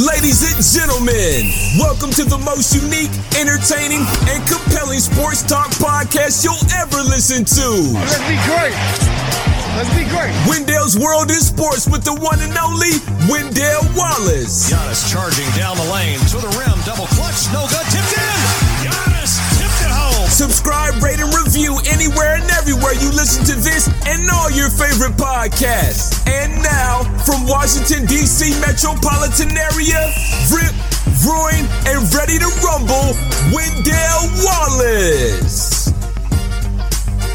Ladies and gentlemen, welcome to the most unique, entertaining, and compelling sports talk podcast you'll ever listen to. Let's be great. Let's be great. Wendell's World in Sports with the one and only Wendell Wallace. Giannis charging down the lane to the rim, double clutch, no good, tipped in. Subscribe, rate, and review anywhere and everywhere you listen to this and all your favorite podcasts. And now, from Washington, D.C. metropolitan area, Rip, Ruin, and ready to rumble, Wendell Wallace.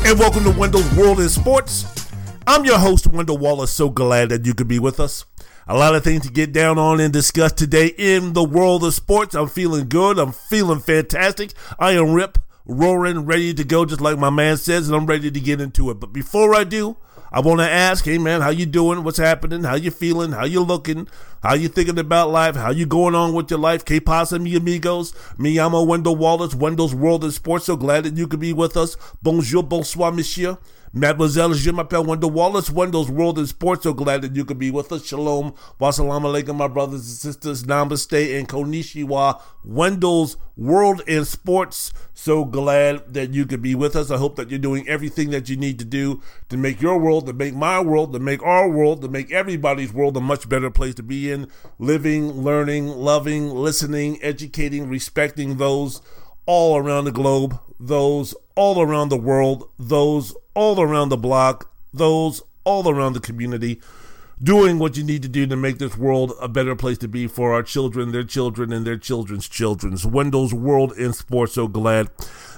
And welcome to Wendell's World in Sports. I'm your host, Wendell Wallace. So glad that you could be with us. A lot of things to get down on and discuss today in the world of sports. I'm feeling good. I'm feeling fantastic. I am Rip, roaring, ready to go, just like my man says, and I'm ready to get into it. But before I do, I want to ask, hey man, how you doing? What's happening? How you feeling? How you looking? How you thinking about life? How you going on with your life? Que pasa, mi amigos? Me llamo Wendell Wallace, Wendell's World in Sports. So glad that you could be with us. Bonjour, bonsoir, monsieur. Mademoiselle, je m'appelle Wendell Wallace, Wendell's World in Sports. So glad that you could be with us. Shalom, wassalamu alaikum, my brothers and sisters. Namaste and konnichiwa. Wendell's World in Sports. So glad that you could be with us. I hope that you're doing everything that you need to do to make your world, to make my world, to make our world, to make everybody's world a much better place to be in. Living, learning, loving, listening, educating, respecting those all around the globe, those all around the world, those all around the block, those all around the community, doing what you need to do to make this world a better place to be for our children, their children, and their children's children's. Wendell's World in Sports. So glad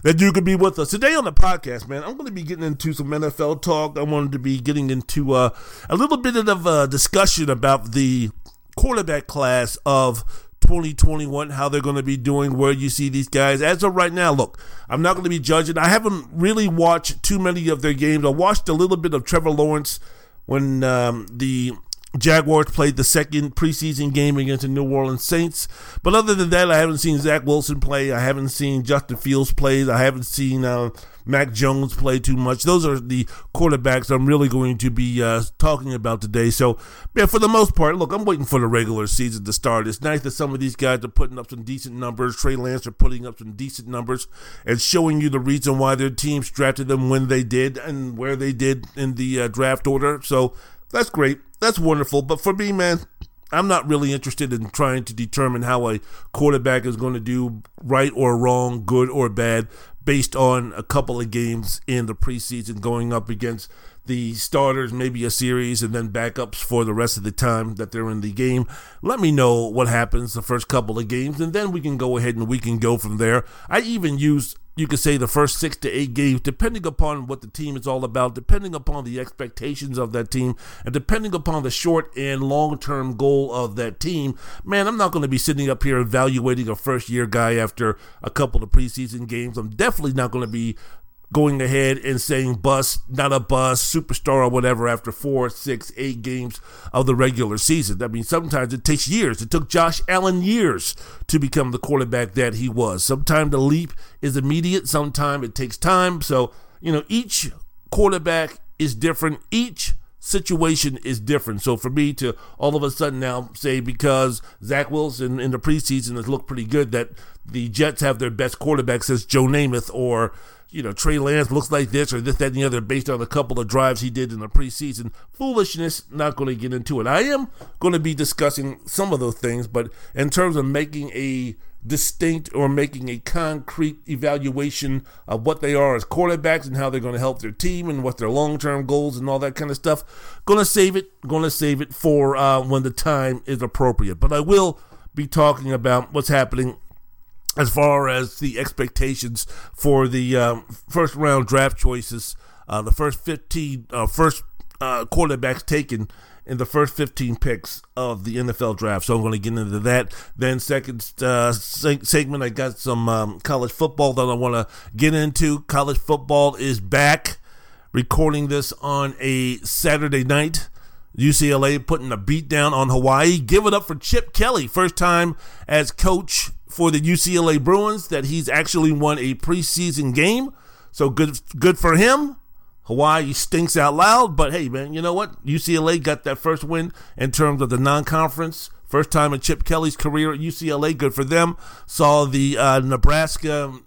that you could be with us today on the podcast, man. I'm going to be getting into some NFL talk. I wanted to be getting into uh, a little bit of a discussion about the quarterback class of 2021, how they're going to be doing, where you see these guys. As of right now, look, I'm not going to be judging. I haven't really watched too many of their games. I watched a little bit of Trevor Lawrence when um, the Jaguars played the second preseason game against the New Orleans Saints. But other than that, I haven't seen Zach Wilson play. I haven't seen Justin Fields play. I haven't seen uh, Mac Jones play too much. Those are the quarterbacks I'm really going to be uh, talking about today. So, yeah, for the most part, look, I'm waiting for the regular season to start. It's nice that some of these guys are putting up some decent numbers. Trey Lance are putting up some decent numbers and showing you the reason why their teams drafted them when they did and where they did in the uh, draft order. So, that's great. That's wonderful. But for me, man, I'm not really interested in trying to determine how a quarterback is going to do right or wrong, good or bad, based on a couple of games in the preseason going up against the starters, maybe a series, and then backups for the rest of the time that they're in the game. Let me know what happens the first couple of games, and then we can go ahead and we can go from there. I even use you could say the first six to eight games, depending upon what the team is all about, depending upon the expectations of that team, and depending upon the short and long term goal of that team. Man, I'm not going to be sitting up here evaluating a first year guy after a couple of preseason games. I'm definitely not going to be going ahead and saying bust, not a bust, superstar or whatever after four, six, eight games of the regular season. I mean, sometimes it takes years. It took Josh Allen years to become the quarterback that he was. Sometimes the leap is immediate, sometimes it takes time. So, you know, each quarterback is different. Each situation is different. So for me to all of a sudden now say because Zach Wilson in the preseason has looked pretty good that the Jets have their best quarterback says Joe Namath or you know, Trey Lance looks like this or this, that, and the other based on a couple of drives he did in the preseason. Foolishness, not going to get into it. I am going to be discussing some of those things, but in terms of making a distinct or making a concrete evaluation of what they are as quarterbacks and how they're going to help their team and what their long-term goals and all that kind of stuff, going to save it, going to save it for uh, when the time is appropriate. But I will be talking about what's happening as far as the expectations for the um, first round draft choices, uh, the first 15, uh, first uh, quarterbacks taken in the first 15 picks of the NFL draft. So I'm going to get into that. Then second uh, segment, I got some um, college football that I want to get into. College football is back. Recording this on a Saturday night. UCLA putting a beat down on Hawaii. Give it up for Chip Kelly, first time as coach for the UCLA Bruins that he's actually won a preseason game. So good good for him. Hawaii stinks out loud, but hey man, you know what? UCLA got that first win in terms of the non-conference First time in Chip Kelly's career at UCLA. Good for them. Saw the uh, Nebraska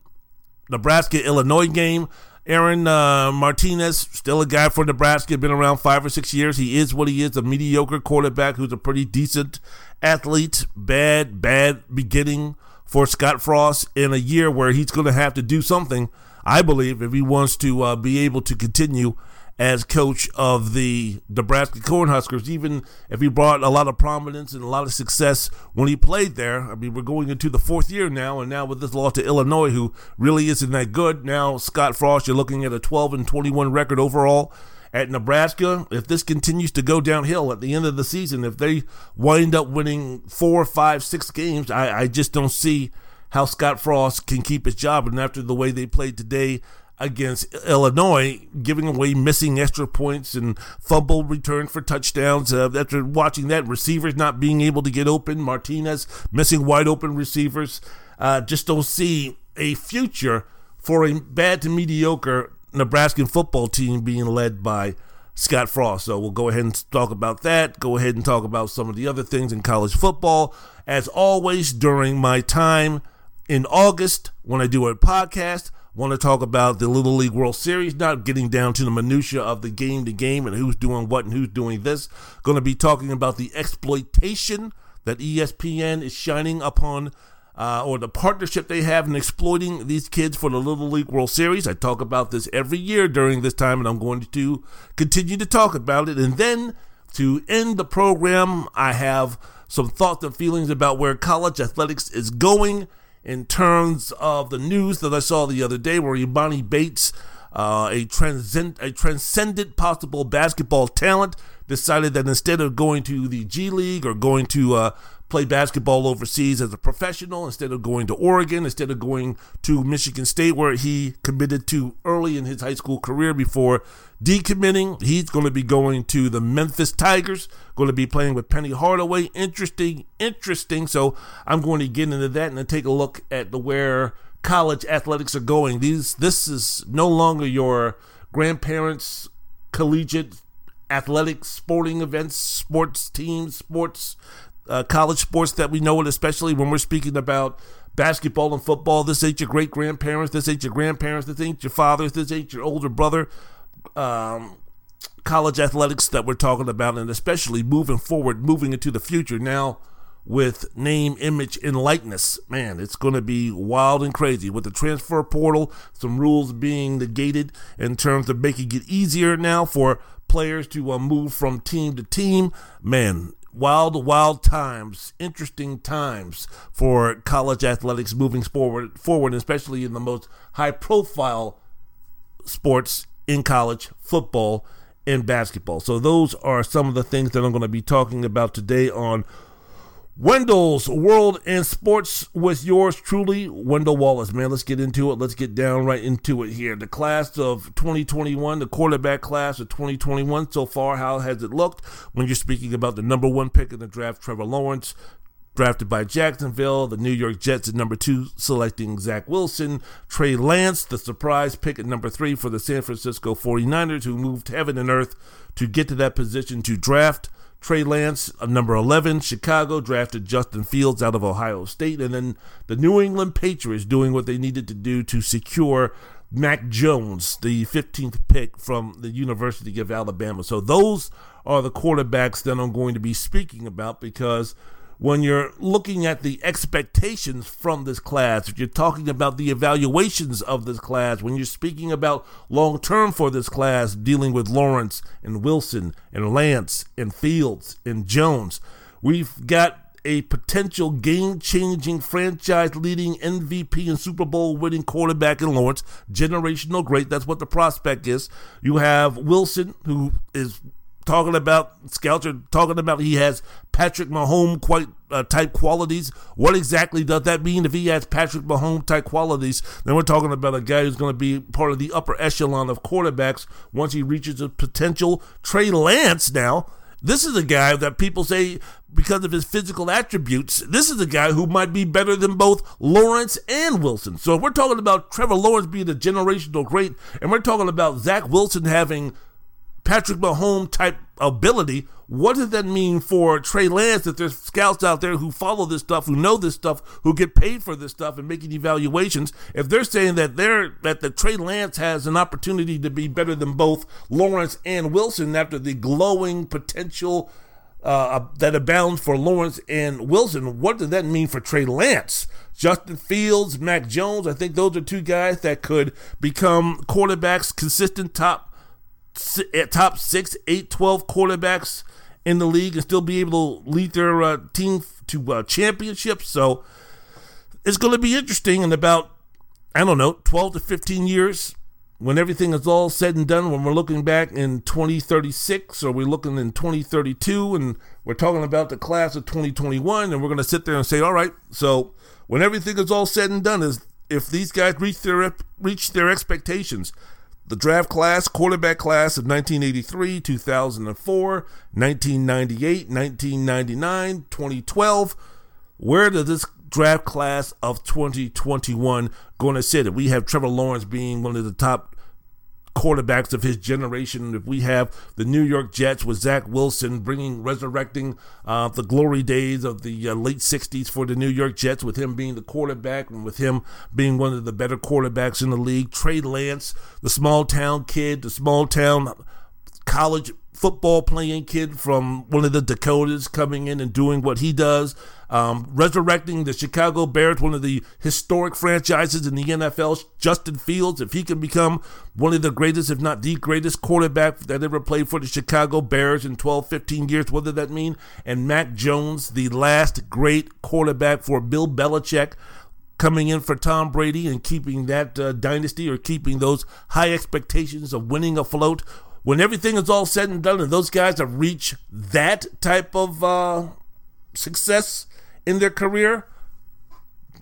Nebraska Illinois game. Aaron uh, Martinez, still a guy for Nebraska, been around five or six years. He is what he is, a mediocre quarterback who's a pretty decent athlete. Bad, bad beginning for Scott Frost in a year where he's going to have to do something, I believe, if he wants to uh, be able to continue as coach of the Nebraska Cornhuskers, even if he brought a lot of prominence and a lot of success when he played there. I mean, we're going into the fourth year now, and now with this loss to Illinois, who really isn't that good. Now, Scott Frost, you're looking at a 12 and 21 record overall at Nebraska. If this continues to go downhill at the end of the season, if they wind up winning four, five, six games, I, I just don't see how Scott Frost can keep his job. And after the way they played today, against Illinois, giving away missing extra points and fumble return for touchdowns. Uh, after watching that, receivers not being able to get open, Martinez missing wide open receivers. Uh, just don't see a future for a bad to mediocre Nebraskan football team being led by Scott Frost. So we'll go ahead and talk about that. Go ahead and talk about some of the other things in college football. As always, during my time in August when I do a podcast, want to talk about the Little League World Series, not getting down to the minutia of the game to game and who's doing what and who's doing this. Going to be talking about the exploitation that ESPN is shining upon uh, or the partnership they have in exploiting these kids for the Little League World Series. I talk about this every year during this time, and I'm going to continue to talk about it. And then to end the program, I have some thoughts and feelings about where college athletics is going in terms of the news that I saw the other day where Emoni Bates, uh, a, transcend- a transcendent possible basketball talent, decided that instead of going to the G League or going to uh, play basketball overseas as a professional instead of going to Oregon, instead of going to Michigan State, where he committed to early in his high school career before decommitting. He's going to be going to the Memphis Tigers, going to be playing with Penny Hardaway. Interesting, interesting. So I'm going to get into that and then take a look at the where college athletics are going. These this is no longer your grandparents' collegiate athletics, sporting events, sports teams, sports uh, college sports that we know it, especially when we're speaking about basketball and football. This ain't your great grandparents. This ain't your grandparents. This ain't your fathers. This ain't your older brother. Um, college athletics that we're talking about, and especially moving forward, moving into the future now with name, image, and likeness. Man, it's going to be wild and crazy with the transfer portal, some rules being negated in terms of making it easier now for players to uh, move from team to team. Man, wild, wild times, interesting times for college athletics moving forward, forward, especially in the most high-profile sports in college football and basketball. So those are some of the things that I'm going to be talking about today on Wendell's World and Sports with yours truly, Wendell Wallace. Man, let's get into it. Let's get down right into it here. The class of 2021, the quarterback class of 2021 so far, how has it looked when you're speaking about the number one pick in the draft, Trevor Lawrence? Drafted by Jacksonville, the New York Jets at number two, selecting Zach Wilson. Trey Lance, the surprise pick at number three for the San Francisco 49ers, who moved heaven and earth to get to that position to draft Trey Lance, uh, number 11, Chicago drafted Justin Fields out of Ohio State. And then the New England Patriots doing what they needed to do to secure Mac Jones, the 15th pick from the University of Alabama. So those are the quarterbacks that I'm going to be speaking about because when you're looking at the expectations from this class, if you're talking about the evaluations of this class, when you're speaking about long term for this class, dealing with Lawrence and Wilson and Lance and Fields and Jones, we've got a potential game changing, franchise leading MVP and Super Bowl winning quarterback in Lawrence, generational great. That's what the prospect is. You have Wilson, who is talking about are talking about he has Patrick Mahomes quite uh, type qualities. What exactly does that mean? If he has Patrick Mahomes type qualities, then we're talking about a guy who's going to be part of the upper echelon of quarterbacks once he reaches his potential. Trey Lance now. This is a guy that people say because of his physical attributes, this is a guy who might be better than both Lawrence and Wilson. So if we're talking about Trevor Lawrence being a generational great, and we're talking about Zach Wilson having Patrick Mahomes type ability, what does that mean for Trey Lance that there's scouts out there who follow this stuff, who know this stuff, who get paid for this stuff and making evaluations? If they're saying that they're that the Trey Lance has an opportunity to be better than both Lawrence and Wilson after the glowing potential uh, that abounds for Lawrence and Wilson, what does that mean for Trey Lance? Justin Fields, Mac Jones, I think those are two guys that could become quarterbacks, consistent top top six, eight, 12 quarterbacks in the league and still be able to lead their uh, team to uh, championships. So it's going to be interesting in about, I don't know, 12 to 15 years when everything is all said and done, when we're looking back in 2036 or we're looking in 2032 and we're talking about the class of 2021 and we're going to sit there and say, all right, so when everything is all said and done, is if these guys reach their reach their expectations, the draft class, quarterback class of 1983, 2004, 1998, 1999, 2012, where does this draft class of 2021 going to sit? We have Trevor Lawrence being one of the top quarterbacks of his generation. If we have the New York Jets with Zach Wilson bringing, resurrecting uh, the glory days of the uh, late 60s for the New York Jets, with him being the quarterback and with him being one of the better quarterbacks in the league. Trey Lance, the small town kid, the small town college football playing kid from one of the Dakotas coming in and doing what he does, um, resurrecting the Chicago Bears, one of the historic franchises in the NFL. Justin Fields, if he can become one of the greatest, if not the greatest quarterback that ever played for the Chicago Bears in 12, 15 years, what does that mean? And Mac Jones, the last great quarterback for Bill Belichick coming in for Tom Brady and keeping that uh, dynasty or keeping those high expectations of winning afloat when everything is all said and done and those guys have reached that type of uh, success in their career,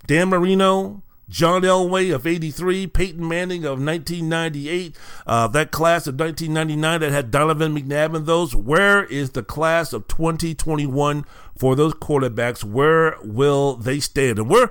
Dan Marino, John Elway of 83, Peyton Manning of 1998, uh, that class of 1999 that had Donovan McNabb and those. Where is the class of 2021 for those quarterbacks? Where will they stand? And we're,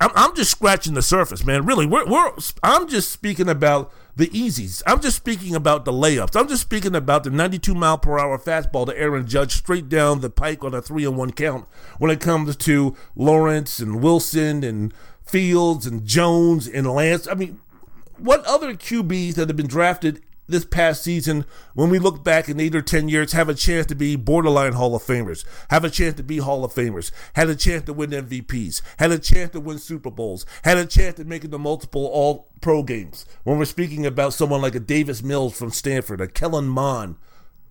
I'm, I'm just scratching the surface, man. Really, we're, we're, I'm just speaking about the easies. I'm just speaking about the layups. I'm just speaking about the 92 mile per hour fastball to Aaron Judge straight down the pike on a three and one count when it comes to Lawrence and Wilson and Fields and Jones and Lance. I mean, what other QBs that have been drafted this past season, when we look back in eight or 10 years, have a chance to be borderline Hall of Famers, have a chance to be Hall of Famers, had a chance to win MVPs, had a chance to win Super Bowls, had a chance to make it to multiple all pro games. When we're speaking about someone like a Davis Mills from Stanford, a Kellen Mond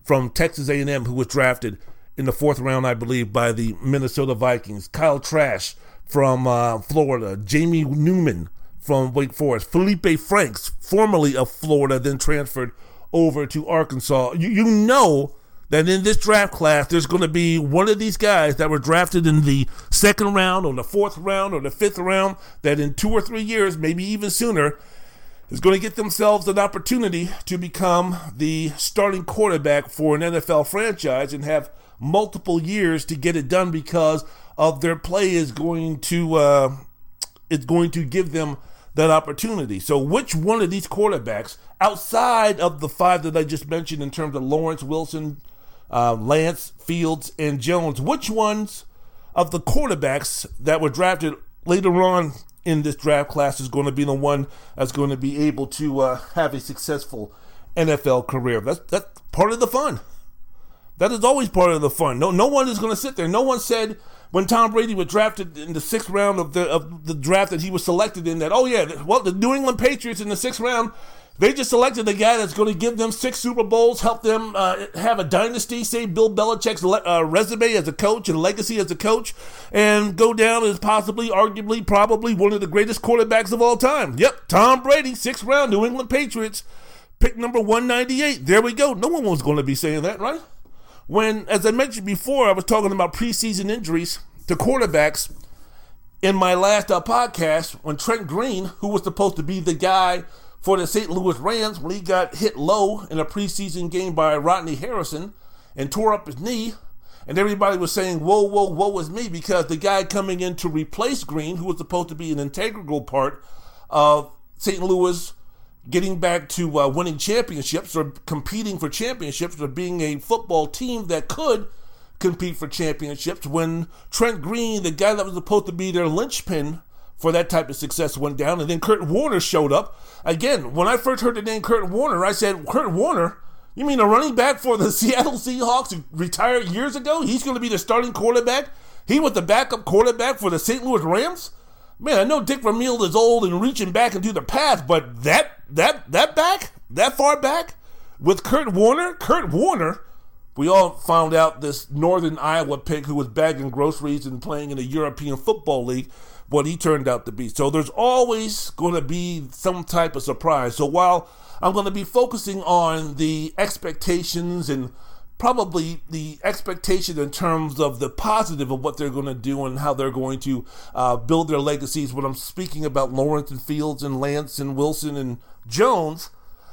from Texas A&M who was drafted in the fourth round, I believe, by the Minnesota Vikings, Kyle Trask from uh, Florida, Jamie Newman from Wake Forest. Felipe Franks, formerly of Florida, then transferred over to Arkansas. You, you know that in this draft class, there's going to be one of these guys that were drafted in the second round or the fourth round or the fifth round that in two or three years, maybe even sooner, is going to get themselves an opportunity to become the starting quarterback for an NFL franchise and have multiple years to get it done because of their play is going to uh, it's going to give them that opportunity. So, which one of these quarterbacks, outside of the five that I just mentioned in terms of Lawrence, Wilson, uh, Lance, Fields, and Jones, which ones of the quarterbacks that were drafted later on in this draft class is going to be the one that's going to be able to uh, have a successful NFL career? That's that's part of the fun. That is always part of the fun. No, no one is going to sit there. No one said when Tom Brady was drafted in the sixth round of the of the draft that he was selected in that oh yeah well the New England Patriots in the sixth round they just selected the guy that's going to give them six Super Bowls, help them uh, have a dynasty, say Bill Belichick's le- uh, resume as a coach and legacy as a coach, and go down as possibly, arguably, probably one of the greatest quarterbacks of all time. Yep, Tom Brady, sixth round, New England Patriots, pick number 198. There we go. No one was going to be saying that, right? When, as I mentioned before, I was talking about preseason injuries to quarterbacks in my last uh, podcast when Trent Green, who was supposed to be the guy for the St. Louis Rams, when he got hit low in a preseason game by Rodney Harrison and tore up his knee, and everybody was saying, whoa, whoa, whoa, was me, because the guy coming in to replace Green, who was supposed to be an integral part of St. Louis getting back to uh, winning championships or competing for championships or being a football team that could compete for championships when Trent Green, the guy that was supposed to be their linchpin for that type of success, went down. And then Kurt Warner showed up. Again, when I first heard the name Kurt Warner, I said, Kurt Warner? You mean a running back for the Seattle Seahawks who retired years ago? He's going to be the starting quarterback? He was the backup quarterback for the St. Louis Rams? Man, I know Dick Vermeil is old and reaching back into the past, but that that that back, that far back, with Kurt Warner, Kurt Warner, we all found out this Northern Iowa pick who was bagging groceries and playing in the European Football League, what he turned out to be. So there's always going to be some type of surprise. So while I'm going to be focusing on the expectations and probably the expectation in terms of the positive of what they're going to do and how they're going to uh, build their legacies. When I'm speaking about Lawrence and Fields and Lance and Wilson and Jones,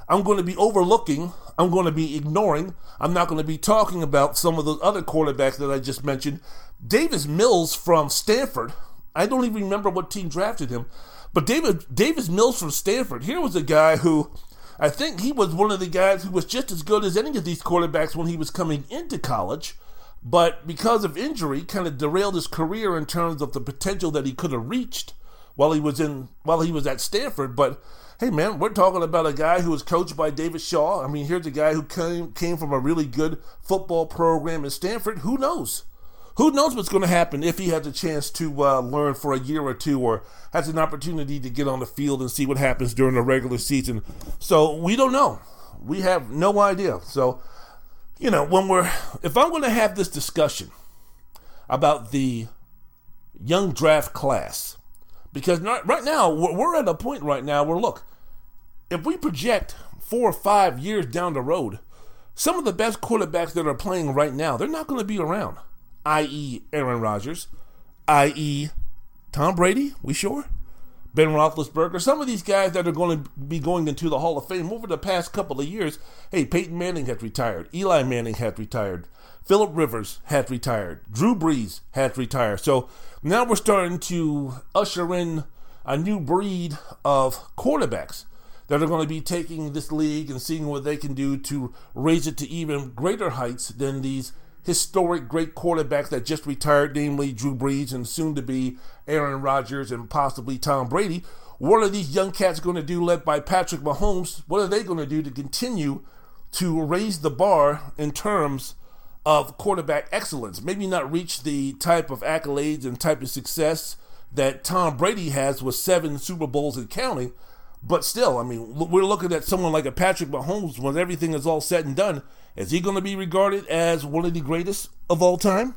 I'm going to be overlooking, I'm going to be ignoring, I'm not going to be talking about some of those other quarterbacks that I just mentioned. Davis Mills from Stanford, I don't even remember what team drafted him, but David Davis Mills from Stanford, here was a guy who I think he was one of the guys who was just as good as any of these quarterbacks when he was coming into college, but because of injury, kind of derailed his career in terms of the potential that he could have reached while he was in while he was at Stanford. But hey, man, we're talking about a guy who was coached by David Shaw. I mean, here's a guy who came came from a really good football program at Stanford. Who knows? Who knows what's going to happen if he has a chance to uh, learn for a year or two or has an opportunity to get on the field and see what happens during the regular season. So we don't know. We have no idea. So, you know, when we're, if I'm going to have this discussion about the young draft class, because not, right now, we're at a point right now where, look, if we project four or five years down the road, some of the best quarterbacks that are playing right now, they're not going to be around i.e., Aaron Rodgers, i.e., Tom Brady, we sure? Ben Roethlisberger, some of these guys that are going to be going into the Hall of Fame over the past couple of years. Hey, Peyton Manning has retired. Eli Manning has retired. Philip Rivers has retired. Drew Brees has retired. So now we're starting to usher in a new breed of quarterbacks that are going to be taking this league and seeing what they can do to raise it to even greater heights than these historic great quarterbacks that just retired, namely Drew Brees and soon to be Aaron Rodgers and possibly Tom Brady. What are these young cats going to do, led by Patrick Mahomes? What are they going to do to continue to raise the bar in terms of quarterback excellence? Maybe not reach the type of accolades and type of success that Tom Brady has with seven Super Bowls and counting. But still, I mean, we're looking at someone like a Patrick Mahomes when everything is all said and done is he going to be regarded as one of the greatest of all time?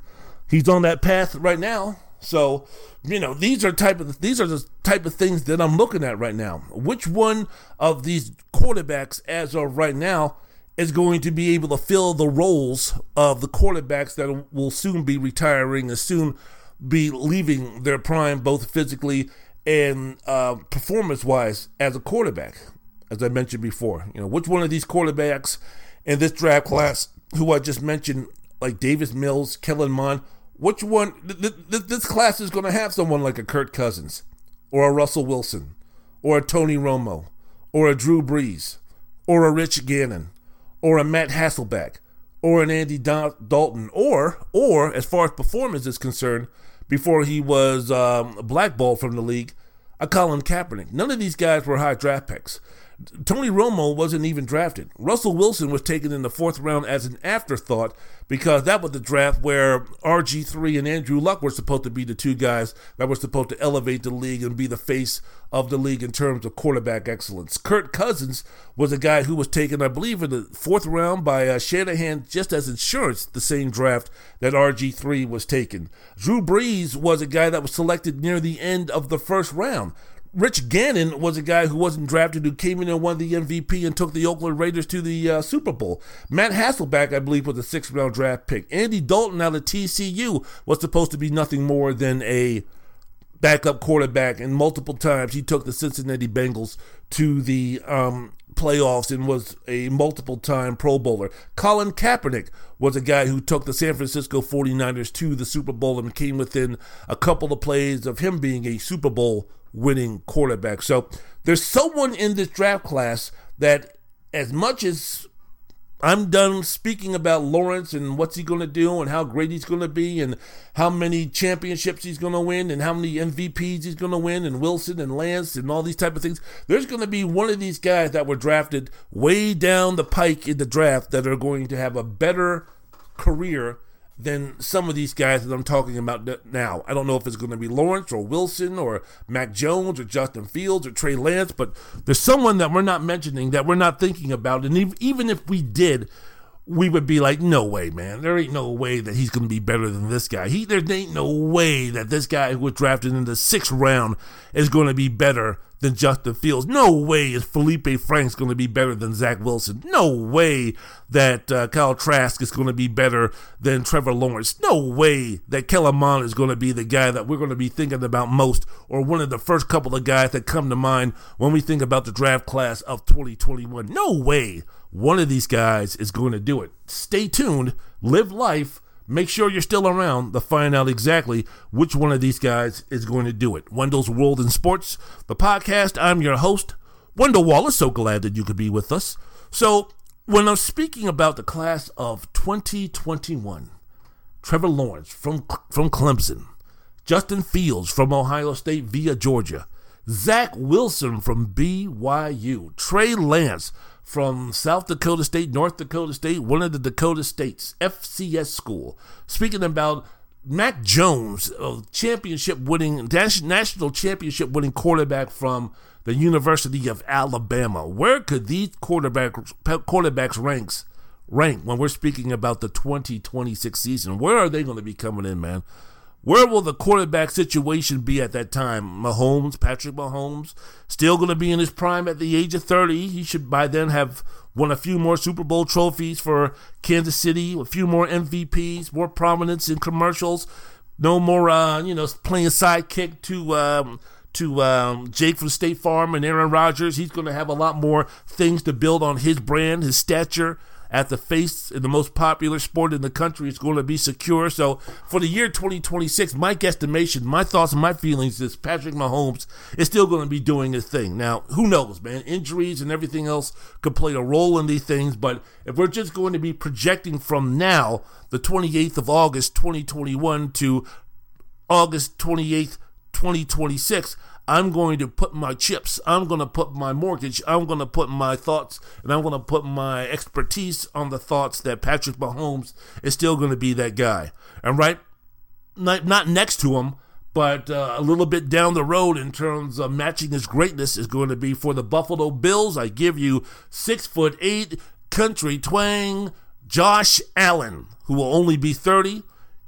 He's on that path right now. So, you know, these are type of these are the type of things that I'm looking at right now. Which one of these quarterbacks as of right now is going to be able to fill the roles of the quarterbacks that will soon be retiring and soon be leaving their prime both physically and uh, performance wise as a quarterback, as I mentioned before. You know, which one of these quarterbacks in this draft class who I just mentioned, like Davis Mills, Kellen Mond, which one? Th- th- this class is going to have someone like a Kurt Cousins, or a Russell Wilson, or a Tony Romo, or a Drew Brees, or a Rich Gannon, or a Matt Hasselbeck, or an Andy Dalton, or or as far as performance is concerned, before he was um, blackballed from the league, a Colin Kaepernick. None of these guys were high draft picks. Tony Romo wasn't even drafted. Russell Wilson was taken in the fourth round as an afterthought because that was the draft where RG3 and Andrew Luck were supposed to be the two guys that were supposed to elevate the league and be the face of the league in terms of quarterback excellence. Kurt Cousins was a guy who was taken, I believe, in the fourth round by uh, Shanahan just as insurance, the same draft that RG3 was taken. Drew Brees was a guy that was selected near the end of the first round. Rich Gannon was a guy who wasn't drafted, who came in and won the MVP and took the Oakland Raiders to the uh, Super Bowl. Matt Hasselbeck, I believe, was a sixth round draft pick. Andy Dalton out of TCU was supposed to be nothing more than a backup quarterback, and multiple times he took the Cincinnati Bengals to the um, playoffs and was a multiple time Pro Bowler. Colin Kaepernick was a guy who took the San Francisco 49ers to the Super Bowl and came within a couple of plays of him being a Super Bowl winning quarterback. So there's someone in this draft class that, as much as I'm done speaking about Lawrence and what's he going to do and how great he's going to be and how many championships he's going to win and how many MVPs he's going to win and Wilson and Lance and all these type of things. There's going to be one of these guys that were drafted way down the pike in the draft that are going to have a better career than some of these guys that I'm talking about now. I don't know if it's going to be Lawrence or Wilson or Mac Jones or Justin Fields or Trey Lance, but there's someone that we're not mentioning that we're not thinking about. And even if we did, we would be like, no way, man. There ain't no way that he's going to be better than this guy. He, there ain't no way that this guy who was drafted in the sixth round is going to be better than Justin Fields. No way is Felipe Franks going to be better than Zach Wilson. No way that uh, Kyle Trask is going to be better than Trevor Lawrence. No way that Kellen is going to be the guy that we're going to be thinking about most or one of the first couple of guys that come to mind when we think about the draft class of 2021. No way one of these guys is going to do it. Stay tuned, live life Make sure you're still around to find out exactly which one of these guys is going to do it. Wendell's World in Sports, the podcast. I'm your host, Wendell Wallace. So glad that you could be with us. So, when I'm speaking about the class of 2021, Trevor Lawrence from, from Clemson, Justin Fields from Ohio State via Georgia, Zach Wilson from BYU, Trey Lance from South Dakota State, North Dakota State, one of the Dakota States, FCS school. Speaking about Mac Jones, a championship winning, national championship winning quarterback from the University of Alabama. Where could these quarterbacks quarterbacks ranks rank when we're speaking about the 2026 season? Where are they going to be coming in, man? Where will the quarterback situation be at that time? Mahomes, Patrick Mahomes, still going to be in his prime at the age of 30. He should by then have won a few more Super Bowl trophies for Kansas City, a few more MVPs, more prominence in commercials. No more, uh, you know, playing sidekick to um, to um, Jake from State Farm and Aaron Rodgers. He's going to have a lot more things to build on his brand, his stature at the face in the most popular sport in the country is going to be secure. So for the year 2026, my guesstimation, my thoughts and my feelings is Patrick Mahomes is still going to be doing his thing. Now, who knows, man? Injuries and everything else could play a role in these things, but if we're just going to be projecting from now, the 28th of August 2021 to August 28th, 2026, I'm going to put my chips, I'm going to put my mortgage, I'm going to put my thoughts, and I'm going to put my expertise on the thoughts that Patrick Mahomes is still going to be that guy. And right, not, not next to him, but uh, a little bit down the road in terms of matching his greatness is going to be for the Buffalo Bills. I give you six foot eight country twang Josh Allen, who will only be 30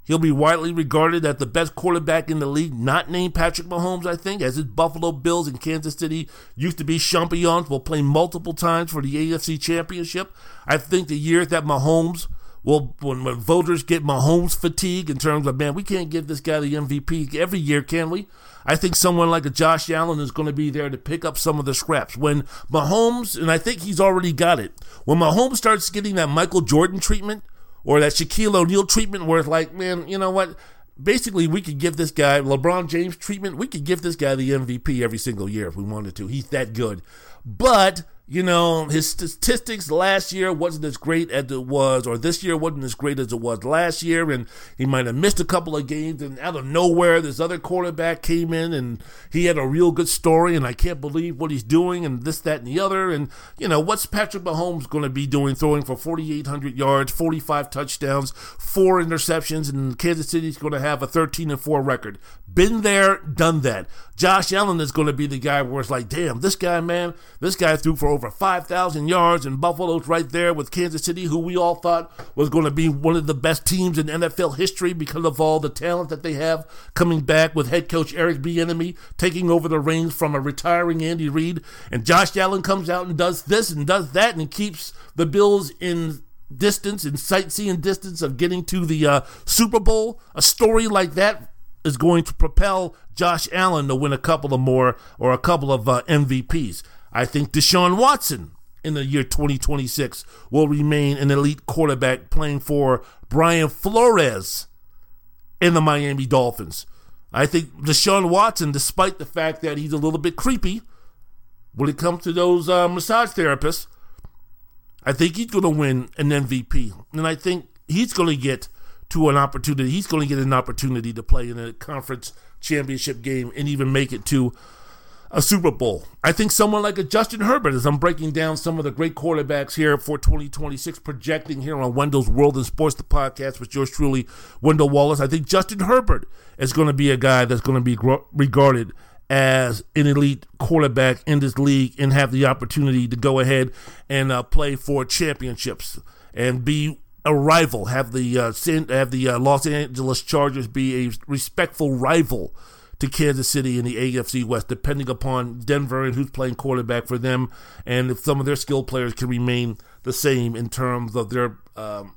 He'll be widely regarded as the best quarterback in the league, not named Patrick Mahomes, I think, as his Buffalo Bills and Kansas City used to be champions, will play multiple times for the AFC Championship. I think the year that Mahomes will, when, when voters get Mahomes fatigue in terms of, man, we can't give this guy the MVP every year, can we? I think someone like a Josh Allen is going to be there to pick up some of the scraps. When Mahomes, and I think he's already got it, when Mahomes starts getting that Michael Jordan treatment, or that Shaquille O'Neal treatment where it's like, man, you know what? Basically, we could give this guy LeBron James treatment. We could give this guy the MVP every single year if we wanted to. He's that good. But you know, his statistics last year wasn't as great as it was, or this year wasn't as great as it was last year, and he might have missed a couple of games. And out of nowhere, this other quarterback came in, and he had a real good story, and I can't believe what he's doing, and this, that, and the other. And you know, what's Patrick Mahomes going to be doing? Throwing for 4,800 yards, 45 touchdowns, four interceptions, and Kansas City's going to have a 13 and four record. Been there, done that. Josh Allen is going to be the guy where it's like, damn, this guy, man, this guy threw for over 5,000 yards, and Buffalo's right there with Kansas City, who we all thought was going to be one of the best teams in NFL history because of all the talent that they have coming back with head coach Eric Bieniemy taking over the reins from a retiring Andy Reid. And Josh Allen comes out and does this and does that and keeps the Bills in distance and sightseeing distance of getting to the uh, Super Bowl. A story like that is going to propel Josh Allen to win a couple of more or a couple of uh, MVPs. I think Deshaun Watson in the year 2026 will remain an elite quarterback playing for Brian Flores in the Miami Dolphins. I think Deshaun Watson, despite the fact that he's a little bit creepy when it comes to those uh, massage therapists, I think he's going to win an MVP. And I think he's going to get to an opportunity. He's going to get an opportunity to play in a conference championship game and even make it to a Super Bowl. I think someone like a Justin Herbert, as I'm breaking down some of the great quarterbacks here for 2026, projecting here on Wendell's World in Sports, the podcast with yours truly, Wendell Wallace. I think Justin Herbert is going to be a guy that's going to be regarded as an elite quarterback in this league and have the opportunity to go ahead and uh, play for championships and be a rival, have the uh, have the uh, Los Angeles Chargers be a respectful rival to Kansas City in the AFC West, depending upon Denver and who's playing quarterback for them, and if some of their skill players can remain the same in terms of their um,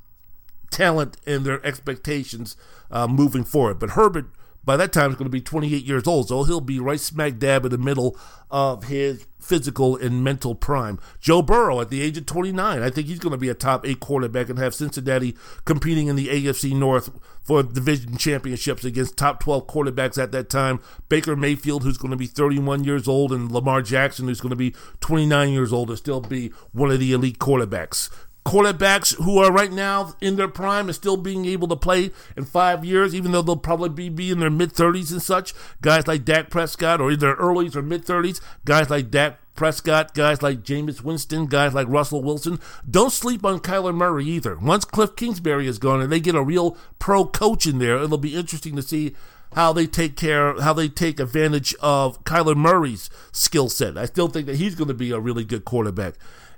talent and their expectations uh, moving forward. But Herbert by that time he's going to be 28 years old, so he'll be right smack dab in the middle of his physical and mental prime. Joe Burrow at the age of 29, I think he's going to be a top eight quarterback and have Cincinnati competing in the AFC North for division championships against top 12 quarterbacks at that time. Baker Mayfield, who's going to be 31 years old, and Lamar Jackson, who's going to be 29 years old, to still be one of the elite quarterbacks quarterbacks who are right now in their prime and still being able to play in five years, even though they'll probably be, be in their mid 30s and such. Guys like Dak Prescott, or in their early or mid 30s. Guys like Dak Prescott, guys like Jameis Winston, guys like Russell Wilson. Don't sleep on Kyler Murray either. Once Cliff Kingsbury is gone and they get a real pro coach in there, it'll be interesting to see how they take care, how they take advantage of Kyler Murray's skill set. I still think that he's going to be a really good quarterback.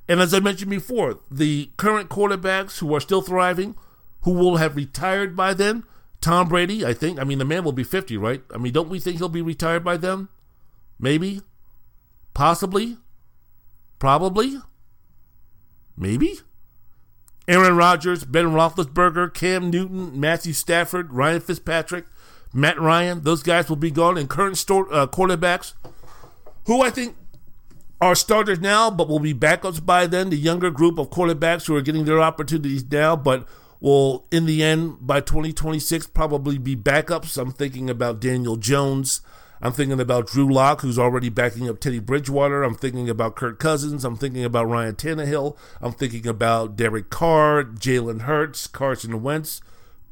And as I mentioned before, the current quarterbacks who are still thriving, who will have retired by then, Tom Brady, I think. I mean, the man will be 50, right? I mean, don't we think he'll be retired by then? Maybe? Possibly? Probably? Maybe? Aaron Rodgers, Ben Roethlisberger, Cam Newton, Matthew Stafford, Ryan Fitzpatrick, Matt Ryan, those guys will be gone. And current store, uh, quarterbacks, who I think are starters now, but will be backups by then. The younger group of quarterbacks who are getting their opportunities now, but will, in the end, by 2026, probably be backups. I'm thinking about Daniel Jones. I'm thinking about Drew Lock, who's already backing up Teddy Bridgewater. I'm thinking about Kirk Cousins. I'm thinking about Ryan Tannehill. I'm thinking about Derek Carr, Jalen Hurts, Carson Wentz,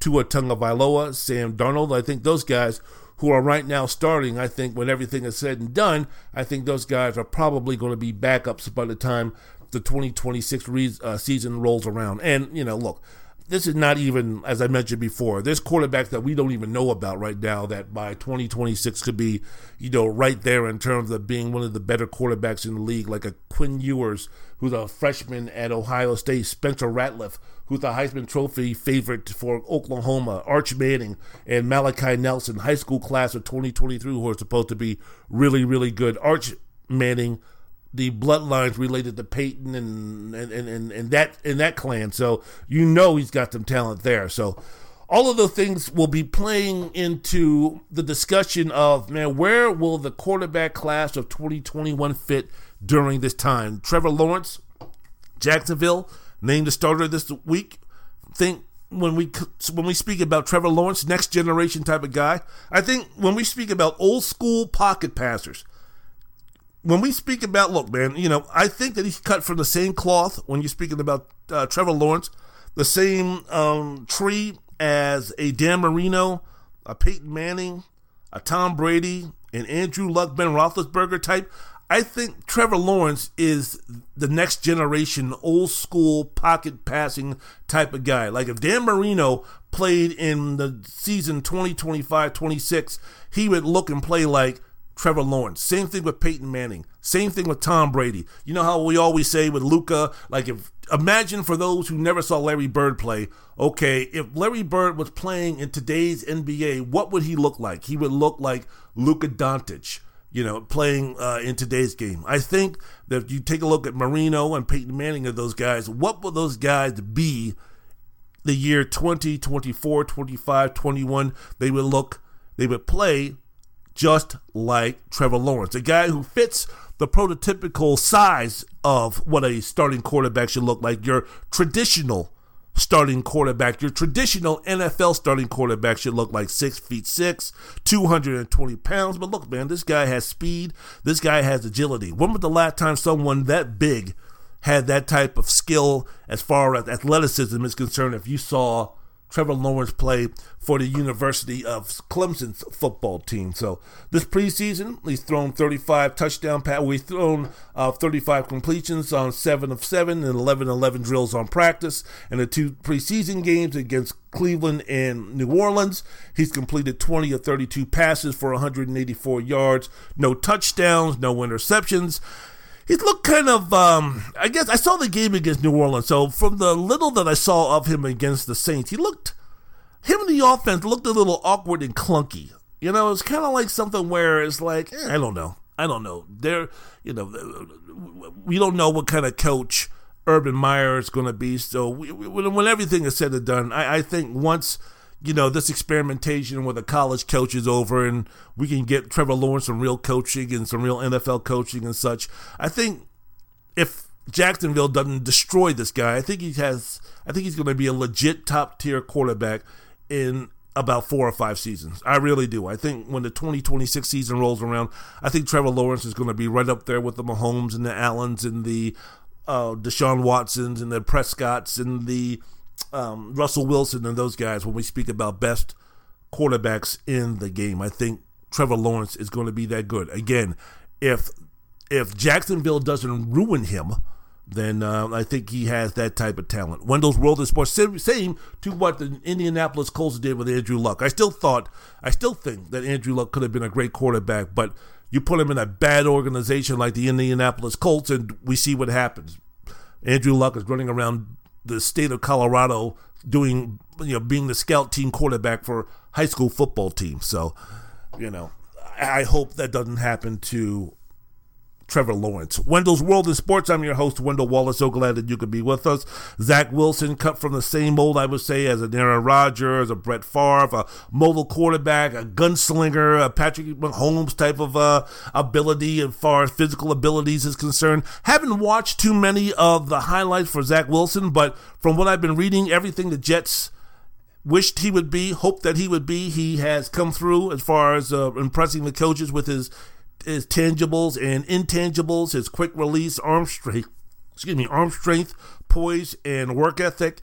Tua Tagovailoa, Sam Darnold. I think those guys who are right now starting, I think when everything is said and done, I think those guys are probably going to be backups by the time the 2026 re- uh, season rolls around. And, you know, look, this is not even, as I mentioned before, there's quarterbacks that we don't even know about right now that by 2026 could be, you know, right there in terms of being one of the better quarterbacks in the league, like a Quinn Ewers, who's a freshman at Ohio State, Spencer Rattler, who's a Heisman Trophy favorite for Oklahoma, Arch Manning, and Malachi Nelson, high school class of 2023, who are supposed to be really, really good. Arch Manning the bloodlines related to Peyton and and, and, and that in that clan. So you know he's got some talent there. So all of those things will be playing into the discussion of man, where will the quarterback class of 2021 fit during this time? Trevor Lawrence, Jacksonville, named the starter this week. Think when we when we speak about Trevor Lawrence, next generation type of guy. I think when we speak about old school pocket passers, when we speak about, look, man, you know, I think that he's cut from the same cloth when you're speaking about uh, Trevor Lawrence, the same um, tree as a Dan Marino, a Peyton Manning, a Tom Brady, an Andrew Luck, Ben Roethlisberger type. I think Trevor Lawrence is the next generation old school pocket passing type of guy. Like if Dan Marino played in the season 2025 26, he would look and play like Trevor Lawrence. Same thing with Peyton Manning. Same thing with Tom Brady. You know how we always say with Luka, like if imagine for those who never saw Larry Bird play, okay, if Larry Bird was playing in today's NBA, what would he look like? He would look like Luka Doncic, you know, playing uh, in today's game. I think that if you take a look at Marino and Peyton Manning of those guys, what will those guys be the year 20, 24, 25, 21? They would look, they would play just like Trevor Lawrence, a guy who fits the prototypical size of what a starting quarterback should look like. Your traditional starting quarterback. Your traditional NFL starting quarterback should look like six feet six, 220 pounds. But look, man, this guy has speed. This guy has agility. When was the last time someone that big had that type of skill as far as athleticism is concerned? If you saw Trevor Lawrence play for the University of Clemson's football team. So this preseason, he's thrown 35 touchdown passes. We've thrown uh, 35 completions on 7 of 7 and 11 11 drills on practice. And the two preseason games against Cleveland and New Orleans, he's completed 20 of 32 passes for 184 yards, no touchdowns, no interceptions he looked kind of um, I guess I saw the game against New Orleans. So from the little that I saw of him against the Saints, he looked him in the offense looked a little awkward and clunky. You know, it's kind of like something where it's like eh, I don't know, I don't know. There, you know, we don't know what kind of coach Urban Meyer is going to be. So we, when everything is said and done, I, I think once you know, this experimentation with a college coach is over and we can get Trevor Lawrence some real coaching and some real NFL coaching and such. I think if Jacksonville doesn't destroy this guy, I think he has I think he's going to be a legit top tier quarterback in about four or five seasons. I really do. I think when the 2026 season rolls around, I think Trevor Lawrence is going to be right up there with the Mahomes and the Allens and the uh, Deshaun Watsons and the Prescotts and the um, Russell Wilson and those guys when we speak about best quarterbacks in the game. I think Trevor Lawrence is going to be that good. Again, if if Jacksonville doesn't ruin him, then uh, I think he has that type of talent. Wendell's World of Sports, same to what the Indianapolis Colts did with Andrew Luck. I still thought, I still think that Andrew Luck could have been a great quarterback, but you put him in a bad organization like the Indianapolis Colts, and we see what happens. Andrew Luck is running around the state of Colorado doing you know being the scout team quarterback for high school football team. So, you know, I hope that doesn't happen to Trevor Lawrence. Wendell's World in Sports. I'm your host, Wendell Wallace. So glad that you could be with us. Zach Wilson, cut from the same mold, I would say, as an Aaron Rodgers, a Brett Favre, a mobile quarterback, a gunslinger, a Patrick Mahomes type of uh, ability as far as physical abilities is concerned. Haven't watched too many of the highlights for Zach Wilson, but from what I've been reading, everything the Jets wished he would be, hoped that he would be. He has come through as far as uh, impressing the coaches with his his tangibles and intangibles, his quick release, arm strength, excuse me, arm strength, poise, and work ethic.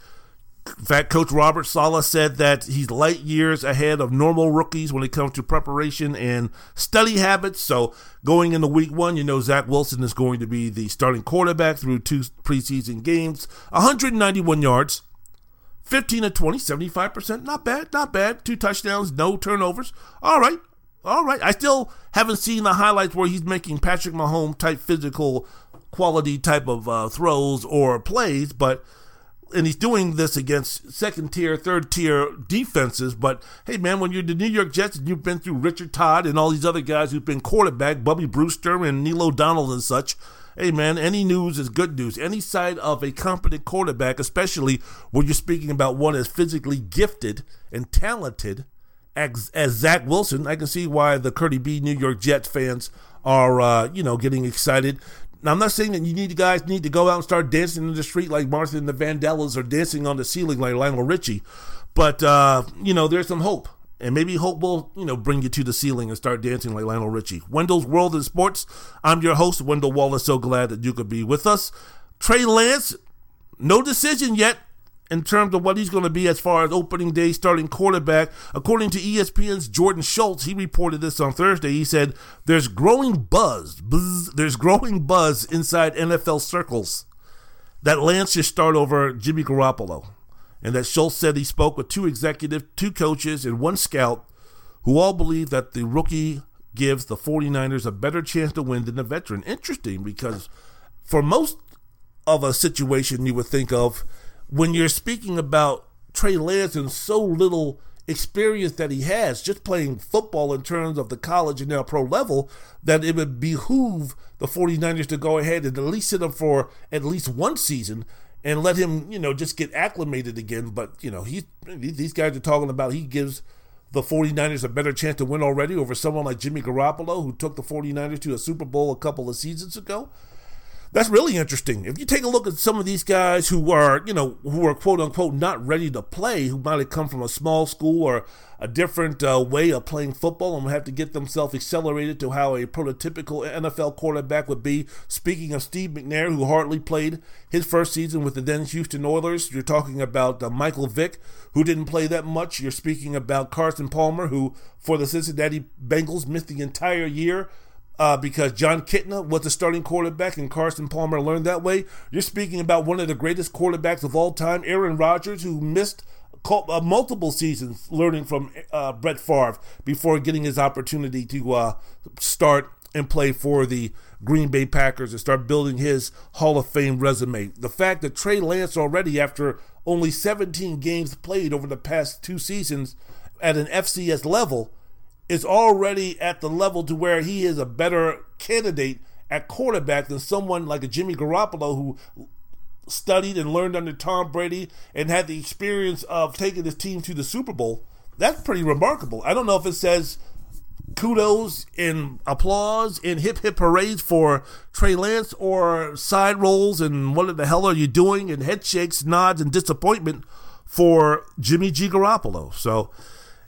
In fact, Coach Robert Saleh said that he's light years ahead of normal rookies when it comes to preparation and study habits. So, going into week one, you know, Zach Wilson is going to be the starting quarterback through two preseason games, 191 yards, 15 to 20, 75%. Not bad, not bad. Two touchdowns, no turnovers. All right, all right. I still haven't seen the highlights where he's making Patrick Mahomes type physical quality type of uh, throws or plays, but and he's doing this against second tier, third tier defenses. But hey, man, when you're the New York Jets and you've been through Richard Todd and all these other guys who've been quarterback, Bubby Brister and Neil O'Donnell and such. Hey man, any news is good news. Any side of a competent quarterback, especially when you're speaking about one as physically gifted and talented as, as Zach Wilson, I can see why the Curdy B New York Jets fans are, uh, you know, getting excited. Now, I'm not saying that you need guys need to go out and start dancing in the street like Martha and the Vandellas or dancing on the ceiling like Lionel Richie, but uh, you know, there's some hope, and maybe hope will you know bring you to the ceiling and start dancing like Lionel Richie. Wendell's World in Sports. I'm your host, Wendell Wallace. So glad that you could be with us. Trey Lance, no decision yet in terms of what he's going to be as far as opening day starting quarterback. According to ESPN's Jordan Schultz, he reported this on Thursday. He said, There's growing buzz, buzz there's growing buzz inside NFL circles that Lance should start over Jimmy Garoppolo. And that Schultz said he spoke with two executives, two coaches, and one scout who all believe that the rookie gives the 49ers a better chance to win than the veteran. Interesting because for most of a situation you would think of, when you're speaking about Trey Lance and so little experience that he has just playing football in terms of the college and now pro level that it would behoove the 49ers to go ahead and at least sit him for at least one season and let him, you know, just get acclimated again. But, you know, he, these guys are talking about he gives the 49ers a better chance to win already over someone like Jimmy Garoppolo, who took the 49ers to a Super Bowl a couple of seasons ago. That's really interesting. If you take a look at some of these guys who are, you know, who are quote unquote not ready to play, who might have come from a small school or a different uh, way of playing football and would have to get themselves accelerated to how a prototypical NFL quarterback would be. Speaking of Steve McNair, who hardly played his first season with the then Houston Oilers, you're talking about uh, Michael Vick, who didn't play that much. You're speaking about Carson Palmer, who for the Cincinnati Bengals missed the entire year uh, because Jon Kitna was the starting quarterback and Carson Palmer learned that way. You're speaking about one of the greatest quarterbacks of all time, Aaron Rodgers, who missed uh, multiple seasons learning from uh, Brett Favre before getting his opportunity to uh, start and play for the Green Bay Packers and start building his Hall of Fame resume. The fact that Trey Lance already, after only 17 games played over the past two seasons at an FCS level, is already at the level to where he is a better candidate at quarterback than someone like a Jimmy Garoppolo who studied and learned under Tom Brady and had the experience of taking his team to the Super Bowl. That's pretty remarkable. I don't know if it says kudos and applause and hip hip parades for Trey Lance or side rolls and what the hell are you doing and head shakes, nods, and disappointment for Jimmy G. Garoppolo. So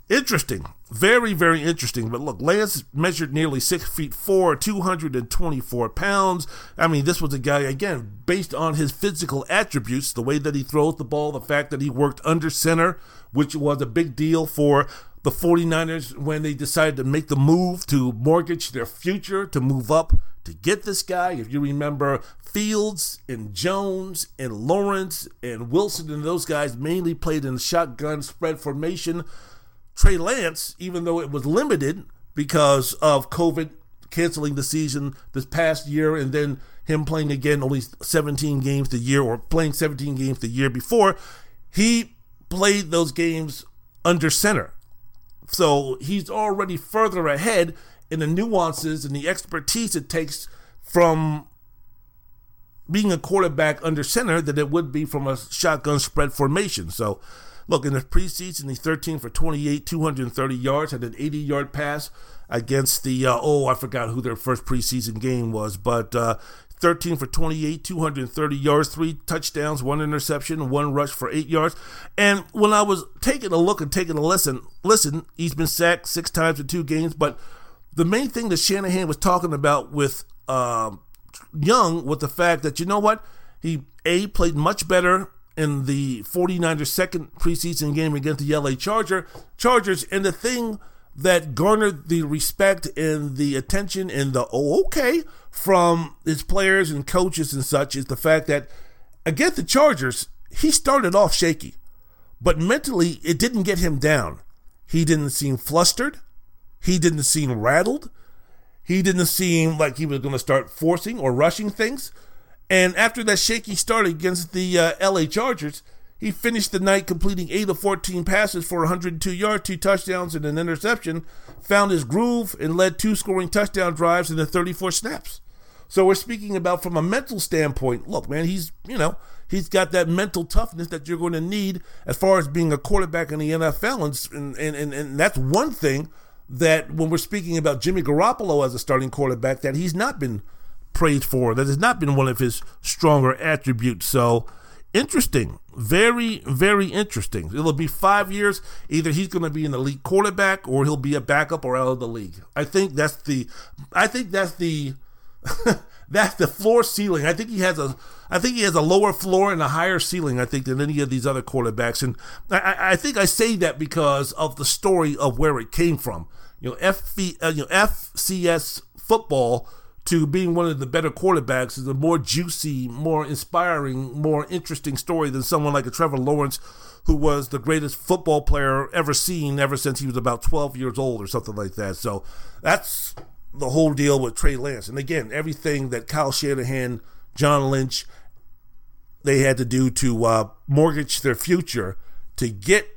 interesting. Very, very interesting. But look, Lance measured nearly six feet four, 224 pounds. I mean, this was a guy, again, based on his physical attributes, the way that he throws the ball, the fact that he worked under center, which was a big deal for the 49ers when they decided to make the move to mortgage their future, to move up to get this guy. If you remember, Fields and Jones and Lawrence and Wilson and those guys mainly played in shotgun spread formation Trey Lance, even though it was limited because of COVID canceling the season this past year and then him playing again only 17 games the year or playing 17 games the year before, he played those games under center. So he's already further ahead in the nuances and the expertise it takes from being a quarterback under center than it would be from a shotgun spread formation. So Look, in the preseason, he's 13 for 28, 230 yards, had an 80 yard pass against the, uh, oh, I forgot who their first preseason game was, but uh, 13 for 28, 230 yards, three touchdowns, one interception, one rush for eight yards. And when I was taking a look and taking a listen, listen, he's been sacked six times in two games, but the main thing that Shanahan was talking about with uh, Young was the fact that, you know what? He, A, played much better in the 49ers second preseason game against the LA Charger. Chargers and the thing that garnered the respect and the attention and the oh okay from his players and coaches and such is the fact that against the Chargers he started off shaky but mentally it didn't get him down. He didn't seem flustered. He didn't seem rattled. He didn't seem like he was going to start forcing or rushing things and after that shaky start against the uh, LA Chargers, he finished the night completing 8 of 14 passes for 102 yards, two touchdowns, and an interception, found his groove, and led two scoring touchdown drives in the 34 snaps. So we're speaking about from a mental standpoint. Look, man, he's, you know, he's got that mental toughness that you're going to need as far as being a quarterback in the NFL. And, and, and, and that's one thing that when we're speaking about Jimmy Garoppolo as a starting quarterback, that he's not been – praised for. That has not been one of his stronger attributes. So interesting. Very, very interesting. It'll be five years. Either he's going to be an elite quarterback or he'll be a backup or out of the league. I think that's the, I think that's the, that's the floor ceiling. I think he has a, I think he has a lower floor and a higher ceiling. I think than any of these other quarterbacks. And I, I think I say that because of the story of where it came from. You know, FV, uh, you know, FCS football to being one of the better quarterbacks is a more juicy, more inspiring, more interesting story than someone like a Trevor Lawrence, who was the greatest football player ever seen ever since he was about 12 years old or something like that. So that's the whole deal with Trey Lance. And again, everything that Kyle Shanahan, John Lynch, they had to do to uh, mortgage their future to get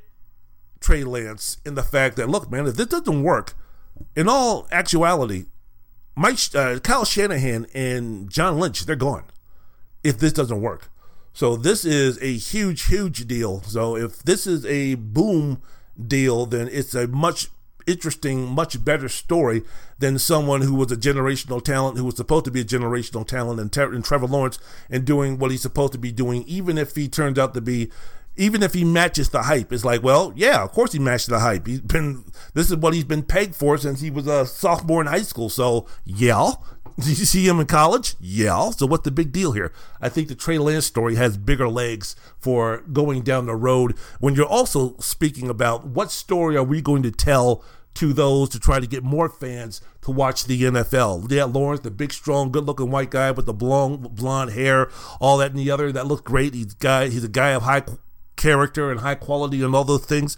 Trey Lance in the fact that, look, man, if this doesn't work, in all actuality, Mike, uh, Kyle Shanahan and John Lynch, they're gone if this doesn't work. So this is a huge, huge deal. So if this is a boom deal, then it's a much interesting, much better story than someone who was a generational talent, who was supposed to be a generational talent, and, Trevor Lawrence, and doing what he's supposed to be doing, even if he turns out to be even if he matches the hype, it's like, well, yeah, of course he matched the hype. He's been this is what he's been pegged for since he was a sophomore in high school. So yeah. Did you see him in college? Yeah. So what's the big deal here? I think the Trey Lance story has bigger legs for going down the road when you're also speaking about what story are we going to tell to those to try to get more fans to watch the NFL. Yeah, Lawrence, the big, strong, good-looking white guy with the blonde, blonde hair, all that and the other, that looked great. He's guy, he's a guy of high character and high quality and all those things.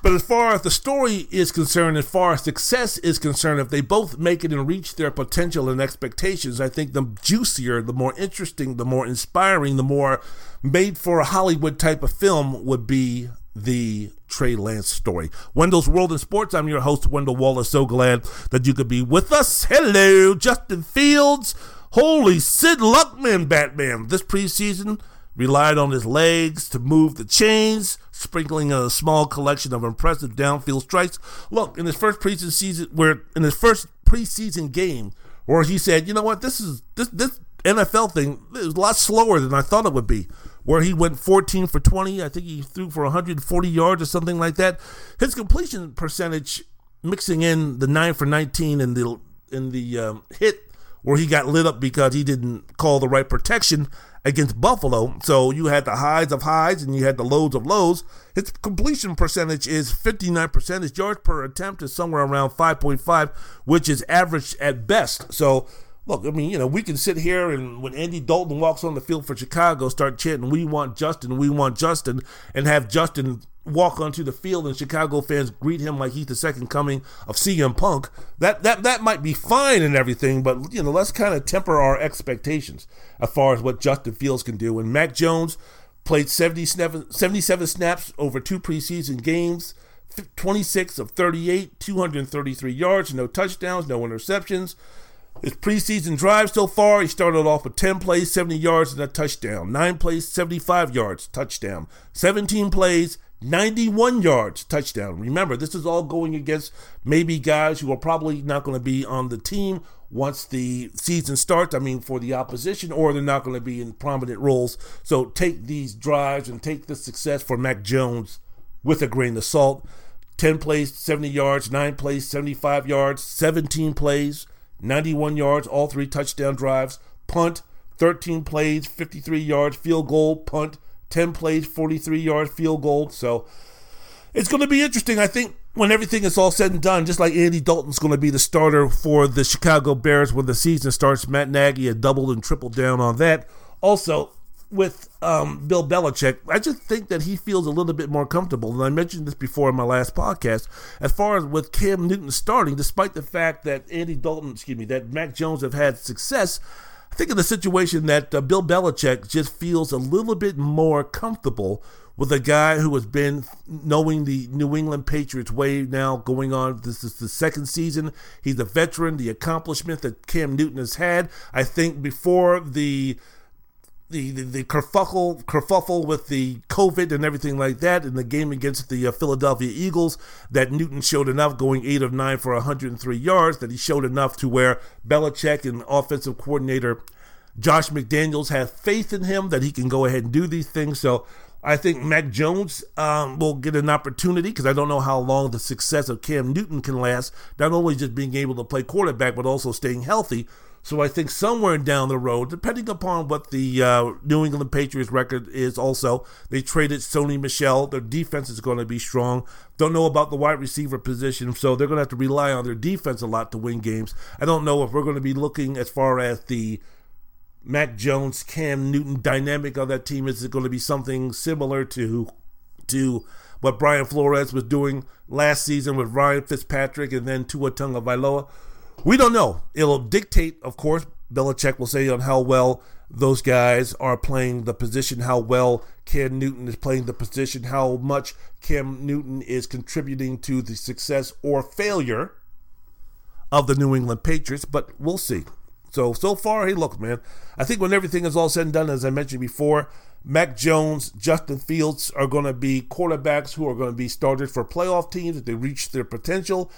But as far as the story is concerned, as far as success is concerned, if they both make it and reach their potential and expectations, I think the juicier, the more interesting, the more inspiring, the more made for a Hollywood type of film would be the Trey Lance story. Wendell's World in Sports. I'm your host, Wendell Wallace. So glad that you could be with us. Hello, Justin Fields. Holy Sid Luckman, Batman. This preseason, relied on his legs to move the chains, sprinkling a small collection of impressive downfield strikes. Look, in his first preseason season, where in his first preseason game, where he said, "You know what? This is this this NFL thing is a lot slower than I thought it would be." Where he went 14 for 20, I think he threw for 140 yards or something like that. His completion percentage, mixing in the nine for 19 and the in the um, hit where he got lit up because he didn't call the right protection against Buffalo. So you had the highs of highs and you had the lows of lows. His completion percentage is 59%. His yards per attempt is somewhere around 5.5, which is average at best. So look, I mean, you know, we can sit here and when Andy Dalton walks on the field for Chicago, start chanting, "We want Justin, we want Justin," and have Justin walk onto the field and Chicago fans greet him like he's the second coming of CM Punk. That that that might be fine and everything, but you know, let's kind of temper our expectations as far as what Justin Fields can do. And Mac Jones played 77, 77 snaps over two preseason games. 26 of 38, 233 yards, no touchdowns, no interceptions. His preseason drive so far, he started off with 10 plays, 70 yards, and a touchdown. 9 plays, 75 yards, touchdown. 17 plays, 91 yards, touchdown. Remember, this is all going against maybe guys who are probably not going to be on the team once the season starts. I mean, for the opposition, or they're not going to be in prominent roles. So take these drives and take the success for Mac Jones with a grain of salt. 10 plays, 70 yards, 9 plays, 75 yards, 17 plays, 91 yards, all three touchdown drives, punt, 13 plays, 53 yards, field goal, punt, 10 plays, 43 yard field goal. So it's going to be interesting. I think when everything is all said and done, just like Andy Dalton's going to be the starter for the Chicago Bears when the season starts, Matt Nagy had doubled and tripled down on that. Also, with um, Bill Belichick, I just think that he feels a little bit more comfortable. And I mentioned this before in my last podcast. As far as with Cam Newton starting, despite the fact that Andy Dalton, excuse me, that Mac Jones have had success, think of the situation that uh, Bill Belichick just feels a little bit more comfortable with a guy who has been knowing the New England Patriots way now going on. This is the second season. He's a veteran. The accomplishment that Cam Newton has had, I think, before the the, the, the kerfuffle, kerfuffle with the COVID and everything like that in the game against the uh, Philadelphia Eagles, that Newton showed enough going 8 of 9 for 103 yards, that he showed enough to where Belichick and offensive coordinator Josh McDaniels have faith in him that he can go ahead and do these things. So I think Mac Jones um, will get an opportunity because I don't know how long the success of Cam Newton can last, not only just being able to play quarterback, but also staying healthy. So I think somewhere down the road, depending upon what the uh, New England Patriots record is, also they traded Sony Michel. Their defense is going to be strong. Don't know about the wide receiver position, so they're going to have to rely on their defense a lot to win games. I don't know if we're going to be looking as far as the Mac Jones, Cam Newton dynamic of that team. Is it going to be something similar to to what Brian Flores was doing last season with Ryan Fitzpatrick and then Tua Tagovailoa? We don't know. It'll dictate, of course, Belichick will say on how well those guys are playing the position, how well Cam Newton is playing the position, how much Cam Newton is contributing to the success or failure of the New England Patriots, but we'll see. So, so far, hey, look, man, I think when everything is all said and done, as I mentioned before, Mac Jones, Justin Fields are going to be quarterbacks who are going to be started for playoff teams if they reach their potential.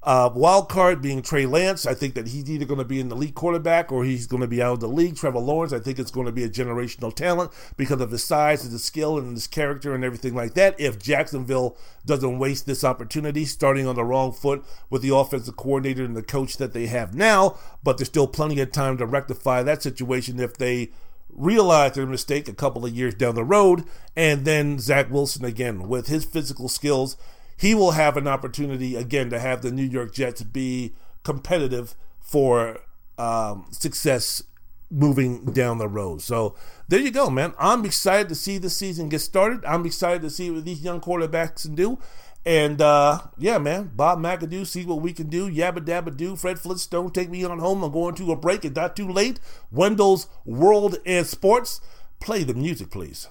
Uh, wild card being Trey Lance. I think that he's either going to be an elite quarterback or he's going to be out of the league. Trevor Lawrence, I think it's going to be a generational talent because of his size and his skill and his character and everything like that. If Jacksonville doesn't waste this opportunity, starting on the wrong foot with the offensive coordinator and the coach that they have now, but there's still plenty of time to rectify that situation if they realize their mistake a couple of years down the road. And then Zach Wilson, again, with his physical skills he will have an opportunity again to have the New York Jets be competitive for um, success moving down the road. So there you go, man. I'm excited to see the season get started. I'm excited to see what these young quarterbacks can do. And uh, yeah, man, Bob McAdoo, see what we can do. Yabba dabba do. Fred Flintstone, take me on home. I'm going to a break. It's not too late. Wendell's World and Sports. Play the music, please.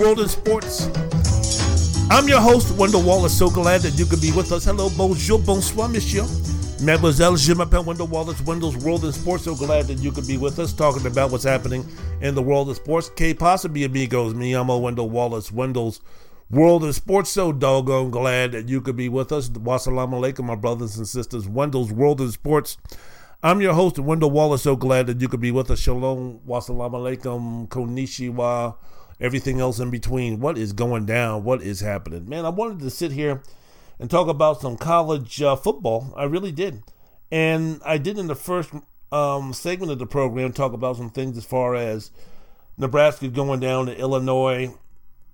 World in Sports. I'm your host, Wendell Wallace. So glad that you could be with us. Hello, bonjour, bonsoir, monsieur. Mademoiselle, je m'appelle Wendell Wallace, Wendell's World in Sports. So glad that you could be with us talking about what's happening in the world of sports. Que possibly amigos, me, I'm a Wendell Wallace, Wendell's World in Sports. So doggone glad that you could be with us. Wassalamu alaikum, my brothers and sisters. Wendell's World in Sports. I'm your host, Wendell Wallace. So glad that you could be with us. Shalom, wassalamu alaikum, konnichiwa everything else in between. What is going down? What is happening? Man, I wanted to sit here and talk about some college uh, football. I really did. And I did in the first um, segment of the program talk about some things as far as Nebraska going down to Illinois,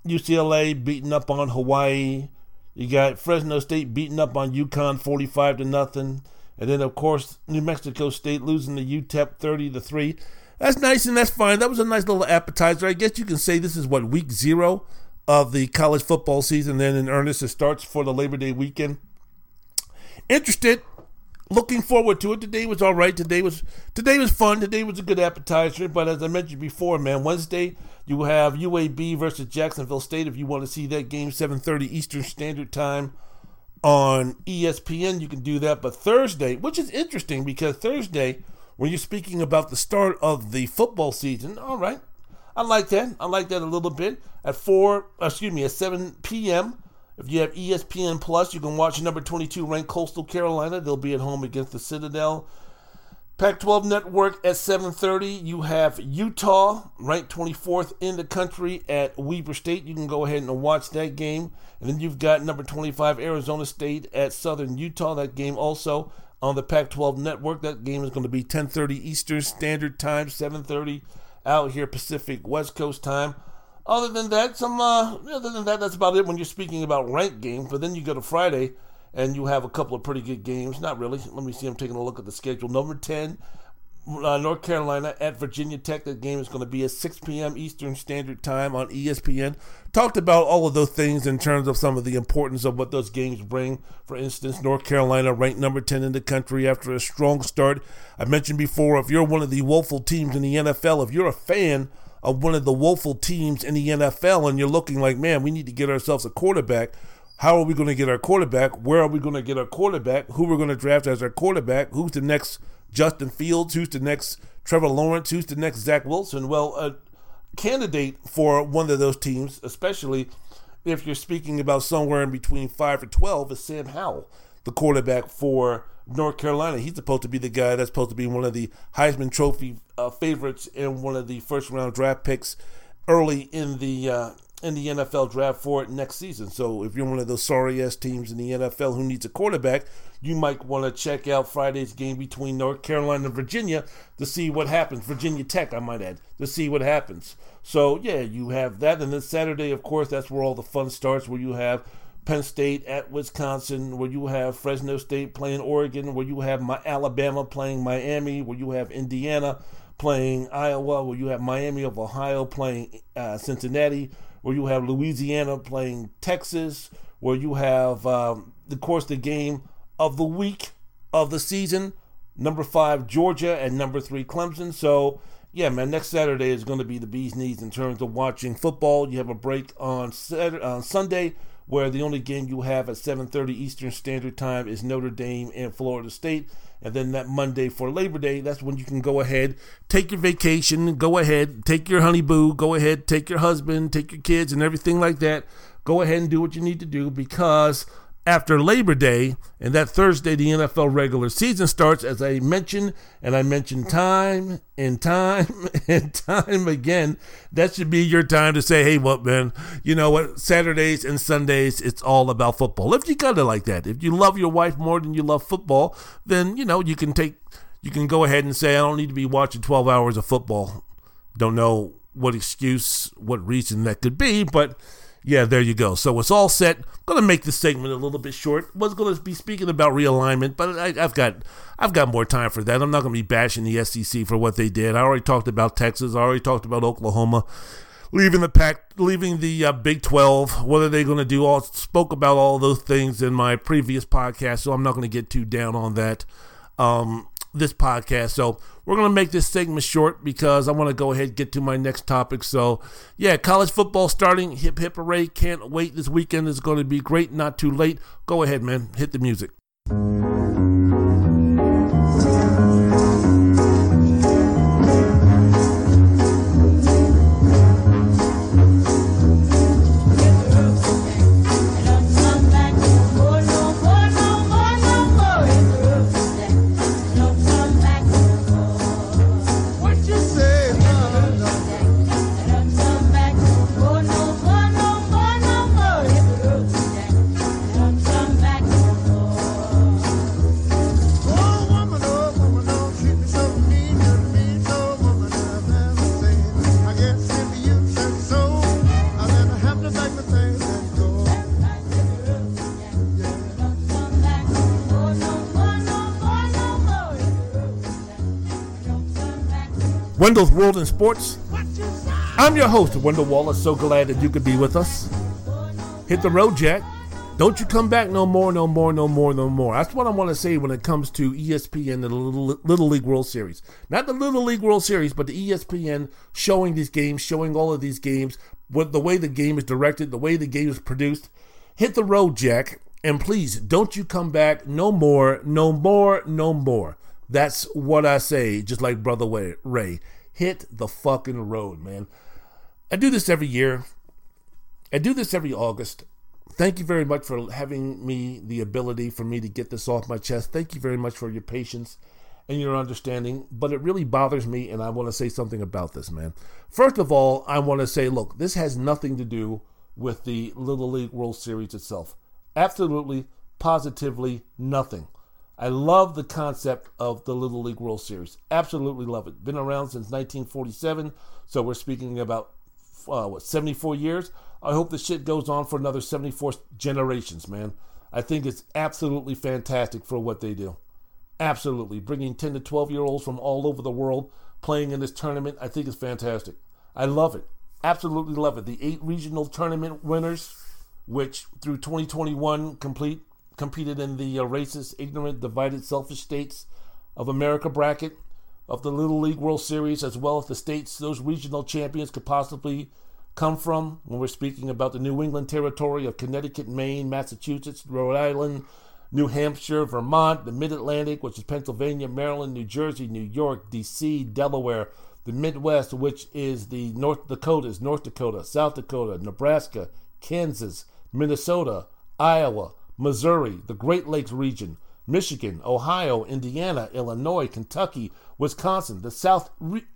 UCLA beating up on Hawaii. You got Fresno State beating up on UConn 45 to nothing. And then, of course, New Mexico State losing to UTEP 30 to 3. That's nice and that's fine. That was a nice little appetizer. I guess you can say this is what week zero of the college football season. Then in earnest, it starts for the Labor Day weekend. Interested, looking forward to it. Today was all right. Today was today was fun. Today was a good appetizer. But as I mentioned before, man, Wednesday you have UAB versus Jacksonville State. If you want to see that game, 7:30 Eastern Standard Time on ESPN, you can do that. But Thursday, which is interesting because Thursday when you're speaking about the start of the football season, all right, I like that. I like that a little bit. At 4, excuse me, at 7 p.m., if you have ESPN Plus, you can watch number 22 ranked Coastal Carolina. They'll be at home against the Citadel. Pac-12 Network at 7:30. You have Utah ranked 24th in the country at Weber State. You can go ahead and watch that game. And then you've got number 25 Arizona State at Southern Utah. That game also on the Pac-12 network. That game is going to be 10:30 Eastern Standard Time, 7:30 out here Pacific West Coast time. Other than that, some uh, other than that, that's about it when you're speaking about ranked games. But then you go to Friday and you have a couple of pretty good games. Not really. Let me see. I'm taking a look at the schedule. Number 10, uh, North Carolina at Virginia Tech. That game is going to be at 6 p.m. Eastern Standard Time on ESPN. Talked about all of those things in terms of some of the importance of what those games bring. For instance, North Carolina ranked number 10 in the country after a strong start. I mentioned before, if you're one of the woeful teams in the NFL, if you're a fan of one of the woeful teams in the NFL and you're looking like, man, we need to get ourselves a quarterback. How are we going to get our quarterback? Where are we going to get our quarterback? Who we're going to draft as our quarterback? Who's the next Justin Fields? Who's the next Trevor Lawrence? Who's the next Zach Wilson? Well, a candidate for one of those teams, especially if you're speaking about somewhere in between 5 or 12, is Sam Howell, the quarterback for North Carolina. He's supposed to be the guy that's supposed to be one of the Heisman Trophy uh, favorites and one of the first round draft picks early in the uh, in the NFL draft for it next season. So if you're one of those sorry ass teams in the NFL who needs a quarterback, you might want to check out Friday's game between North Carolina and Virginia to see what happens. Virginia Tech, I might add, to see what happens. So yeah, you have that, and then Saturday, of course, that's where all the fun starts. Where you have Penn State at Wisconsin, where you have Fresno State playing Oregon, where you have my Alabama playing Miami, where you have Indiana playing Iowa, where you have Miami of Ohio playing uh, Cincinnati, where you have Louisiana playing Texas, where you have, um, of course, the game of the week of the season, number five Georgia and number three Clemson. So yeah, man, next Saturday is going to be the bee's knees in terms of watching football. You have a break on Saturday, on Sunday where the only game you have at 7:30 Eastern Standard Time is Notre Dame and Florida State. And then that Monday for Labor Day, that's when you can go ahead, take your vacation, go ahead, take your honey boo, go ahead, take your husband, take your kids and everything like that. Go ahead and do what you need to do because after Labor Day and that Thursday, the NFL regular season starts, as I mentioned, and I mentioned time and time and time again. That should be your time to say, hey, what, man, you know what? Saturdays and Sundays, it's all about football. If you got it like that, if you love your wife more than you love football, then, you know, you can take, you can go ahead and say, I don't need to be watching 12 hours of football. Don't know what excuse, what reason that could be, but yeah, there you go. So it's all set. I'm gonna make this segment a little bit short. Was gonna be speaking about realignment, but I, have got I've got more time for that. I'm not gonna be bashing the SEC for what they did. I already talked about Texas. I already talked about Oklahoma leaving the pack, leaving the uh, Big 12. What are they going to do? All spoke about all those things in my previous podcast, so I'm not going to get too down on that. Um, this podcast. So we're going to make this segment short because I want to go ahead and get to my next topic. So, yeah, college football starting. Hip hip hooray. Can't wait. This weekend is going to be great. Not too late. Go ahead, man. Hit the music. Wendell's World in Sports. I'm your host, Wendell Wallace. So glad that you could be with us. Hit the road, Jack. Don't you come back no more, no more, no more, no more. That's what I want to say when it comes to ESPN and the Little, Little League World Series. Not the Little League World Series, but the ESPN showing these games, showing all of these games, what the way the game is directed, the way the game is produced. Hit the road, Jack. And please, don't you come back no more, no more, no more. That's what I say, just like Brother Ray hit the fucking road, man. I do this every year. I do this every August. Thank you very much for having me the ability for me to get this off my chest. Thank you very much for your patience and your understanding. But it really bothers me, and I want to say something about this, man. First of all, I want to say, look, this has nothing to do with the Little League World Series itself. Absolutely, positively nothing. I love the concept of the Little League World Series. Absolutely love it. Been around since 1947, so we're speaking about uh, what 74 years. I hope the shit goes on for another 74 generations, man. I think it's absolutely fantastic for what they do. Absolutely, bringing 10 to 12 year olds from all over the world playing in this tournament, I think it's fantastic. I love it. Absolutely love it. The eight regional tournament winners, which through 2021 complete competed in the uh, racist, ignorant, divided, selfish states of America bracket of the Little League World Series, as well as the states those regional champions could possibly come from. When we're speaking about the New England territory of Connecticut, Maine, Massachusetts, Rhode Island, New Hampshire, Vermont, the Mid Atlantic, which is Pennsylvania, Maryland, New Jersey, New York, D.C., Delaware, the Midwest, which is the North Dakotas, North Dakota, South Dakota, Nebraska, Kansas, Minnesota, Iowa, Missouri, the Great Lakes region, Michigan, Ohio, Indiana, Illinois, Kentucky, Wisconsin, the South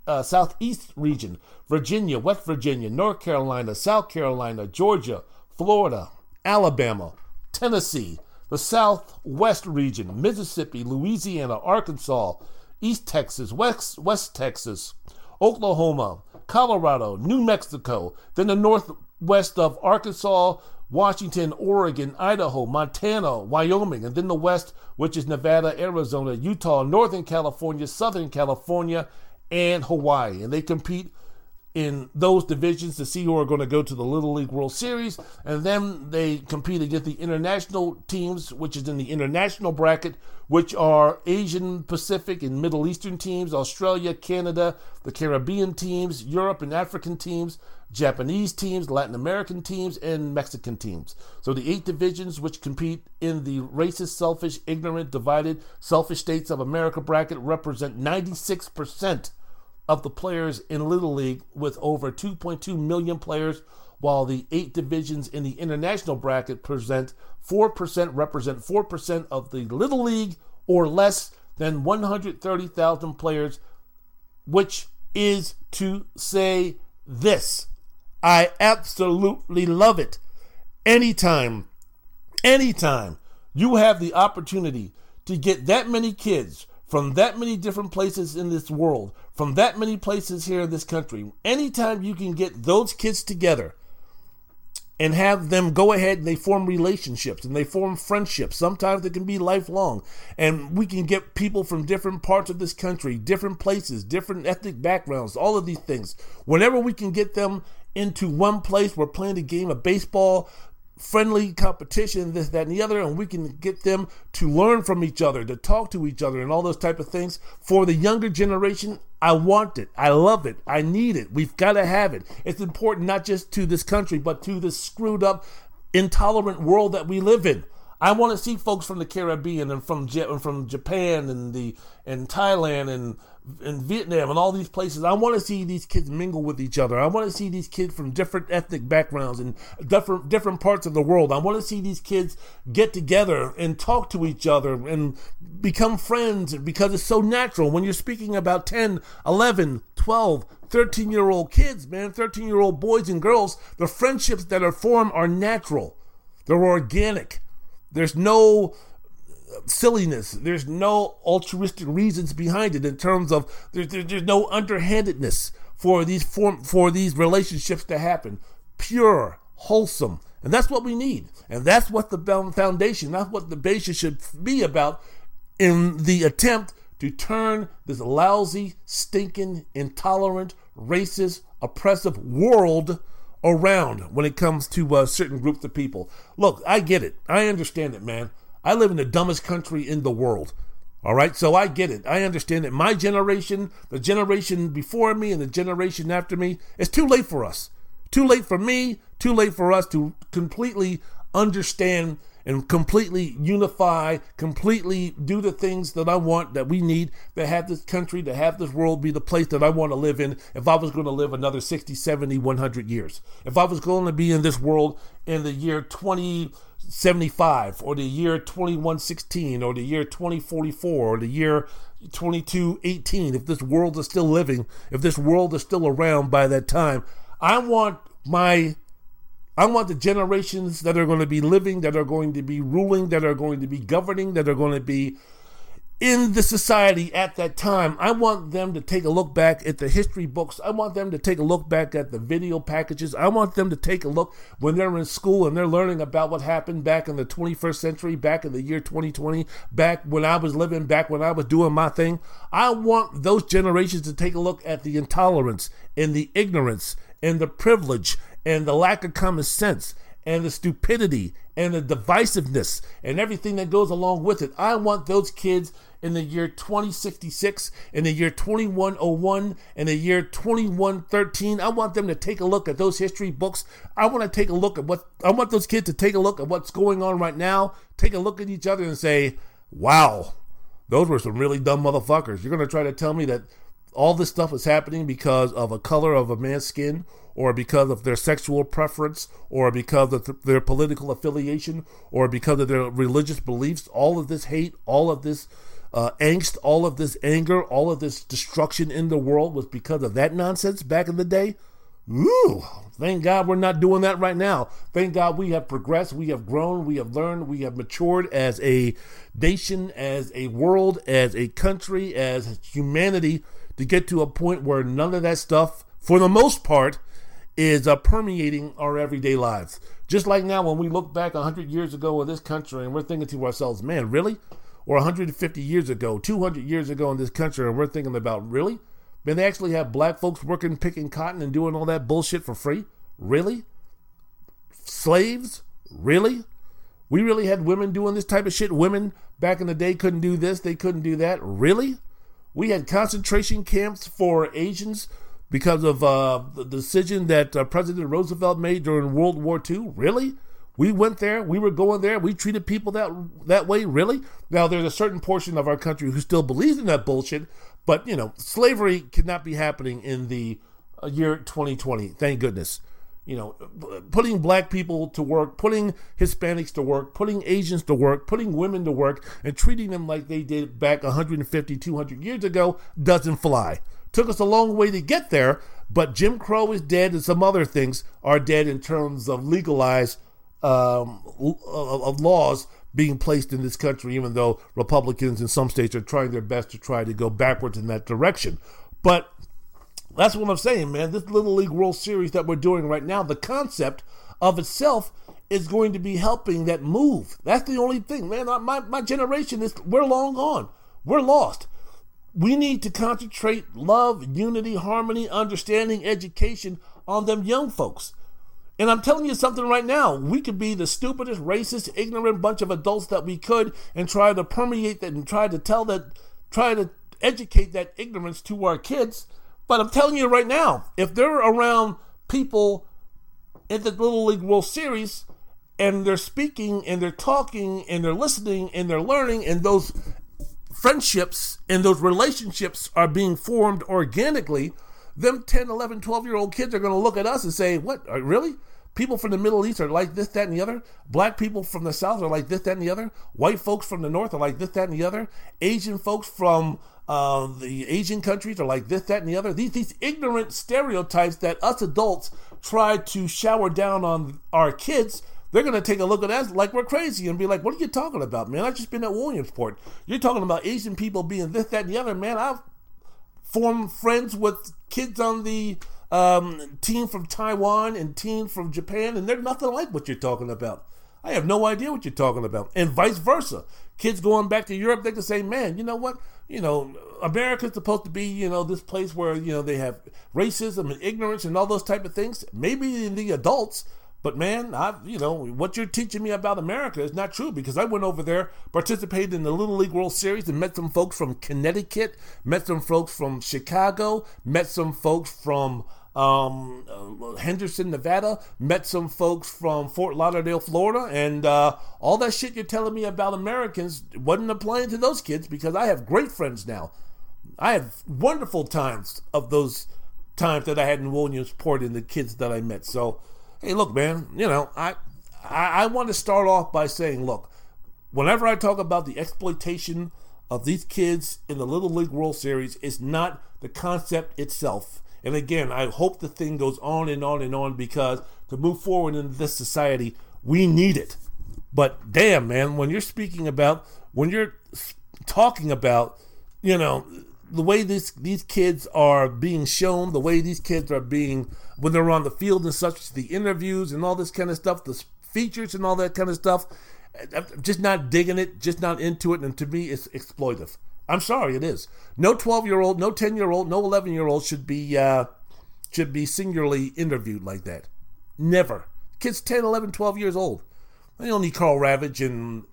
uh, Southeast region, Virginia, West Virginia, North Carolina, South Carolina, Georgia, Florida, Alabama, Tennessee, the Southwest region, Mississippi, Louisiana, Arkansas, East Texas, West West Texas, Oklahoma, Colorado, New Mexico, then the northwest of Arkansas, Washington, Oregon, Idaho, Montana, Wyoming, and then the West, which is Nevada, Arizona, Utah, Northern California, Southern California, and Hawaii. And they compete in those divisions to see who are going to go to the Little League World Series. And then they compete against the international teams, which is in the international bracket, which are Asian Pacific and Middle Eastern teams, Australia, Canada, the Caribbean teams, Europe and African teams, Japanese teams, Latin American teams, and Mexican teams. So the eight divisions which compete in the racist, selfish, ignorant, divided, selfish states of America bracket represent 96% of the players in Little League with over 2.2 million players, while the eight divisions in the international bracket present 4% represent 4% of the Little League or less than 130,000 players, which is to say this. I absolutely love it. Anytime, anytime you have the opportunity to get that many kids from that many different places in this world, from that many places here in this country, anytime you can get those kids together and have them go ahead and they form relationships and they form friendships. Sometimes it can be lifelong. And we can get people from different parts of this country, different places, different ethnic backgrounds, all of these things. Whenever we can get them into one place, we're playing a game of baseball, friendly competition, this, that, and the other, and we can get them to learn from each other, to talk to each other, and all those type of things. For the younger generation, I want it. I love it. I need it. We've got to have it. It's important not just to this country, but to this screwed up, intolerant world that we live in. I want to see folks from the Caribbean and from and from Japan and the and Thailand and in Vietnam and all these places. I want to see these kids mingle with each other. I want to see these kids from different ethnic backgrounds and different different parts of the world. I want to see these kids get together and talk to each other and become friends because it's so natural when you're speaking about 10, 11, 12, 13 year old kids, man, 13 year old boys and girls, the friendships that are formed are natural. They're organic. There's no silliness. There's no altruistic reasons behind it in terms of there's, there's no underhandedness for these form, for these relationships to happen. Pure, wholesome, and that's what we need. And that's what the foundation, that's what the basis should be about in the attempt to turn this lousy, stinking, intolerant, racist, oppressive world around when it comes to uh, certain groups of people. Look, I get it. I understand it, man. I live in the dumbest country in the world. All right, so I get it. I understand that my generation, the generation before me, and the generation after me, it's too late for us. Too late for me, too late for us to completely understand and completely unify, completely do the things that I want, that we need, to have this country, to have this world be the place that I want to live in if I was going to live another 60, 70, 100 years. If I was going to be in this world in the year 2075 or the year 2116 or the year 2044 or the year 2218 if this world is still living if this world is still around by that time i want my i want the generations that are going to be living that are going to be ruling that are going to be governing that are going to be in the society at that time. I want them to take a look back at the history books. I want them to take a look back at the video packages. I want them to take a look when they're in school and they're learning about what happened back in the 21st century, back in the year 2020, back when I was living, back when I was doing my thing. I want those generations to take a look at the intolerance and the ignorance and the privilege and the lack of common sense and the stupidity and the divisiveness and everything that goes along with it. I want those kids in the year 2066, in the year 2101, in the year 2113. I want them to take a look at those history books. I want to take a look at what I want those kids to take a look at what's going on right now, take a look at each other and say, wow, those were some really dumb motherfuckers. You're going to try to tell me that all this stuff is happening because of a color of a man's skin or because of their sexual preference or because of th- their political affiliation or because of their religious beliefs all of this hate all of this uh, angst, all of this anger, all of this destruction in the world was because of that nonsense back in the day? Ooh, thank God we're not doing that right now. Thank God we have progressed, we have grown, we have learned, we have matured as a nation, as a world, as a country, as humanity to get to a point where none of that stuff, for the most part, is uh, permeating our everyday lives. Just like now, when we look back 100 years ago in this country and we're thinking to ourselves, man, really? Or 150 years ago, 200 years ago in this country, and we're thinking about, really? Man, they actually have black folks working, picking cotton, and doing all that bullshit for free? Really? Slaves? Really? We really had women doing this type of shit. Women back in the day couldn't do this, they couldn't do that. Really? We had concentration camps for Asians because of uh, the decision that uh, President Roosevelt made during World War II. Really? We went there. We were going there. We treated people that that way. Really? Now there's a certain portion of our country who still believes in that bullshit. But you know, slavery cannot be happening in the uh, year 2020. Thank goodness. You know, putting black people to work, putting Hispanics to work, putting Asians to work, putting women to work, and treating them like they did back 150, 200 years ago doesn't fly. Took us a long way to get there, but Jim Crow is dead, and some other things are dead in terms of legalized um, of laws being placed in this country, even though Republicans in some states are trying their best to try to go backwards in that direction. But that's what I'm saying, man. This Little League World Series that we're doing right now, the concept of itself is going to be helping that move. That's the only thing, man. My, my generation is, we're long gone. We're lost. We need to concentrate love, unity, harmony, understanding, education on them young folks. And I'm telling you something right now. We could be the stupidest, racist, ignorant bunch of adults that we could and try to permeate that and try to tell that, try to educate that ignorance to our kids. But I'm telling you right now, if they're around people in the Little League World Series and they're speaking and they're talking and they're listening and they're learning and those friendships and those relationships are being formed organically, them 10, 11, 12 year old kids are going to look at us and say, What, really? People from the Middle East are like this, that, and the other. Black people from the South are like this, that, and the other. White folks from the North are like this, that, and the other. Asian folks from uh, the Asian countries are like this, that, and the other. These these ignorant stereotypes that us adults try to shower down on our kids. They're gonna take a look at us like we're crazy and be like, "What are you talking about, man? I've just been at Williamsport. You're talking about Asian people being this, that, and the other, man. I've formed friends with kids on the um, team from Taiwan and team from Japan, and they're nothing like what you're talking about. I have no idea what you're talking about. And vice versa. Kids going back to Europe, they can say, man, you know what? You know, America's supposed to be, you know, this place where, you know, they have racism and ignorance and all those type of things. Maybe the adults, but man, I you know what you're teaching me about America is not true because I went over there, participated in the Little League World Series, and met some folks from Connecticut, met some folks from Chicago, met some folks from um, uh, Henderson, Nevada, met some folks from Fort Lauderdale, Florida, and uh, all that shit you're telling me about Americans wasn't applying to those kids because I have great friends now. I have wonderful times of those times that I had in Williamsport and the kids that I met. So, hey, look, man, you know, I, I, I want to start off by saying, look, whenever I talk about the exploitation of these kids in the Little League World Series, it's not the concept itself and again, I hope the thing goes on and on and on because to move forward in this society, we need it. But damn, man, when you're speaking about, when you're talking about, you know, the way these these kids are being shown, the way these kids are being when they're on the field and such, the interviews and all this kind of stuff, the features and all that kind of stuff, I'm just not digging it, just not into it, and to me, it's exploitive. I'm sorry, it is. No 12 year old, no 10 year old, no 11 year old should be uh, should be singularly interviewed like that. Never. Kids 10, 11, 12 years old. They don't need Karl Ravech and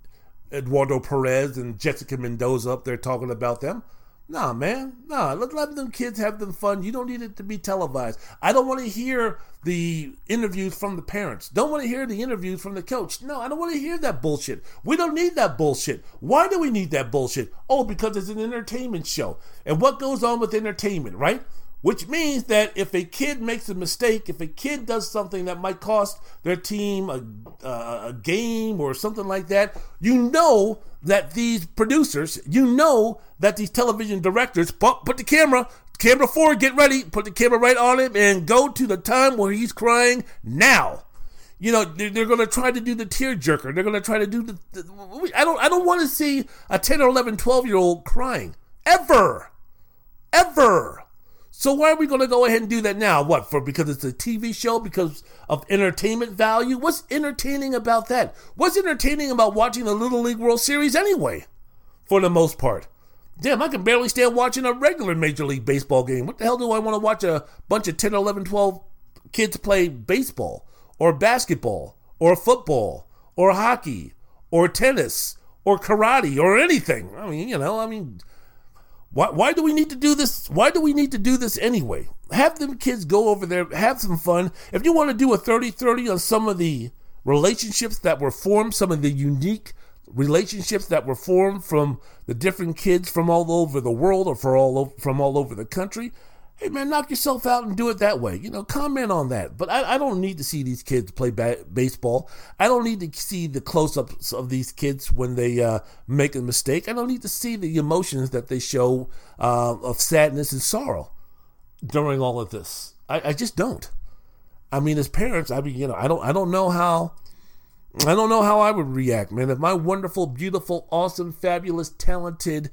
Eduardo Perez and Jessica Mendoza up there talking about them. Nah, man. Nah, let, let them kids have them fun. You don't need it to be televised. I don't want to hear the interviews from the parents. Don't want to hear the interviews from the coach. No, I don't want to hear that bullshit. We don't need that bullshit. Why do we need that bullshit? Oh, because it's an entertainment show. And what goes on with entertainment, right? Which means that if a kid makes a mistake, if a kid does something that might cost their team a, a, game or something like that, you know that these producers, you know that these television directors put, put the camera, camera forward, get ready, put the camera right on him, and go to the time where he's crying now. You know they're, going to try to do the tear jerker. They're going to try to do the, the. I don't. I don't want to see a 10 or 11, 12 year old crying ever, ever. So why are we going to go ahead and do that now? What for? Because it's a TV show? Because of entertainment value? What's entertaining about that? What's entertaining about watching the Little League World Series anyway? For the most part. Damn, I can barely stand watching a regular Major League Baseball game. What the hell do I want to watch a bunch of 10, 11, 12 kids play baseball or basketball or football or hockey or tennis or karate or anything? I mean, you know, I mean, why, why do we need to do this? Why do we need to do this anyway? Have them kids go over there, have some fun. If you want to do a 30 30 on some of the relationships that were formed, some of the unique relationships that were formed from the different kids from all over the world or for all from all over the country, hey man, knock yourself out and do it that way. You know, comment on that. But I, I don't need to see these kids play ba- baseball. I don't need to see the close ups of these kids when they uh, make a mistake. I don't need to see the emotions that they show uh, of sadness and sorrow during all of this. I, I just don't. I mean, as parents, I mean, you know, I don't, I don't know how. I don't know how I would react, man. If my wonderful, beautiful, awesome, fabulous, talented,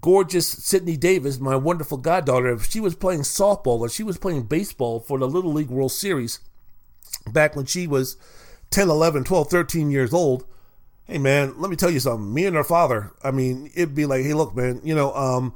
gorgeous Sydney Davis, my wonderful goddaughter, if she was playing softball or she was playing baseball for the Little League World Series back when she was 10, 11, 12, 13 years old, hey man, let me tell you something. Me and her father, I mean, it'd be like, hey, look, man, you know, um,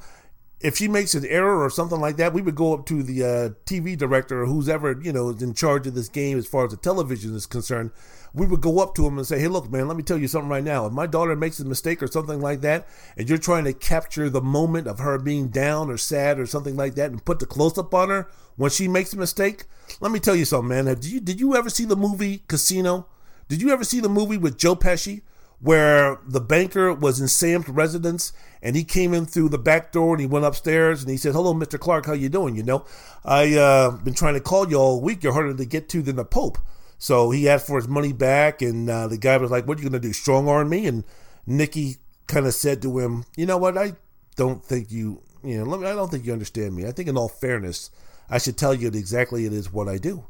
if she makes an error or something like that, we would go up to the uh, TV director or who's ever, you know, is in charge of this game as far as the television is concerned we would go up to him and say, "Hey, look, man, let me tell you something right now. If my daughter makes a mistake or something like that, and you're trying to capture the moment of her being down or sad or something like that, and put the close up on her when she makes a mistake, let me tell you something, man. Did you did you ever see the movie Casino? Did you ever see the movie with Joe Pesci?" where the banker was in Sam's residence and he came in through the back door and he went upstairs and he said, "Hello, Mr. Clark, how you doing? You know, I uh, been trying to call you all week. You're harder to get to than the Pope." So he asked for his money back, and uh, the guy was like, "What are you to do? Strong arm me?" And Nikki kind of said to him, "You know what? I don't think you, you know, me, I don't think you understand me. I think, in all fairness, I should tell you exactly it is what I do.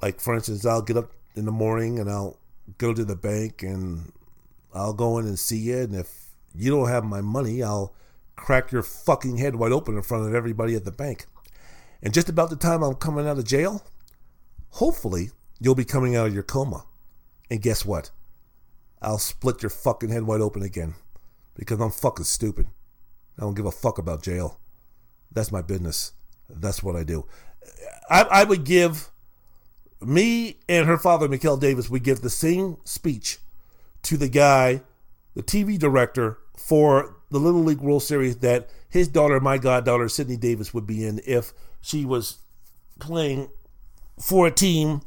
Like, for instance, I'll get up in the morning and I'll go to the bank and I'll go in and see you, and if you don't have my money, I'll crack your fucking head wide open in front of everybody at the bank. And just about the time I'm coming out of jail, hopefully." You'll be coming out of your coma. And guess what? I'll split your fucking head wide open again. Because I'm fucking stupid. I don't give a fuck about jail. That's my business. That's what I do. I, I would give me and her father, Mikhail Davis, would give the same speech to the guy, the TV director for the Little League World Series that his daughter, my goddaughter, Sydney Davis, would be in if she was playing for a team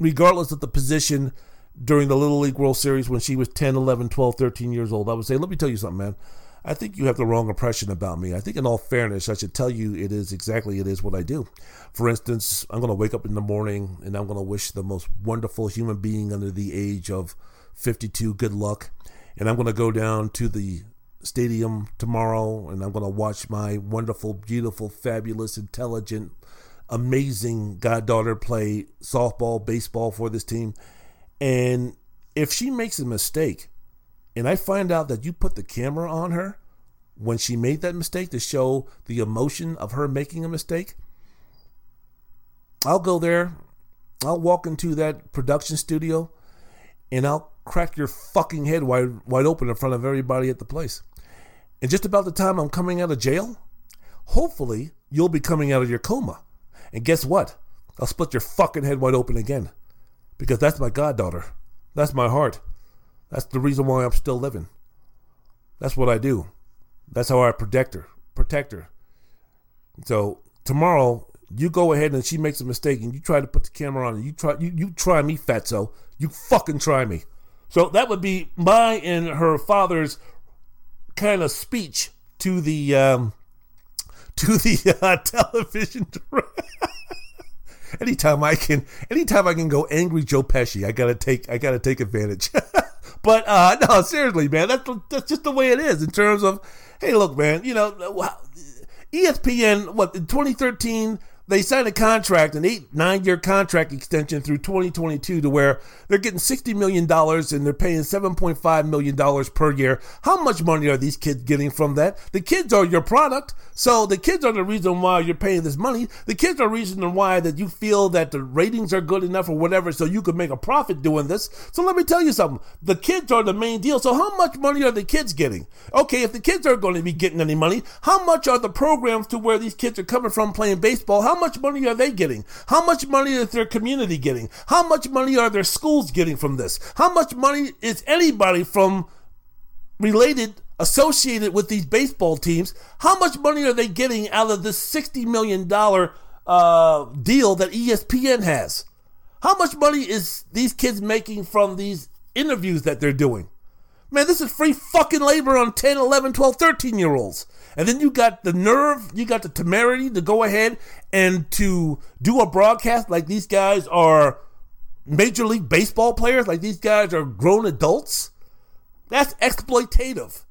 regardless of the position during the Little League World Series when she was 10, 11, 12, 13 years old. I would say, let me tell you something, man. I think you have the wrong impression about me. I think, in all fairness, I should tell you it is exactly it is what I do. For instance, I'm going to wake up in the morning and I'm going to wish the most wonderful human being under the age of 52 good luck, and I'm going to go down to the stadium tomorrow and I'm going to watch my wonderful, beautiful, fabulous, intelligent, amazing goddaughter play softball, baseball for this team. And if she makes a mistake, and I find out that you put the camera on her when she made that mistake to show the emotion of her making a mistake, I'll go there. I'll walk into that production studio and I'll crack your fucking head wide wide open in front of everybody at the place. And just about the time I'm coming out of jail, hopefully you'll be coming out of your coma. And guess what? I'll split your fucking head wide open again. Because that's my goddaughter. That's my heart. That's the reason why I'm still living. That's what I do. That's how I protect her. Protect her. So tomorrow, you go ahead and she makes a mistake and you try to put the camera on and you try you, you try me, fatso. You fucking try me. So that would be my and her father's kind of speech to the um, to the uh, television. anytime I can, anytime I can go angry Joe Pesci, I gotta take, I gotta take advantage. but uh, no, seriously, man, that's that's just the way it is in terms of, hey, look, man, you know, ESPN, what in 2013 they signed a contract, an eight, nine year contract extension through 2022 to where they're getting $60 million and they're paying $7.5 million per year. How much money are these kids getting from that? The kids are your product. So the kids are the reason why you're paying this money. The kids are the reason why that you feel that the ratings are good enough or whatever so you could make a profit doing this. So let me tell you something. The kids are the main deal. So how much money are the kids getting? Okay, if the kids aren't going to be getting any money, how much are the programs to where these kids are coming from playing baseball? How much money are they getting? How much money is their community getting? How much money are their schools getting from this? How much money is anybody from related associated with these baseball teams? How much money are they getting out of this $60 million uh, deal that ESPN has? How much money is these kids making from these interviews that they're doing? Man, this is free fucking labor on 10, 11, 12, 13 year olds. And then you got the nerve, you got the temerity to go ahead and to do a broadcast like these guys are Major League Baseball players, like these guys are grown adults. That's exploitative.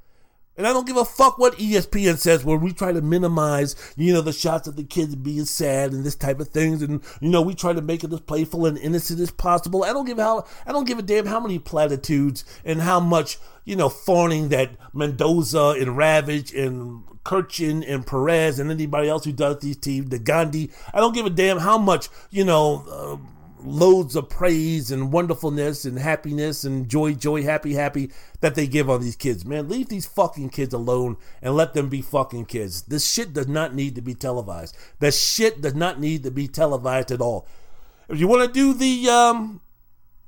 And I don't give a fuck what ESPN says where we try to minimize, you know, the shots of the kids being sad and this type of things. And, you know, we try to make it as playful and innocent as possible. I don't give how I don't give a damn how many platitudes and how much, you know, fawning that Mendoza and Ravech and Kurkjian and Perez and anybody else who does these teams, the Gandhi. I don't give a damn how much, you know, uh, loads of praise and wonderfulness and happiness and joy, joy, happy, happy that they give on these kids. Man, leave these fucking kids alone and let them be fucking kids. This shit does not need to be televised. That shit does not need to be televised at all. If you want to do the um,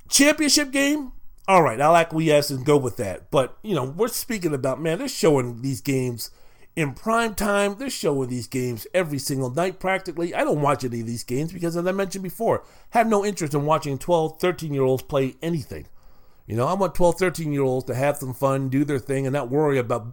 championship game, all right, I'll acquiesce and go with that. But, you know, we're speaking about, man, they're showing these games in prime time. They're showing these games every single night practically. I don't watch any of these games because, as I mentioned before, have no interest in watching 12, 13 year olds play anything. You know, I want 12, 13 year olds to have some fun, do their thing, and not worry about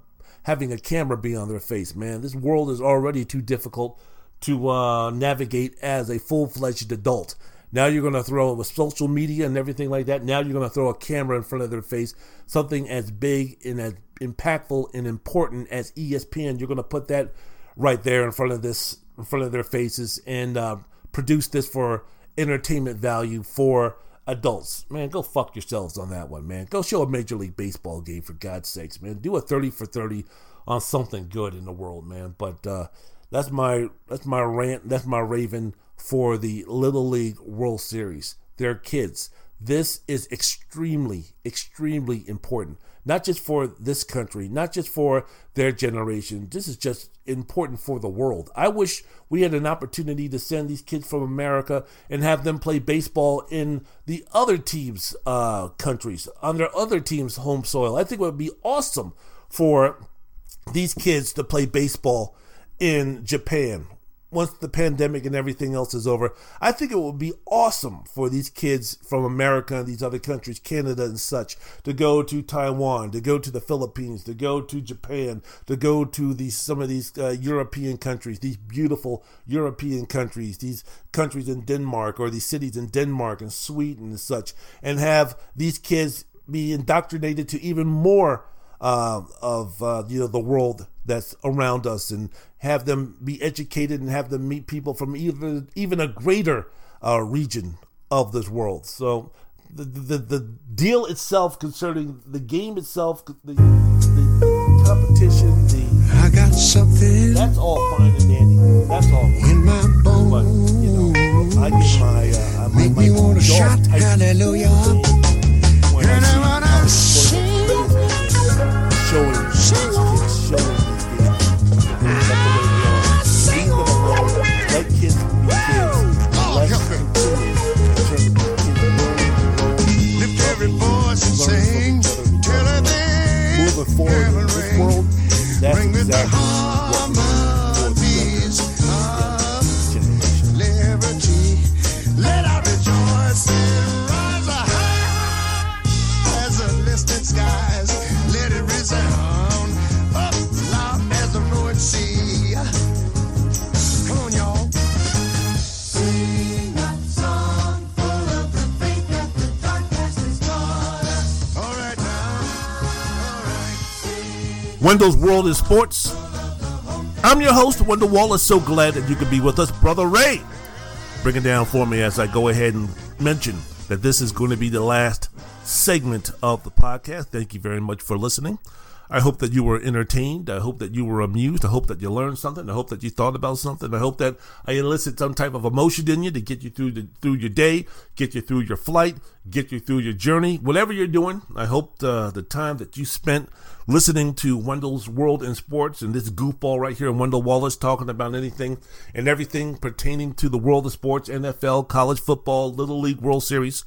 having a camera be on their face, man. This world is already too difficult to uh, navigate as a full fledged adult. Now you're going to throw it with social media and everything like that. Now you're going to throw a camera in front of their face, something as big and as impactful and important as ESPN. You're going to put that right there in front of this, in front of their faces, and uh, produce this for entertainment value for adults. Man, go fuck yourselves on that one, man. Go show a Major League Baseball game for God's sakes, man. Do a 30 for 30 on something good in the world, man. But uh, that's my that's my rant. That's my raven for the Little League World Series. They're kids. This is extremely, extremely important not just for this country, not just for their generation. This is just important for the world. I wish we had an opportunity to send these kids from America and have them play baseball in the other teams' uh, countries, on their other teams' home soil. I think it would be awesome for these kids to play baseball in Japan once the pandemic and everything else is over, I think it would be awesome for these kids from America and these other countries, Canada and such, to go to Taiwan, to go to the Philippines, to go to Japan, to go to these some of these uh, European countries, these beautiful European countries, these countries in Denmark or these cities in Denmark and Sweden and such, and have these kids be indoctrinated to even more uh, of uh, you know the world that's around us and have them be educated and have them meet people from even even a greater uh, region of this world. So the, the the deal itself concerning the game itself, the, the competition, the I got something. That's all fine and dandy. That's all. In my bones. But you know, I get my uh, Make my, me jaw shout tight hallelujah. And I wanna forward in this world, that's exactly Wendell's World in Sports. I'm your host, Wendell Wallace. So glad that you could be with us, Brother Ray. Bring it down for me as I go ahead and mention that this is going to be the last segment of the podcast. Thank you very much for listening. I hope that you were entertained. I hope that you were amused. I hope that you learned something. I hope that you thought about something. I hope that I elicited some type of emotion in you to get you through the through your day, get you through your flight, get you through your journey, whatever you're doing. I hope the, the time that you spent listening to Wendell's World in Sports and this goofball right here, Wendell Wallace, talking about anything and everything pertaining to the world of sports, NFL, college football, Little League World Series.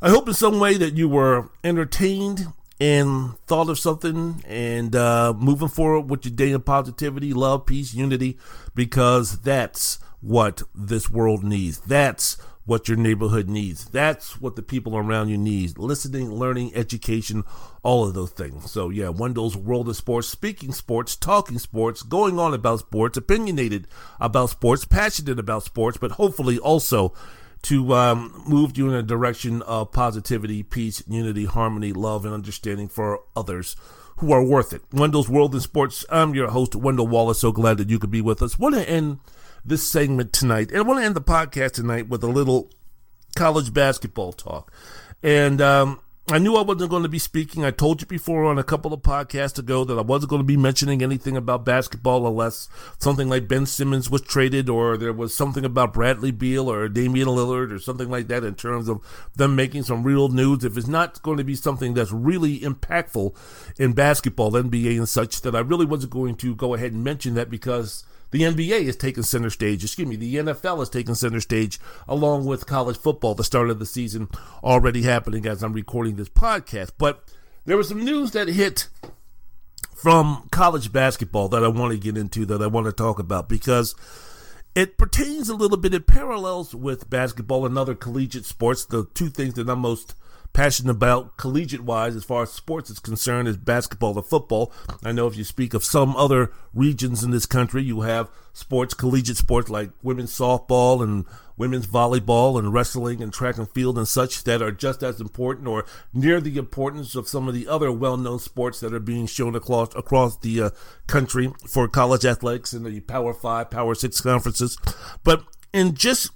I hope in some way that you were entertained and thought of something and uh, moving forward with your day of positivity, love, peace, unity, because that's what this world needs. That's what your neighborhood needs. That's what the people around you need. Listening, learning, education, all of those things. So yeah, Wendell's World of Sports, speaking sports, talking sports, going on about sports, opinionated about sports, passionate about sports, but hopefully also to um, move you in a direction of positivity, peace, unity, harmony, love, and understanding for others who are worth it. Wendell's World in Sports. I'm your host, Wendell Wallace. So glad that you could be with us. Want to end this segment tonight, and I want to end the podcast tonight with a little college basketball talk. And um, I knew I wasn't going to be speaking. I told you before on a couple of podcasts ago that I wasn't going to be mentioning anything about basketball unless something like Ben Simmons was traded or there was something about Bradley Beal or Damian Lillard or something like that in terms of them making some real news. If it's not going to be something that's really impactful in basketball, NBA and such, that I really wasn't going to go ahead and mention that because the NBA has taken center stage. Excuse me, the NFL has taken center stage along with college football. The start of the season already happening as I'm recording this podcast. But there was some news that hit from college basketball that I want to get into, that I want to talk about because it pertains a little bit, it parallels with basketball and other collegiate sports, the two things that I'm most passionate about collegiate wise as far as sports is concerned is basketball or football. I know if you speak of some other regions in this country, you have sports, collegiate sports like women's softball and women's volleyball and wrestling and track and field and such that are just as important or near the importance of some of the other well-known sports that are being shown across across the uh, country for college athletics and the Power 5, Power 6 conferences. But in just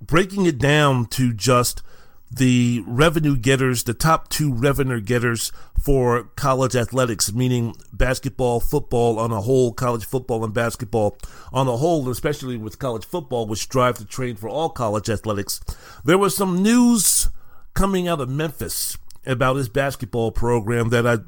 breaking it down to just the revenue getters, the top two revenue getters for college athletics, meaning basketball, football on a whole, college football and basketball on a whole, especially with college football, which drive the train for all college athletics. There was some news coming out of Memphis about his basketball program that I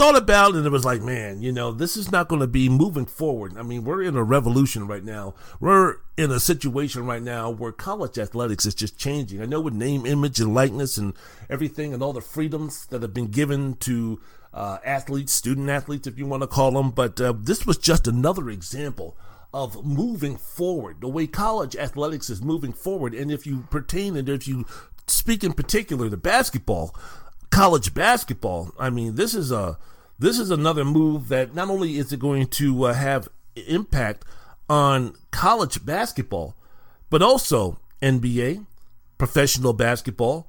thought about and it was like, man, you know, this is not going to be moving forward. I mean, we're in a revolution right now. We're in a situation right now where college athletics is just changing. I know with name, image, and likeness and everything and all the freedoms that have been given to uh, athletes, student athletes, if you want to call them, but uh, this was just another example of moving forward, the way college athletics is moving forward. And if you pertain and if you speak in particular to basketball, college basketball, I mean, this is a this is another move that not only is it going to uh, have impact on college basketball, but also NBA, professional basketball,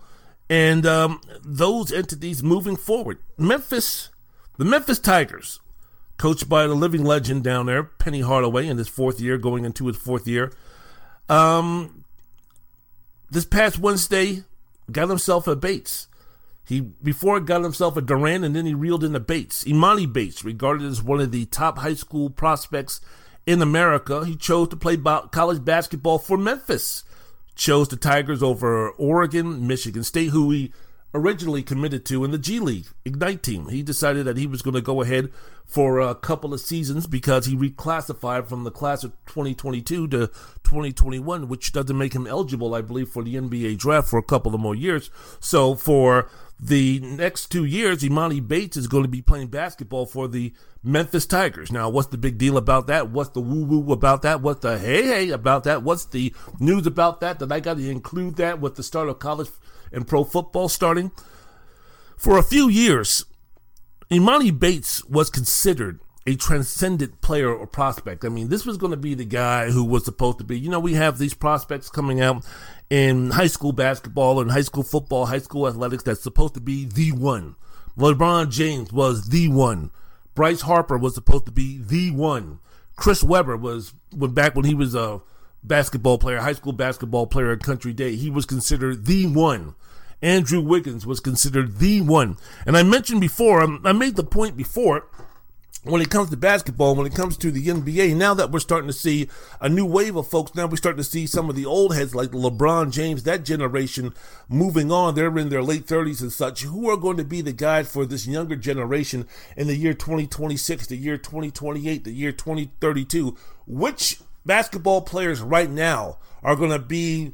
and um, those entities moving forward. Memphis, the Memphis Tigers, coached by the living legend down there, Penny Hardaway, in his fourth year, going into his fourth year. Um, this past Wednesday, got himself a Bates. He before got himself a Duren and then he reeled in the Bates. Emoni Bates, regarded as one of the top high school prospects in America, he chose to play college basketball for Memphis. Chose the Tigers over Oregon, Michigan State, who he originally committed to in the G League Ignite team. He decided that he was going to go ahead for a couple of seasons because he reclassified from the class of 2022 to 2021, which doesn't make him eligible, I believe, for the NBA draft for a couple of more years. So for the next two years, Emoni Bates is going to be playing basketball for the Memphis Tigers. Now, what's the big deal about that? What's the woo woo about that? What's the hey hey about that? What's the news about that? That I got to include that with the start of college and pro football starting? For a few years, Emoni Bates was considered a transcendent player or prospect. I mean, this was going to be the guy who was supposed to be. You know, we have these prospects coming out in high school basketball and high school football, high school athletics that's supposed to be the one. LeBron James was the one Bryce Harper was supposed to be the one. Chris Webber was when back when he was a basketball player, high school basketball player at Country Day, he was considered the one. Andrew Wiggins was considered the one. And I mentioned before, um, I made the point before when it comes to basketball, when it comes to the NBA, now that we're starting to see a new wave of folks, now we're starting to see some of the old heads like LeBron James, that generation moving on. They're in their late 30s and such. Who are going to be the guide for this younger generation in the year 2026, the year 2028, the year 2032? Which basketball players right now are going to be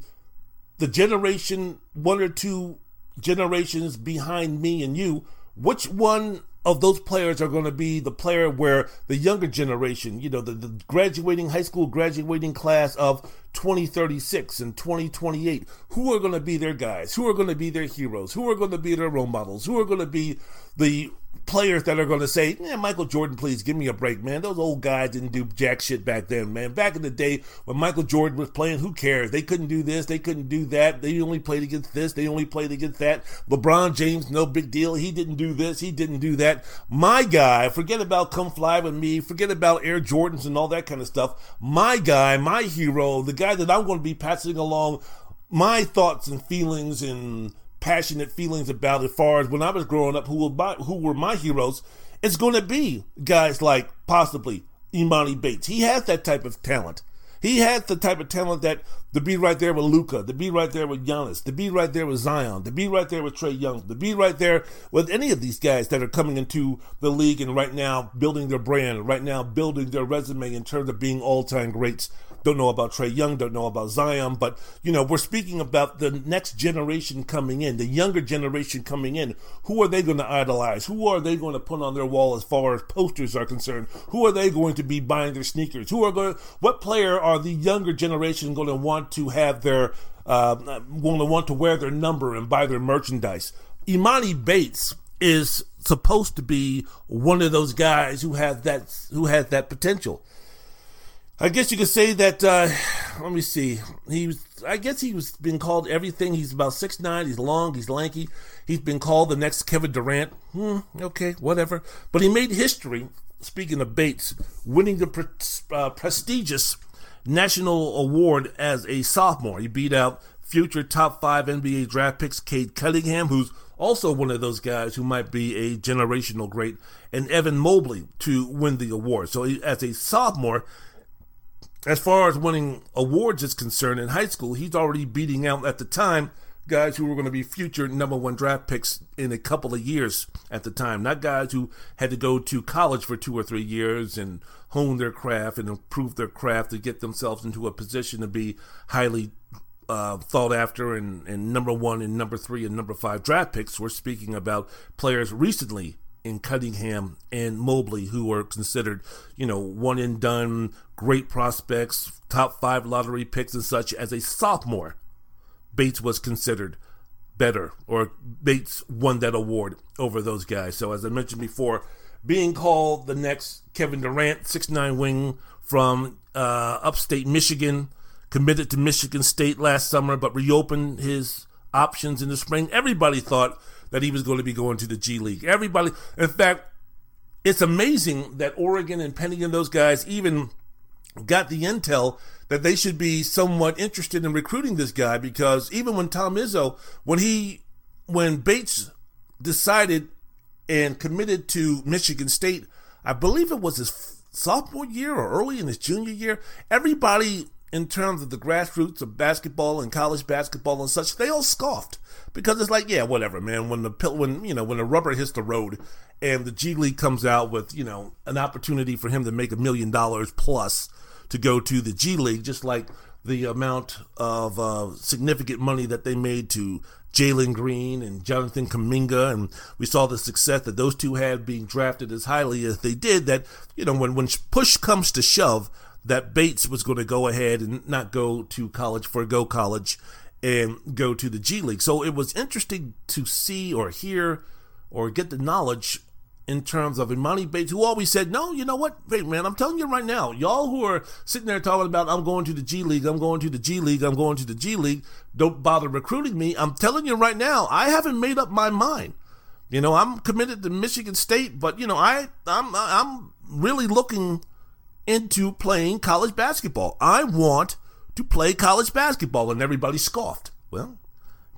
the generation, one or two generations behind me and you? Which one of those players are going to be the player where the younger generation, you know, the, the graduating high school graduating class of 2036 and 2028, who are going to be their guys? Who are going to be their heroes? Who are going to be their role models? Who are going to be the players that are going to say, yeah, Michael Jordan, please give me a break, man. Those old guys didn't do jack shit back then, man. Back in the day when Michael Jordan was playing, who cares? They couldn't do this, they couldn't do that. They only played against this, they only played against that. LeBron James, no big deal. He didn't do this, he didn't do that. My guy, forget about Come Fly With Me, forget about Air Jordans and all that kind of stuff. My guy, my hero, the guy that I'm going to be passing along my thoughts and feelings and passionate feelings about as far as when I was growing up, who were my, who were my heroes, it's going to be guys like possibly Emoni Bates. He has that type of talent. He has the type of talent that to be right there with Luka, to be right there with Giannis, to be right there with Zion, to be right there with Trae Young, to be right there with any of these guys that are coming into the league and right now building their brand, right now building their resume in terms of being all-time greats don't know about Trae Young, don't know about Zion, but you know, we're speaking about the next generation coming in, the younger generation coming in. Who are they going to idolize? Who are they going to put on their wall as far as posters are concerned? Who are they going to be buying their sneakers? Who are going what player are the younger generation going to want to have their uh, going to want to wear their number and buy their merchandise? Emoni Bates is supposed to be one of those guys who has that who has that potential. I guess you could say that. Uh, let me see. He was. I guess he was been called everything. He's about six nine. He's long. He's lanky. He's been called the next Kevin Durant. Hmm, okay, whatever. But he made history. Speaking of Bates, winning the pre- uh, prestigious national award as a sophomore. He beat out future top five NBA draft picks Cade Cunningham, who's also one of those guys who might be a generational great, and Evan Mobley to win the award. So he, as a sophomore as far as winning awards is concerned in high school, he's already beating out at the time guys who were going to be future number one draft picks in a couple of years at the time. Not guys who had to go to college for two or three years and hone their craft and improve their craft to get themselves into a position to be highly uh, thought after and, and number one and number three and number five draft picks. We're speaking about players recently in Cunningham and Mobley, who were considered, you know, one and done, great prospects, top five lottery picks and such. As a sophomore, Bates was considered better, or Bates won that award over those guys. So, as I mentioned before, being called the next Kevin Durant, six nine wing from uh, upstate Michigan, committed to Michigan State last summer, but reopened his options in the spring. Everybody thought that he was going to be going to the G League. Everybody, in fact, it's amazing that Oregon and Penny and those guys even got the intel that they should be somewhat interested in recruiting this guy because even when Tom Izzo, when he, when Bates decided and committed to Michigan State, I believe it was his sophomore year or early in his junior year, everybody in terms of the grassroots of basketball and college basketball and such, they all scoffed because it's like, yeah, whatever, man. When the when you know when the rubber hits the road, and the G League comes out with you know an opportunity for him to make a million dollars plus to go to the G League, just like the amount of uh, significant money that they made to Jalen Green and Jonathan Kuminga, and we saw the success that those two had being drafted as highly as they did. That you know when when push comes to shove, that Bates was going to go ahead and not go to college, for go college, and go to the G League. So it was interesting to see or hear or get the knowledge in terms of Emoni Bates, who always said, No, you know what? Wait, man, I'm telling you right now, y'all who are sitting there talking about, I'm going to the G League, I'm going to the G League, I'm going to the G League, don't bother recruiting me. I'm telling you right now, I haven't made up my mind. You know, I'm committed to Michigan State, but you know, I I'm I'm really looking into playing college basketball. I want to play college basketball, and everybody scoffed. Well,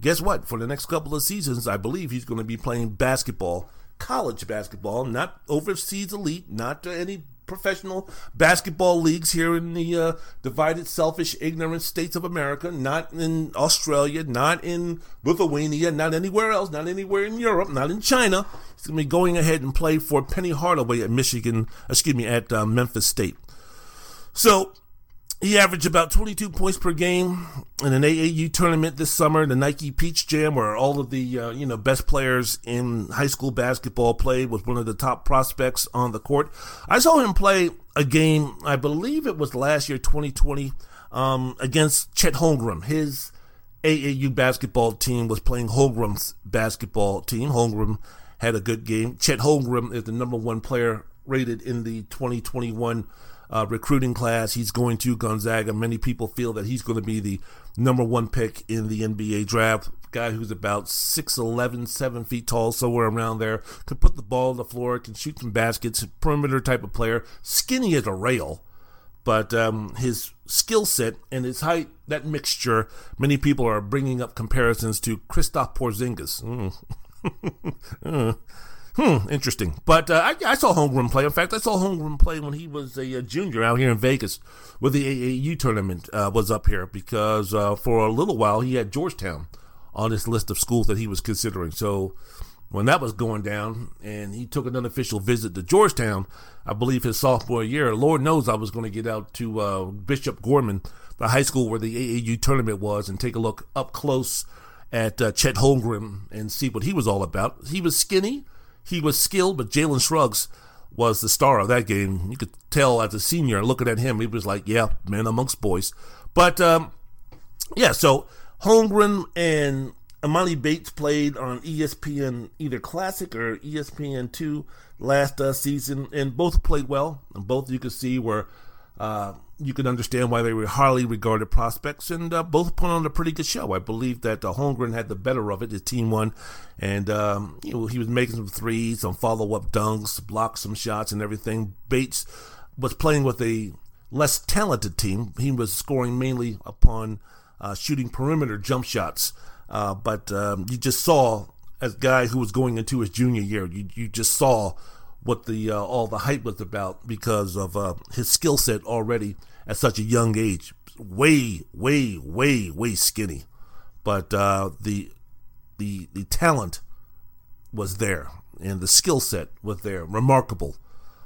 guess what? For the next couple of seasons, I believe he's going to be playing basketball, college basketball, not overseas elite, not any professional basketball leagues here in the uh, divided, selfish, ignorant states of America, not in Australia, not in Lithuania, not anywhere else, not anywhere in Europe, not in China. He's going to be going ahead and play for Penny Hardaway at Michigan, excuse me, at uh, Memphis State. So he averaged about 22 points per game in an AAU tournament this summer, the Nike Peach Jam, where all of the uh, you know best players in high school basketball played. Was one of the top prospects on the court. I saw him play a game, I believe it was last year, 2020, um, against Chet Holmgren. His AAU basketball team was playing Holmgren's basketball team. Holmgren had a good game. Chet Holmgren is the number one player rated in the 2021 uh, recruiting class. He's going to Gonzaga. Many people feel that he's going to be the number one pick in the NBA draft. Guy who's about 6'11, 7 feet tall, somewhere around there. Can put the ball on the floor, can shoot some baskets, perimeter type of player. Skinny as a rail. But um, his skill set and his height, that mixture, many people are bringing up comparisons to Kristaps Porzingis. Mm. Hmm, interesting. But uh, I, I, saw Holmgren play. In fact, I saw Holmgren play when he was a, a junior out here in Vegas, where the AAU tournament uh, was up here. Because uh, for a little while he had Georgetown on his list of schools that he was considering. So when that was going down, and he took an unofficial visit to Georgetown, I believe his sophomore year. Lord knows I was going to get out to uh, Bishop Gorman, the high school where the AAU tournament was, and take a look up close at uh, Chet Holmgren and see what he was all about. He was skinny he was skilled, but Jalen Suggs was the star of that game. You could tell as a senior, looking at him, he was like, yeah, man amongst boys. But um, yeah, so Holmgren and Emoni Bates played on ESPN either Classic or ESPN two last uh, season, and both played well. And both you could see were uh, you can understand why they were highly regarded prospects, and uh, both put on a pretty good show. I believe that uh, Holmgren had the better of it. His team won, and um, you know, he was making some threes, some follow up dunks, blocked some shots, and everything. Bates was playing with a less talented team. He was scoring mainly upon uh, shooting perimeter jump shots, uh, but um, you just saw as a guy who was going into his junior year, you you just saw what the uh, all the hype was about because of uh, his skill set already at such a young age. Way, way, way, way skinny, but uh, the the the talent was there and the skill set was there. Remarkable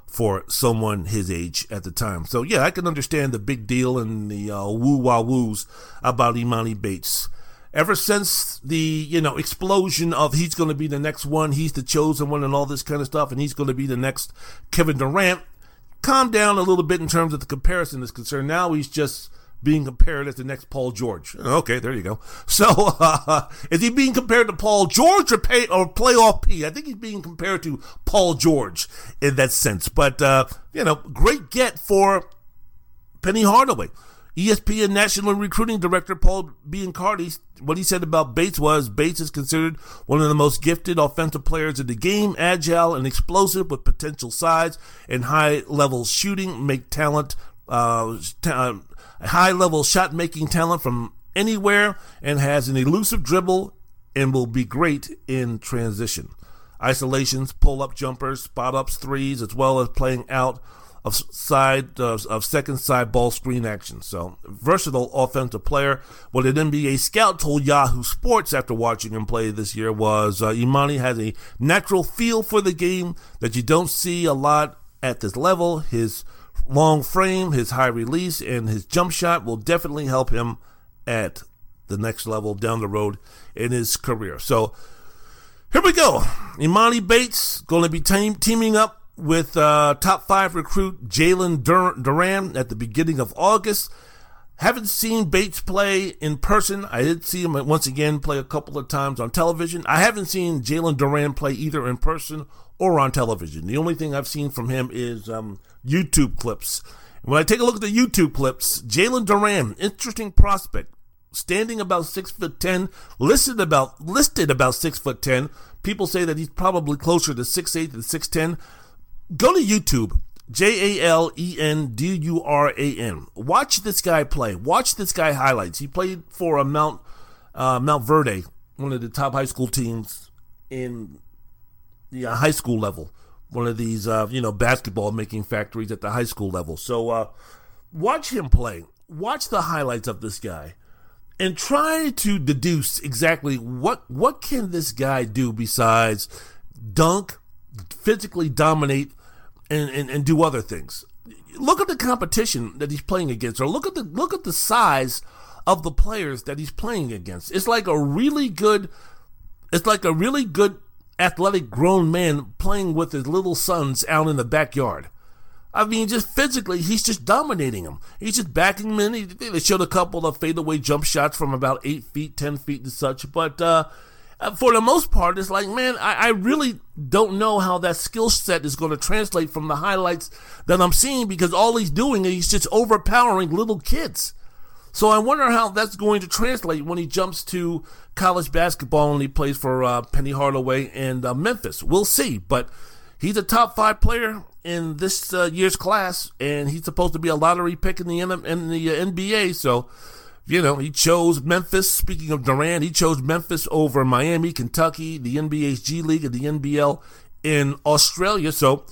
for someone his age at the time. So yeah, I can understand the big deal and the uh, woo wah woos about Emoni Bates ever since the you know explosion of he's going to be the next one, he's the chosen one, and all this kind of stuff, and he's going to be the next Kevin Durant. Calm down a little bit in terms of the comparison is concerned. Now he's just being compared as the next Paul George. Okay, there you go. So uh, is he being compared to Paul George or pay or playoff P? I think he's being compared to Paul George in that sense. But uh, you know, great get for Penny Hardaway. ESPN National Recruiting Director Paul Biancardi, what he said about Bates was Bates is considered one of the most gifted offensive players in the game, agile and explosive with potential size and high level shooting, make talent, uh, uh, high level shot making talent from anywhere, and has an elusive dribble and will be great in transition. Isolations, pull up jumpers, spot ups, threes, as well as playing out of side of, of second side ball screen action. So versatile offensive player. What an NBA scout told Yahoo Sports after watching him play this year was uh, Emoni has a natural feel for the game that you don't see a lot at this level. His long frame, his high release, and his jump shot will definitely help him at the next level down the road in his career. So here we go. Emoni Bates going to be team, teaming up with uh, top five recruit Jalen Dur- Duren at the beginning of August. Haven't seen Bates play in person. I did see him once again play a couple of times on television. I haven't seen Jalen Duren play either in person or on television. The only thing I've seen from him is um, YouTube clips. When I take a look at the YouTube clips, Jalen Duren, interesting prospect, standing about six foot ten, listed about listed about six foot ten. People say that he's probably closer to six eight than six ten. Go to YouTube, J A L E N D U R A N. Watch this guy play. Watch this guy highlights. He played for a Mount uh, Montverde, one of the top high school teams in the uh, high school level. One of these, uh, you know, basketball making factories at the high school level. So uh, watch him play. Watch the highlights of this guy, and try to deduce exactly what what can this guy do besides dunk, physically dominate, and, and, and do other things. Look at the competition that he's playing against, or look at the look at the size of the players that he's playing against. It's like a really good, it's like a really good athletic grown man playing with his little sons out in the backyard. I mean, just physically, he's just dominating them. He's just backing them in. He, they showed a couple of fadeaway jump shots from about eight feet, ten feet, and such. But uh, for the most part, it's like, man, I, I really don't know how that skill set is going to translate from the highlights that I'm seeing because all he's doing is he's just overpowering little kids. So I wonder how that's going to translate when he jumps to college basketball and he plays for uh, Penny Hardaway and uh, Memphis. We'll see, but he's a top five player in this uh, year's class, and he's supposed to be a lottery pick in the in the uh, NBA. So, you know, he chose Memphis. Speaking of Duren, he chose Memphis over Miami, Kentucky, the NBA's G League, and the NBL in Australia. So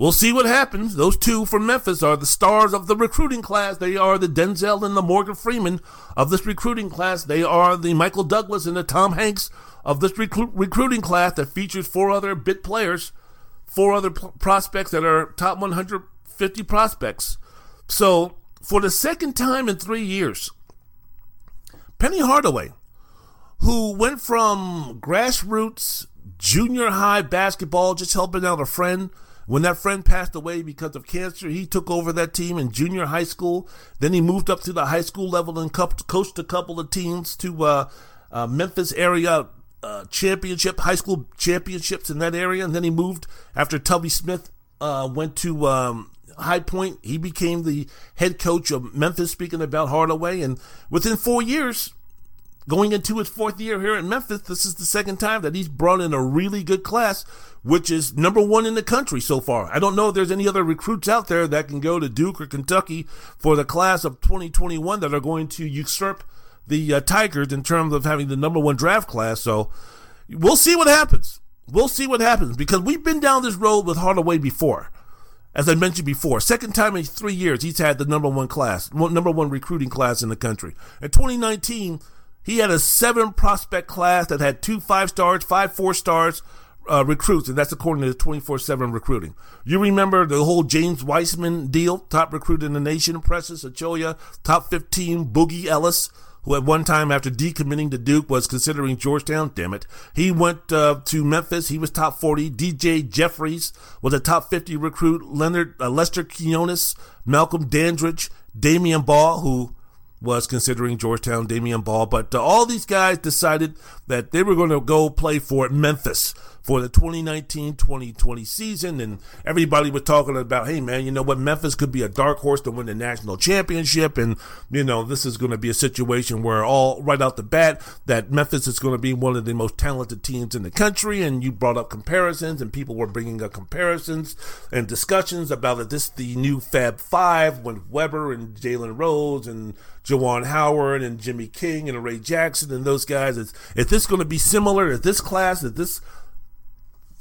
We'll see what happens. Those two from Memphis are the stars of the recruiting class. They are the Denzel and the Morgan Freeman of this recruiting class. They are the Michael Douglas and the Tom Hanks of this recru- recruiting class that features four other bit players, four other p- prospects that are top 150 prospects. So, for the second time in three years, Penny Hardaway, who went from grassroots junior high basketball, just helping out a friend, when that friend passed away because of cancer, he took over that team in junior high school. Then he moved up to the high school level and coached a couple of teams to uh, uh, Memphis area uh, championship, high school championships in that area. And then he moved after Tubby Smith uh, went to um, High Point. He became the head coach of Memphis, speaking about Hardaway. And within four years, Going into his fourth year here at Memphis, this is the second time that he's brought in a really good class, which is number one in the country so far. I don't know if there's any other recruits out there that can go to Duke or Kentucky for the class of 2021 that are going to usurp the uh, Tigers in terms of having the number one draft class. So we'll see what happens. We'll see what happens because we've been down this road with Hardaway before. As I mentioned before, second time in three years he's had the number one class, number one recruiting class in the country. In 2019, he had a seven prospect class that had two five stars, five four stars uh, recruits, and that's according to the 24 7 recruiting. You remember the whole James Wiseman deal, top recruit in the nation, Precious Achiuwa, top 15, Boogie Ellis, who at one time after decommitting to Duke was considering Georgetown. Damn it. He went uh, to Memphis. He was top 40. DJ Jeffries was a top 50 recruit. Leonard uh, Lester Quinones, Malcolm Dandridge, Damion Baugh, who was considering Georgetown, Damion Baugh. but uh, all these guys decided that they were going to go play for Memphis for the 2019-2020 season and everybody was talking about hey man you know what memphis could be a dark horse to win the national championship and you know this is going to be a situation where all right out the bat that memphis is going to be one of the most talented teams in the country and you brought up comparisons and people were bringing up comparisons and discussions about that this the new fab five when webber and jalen rose and Juwan Howard and Jimmy King and Ray Jackson and those guys. Is, is this going to be similar? Is this class? Is this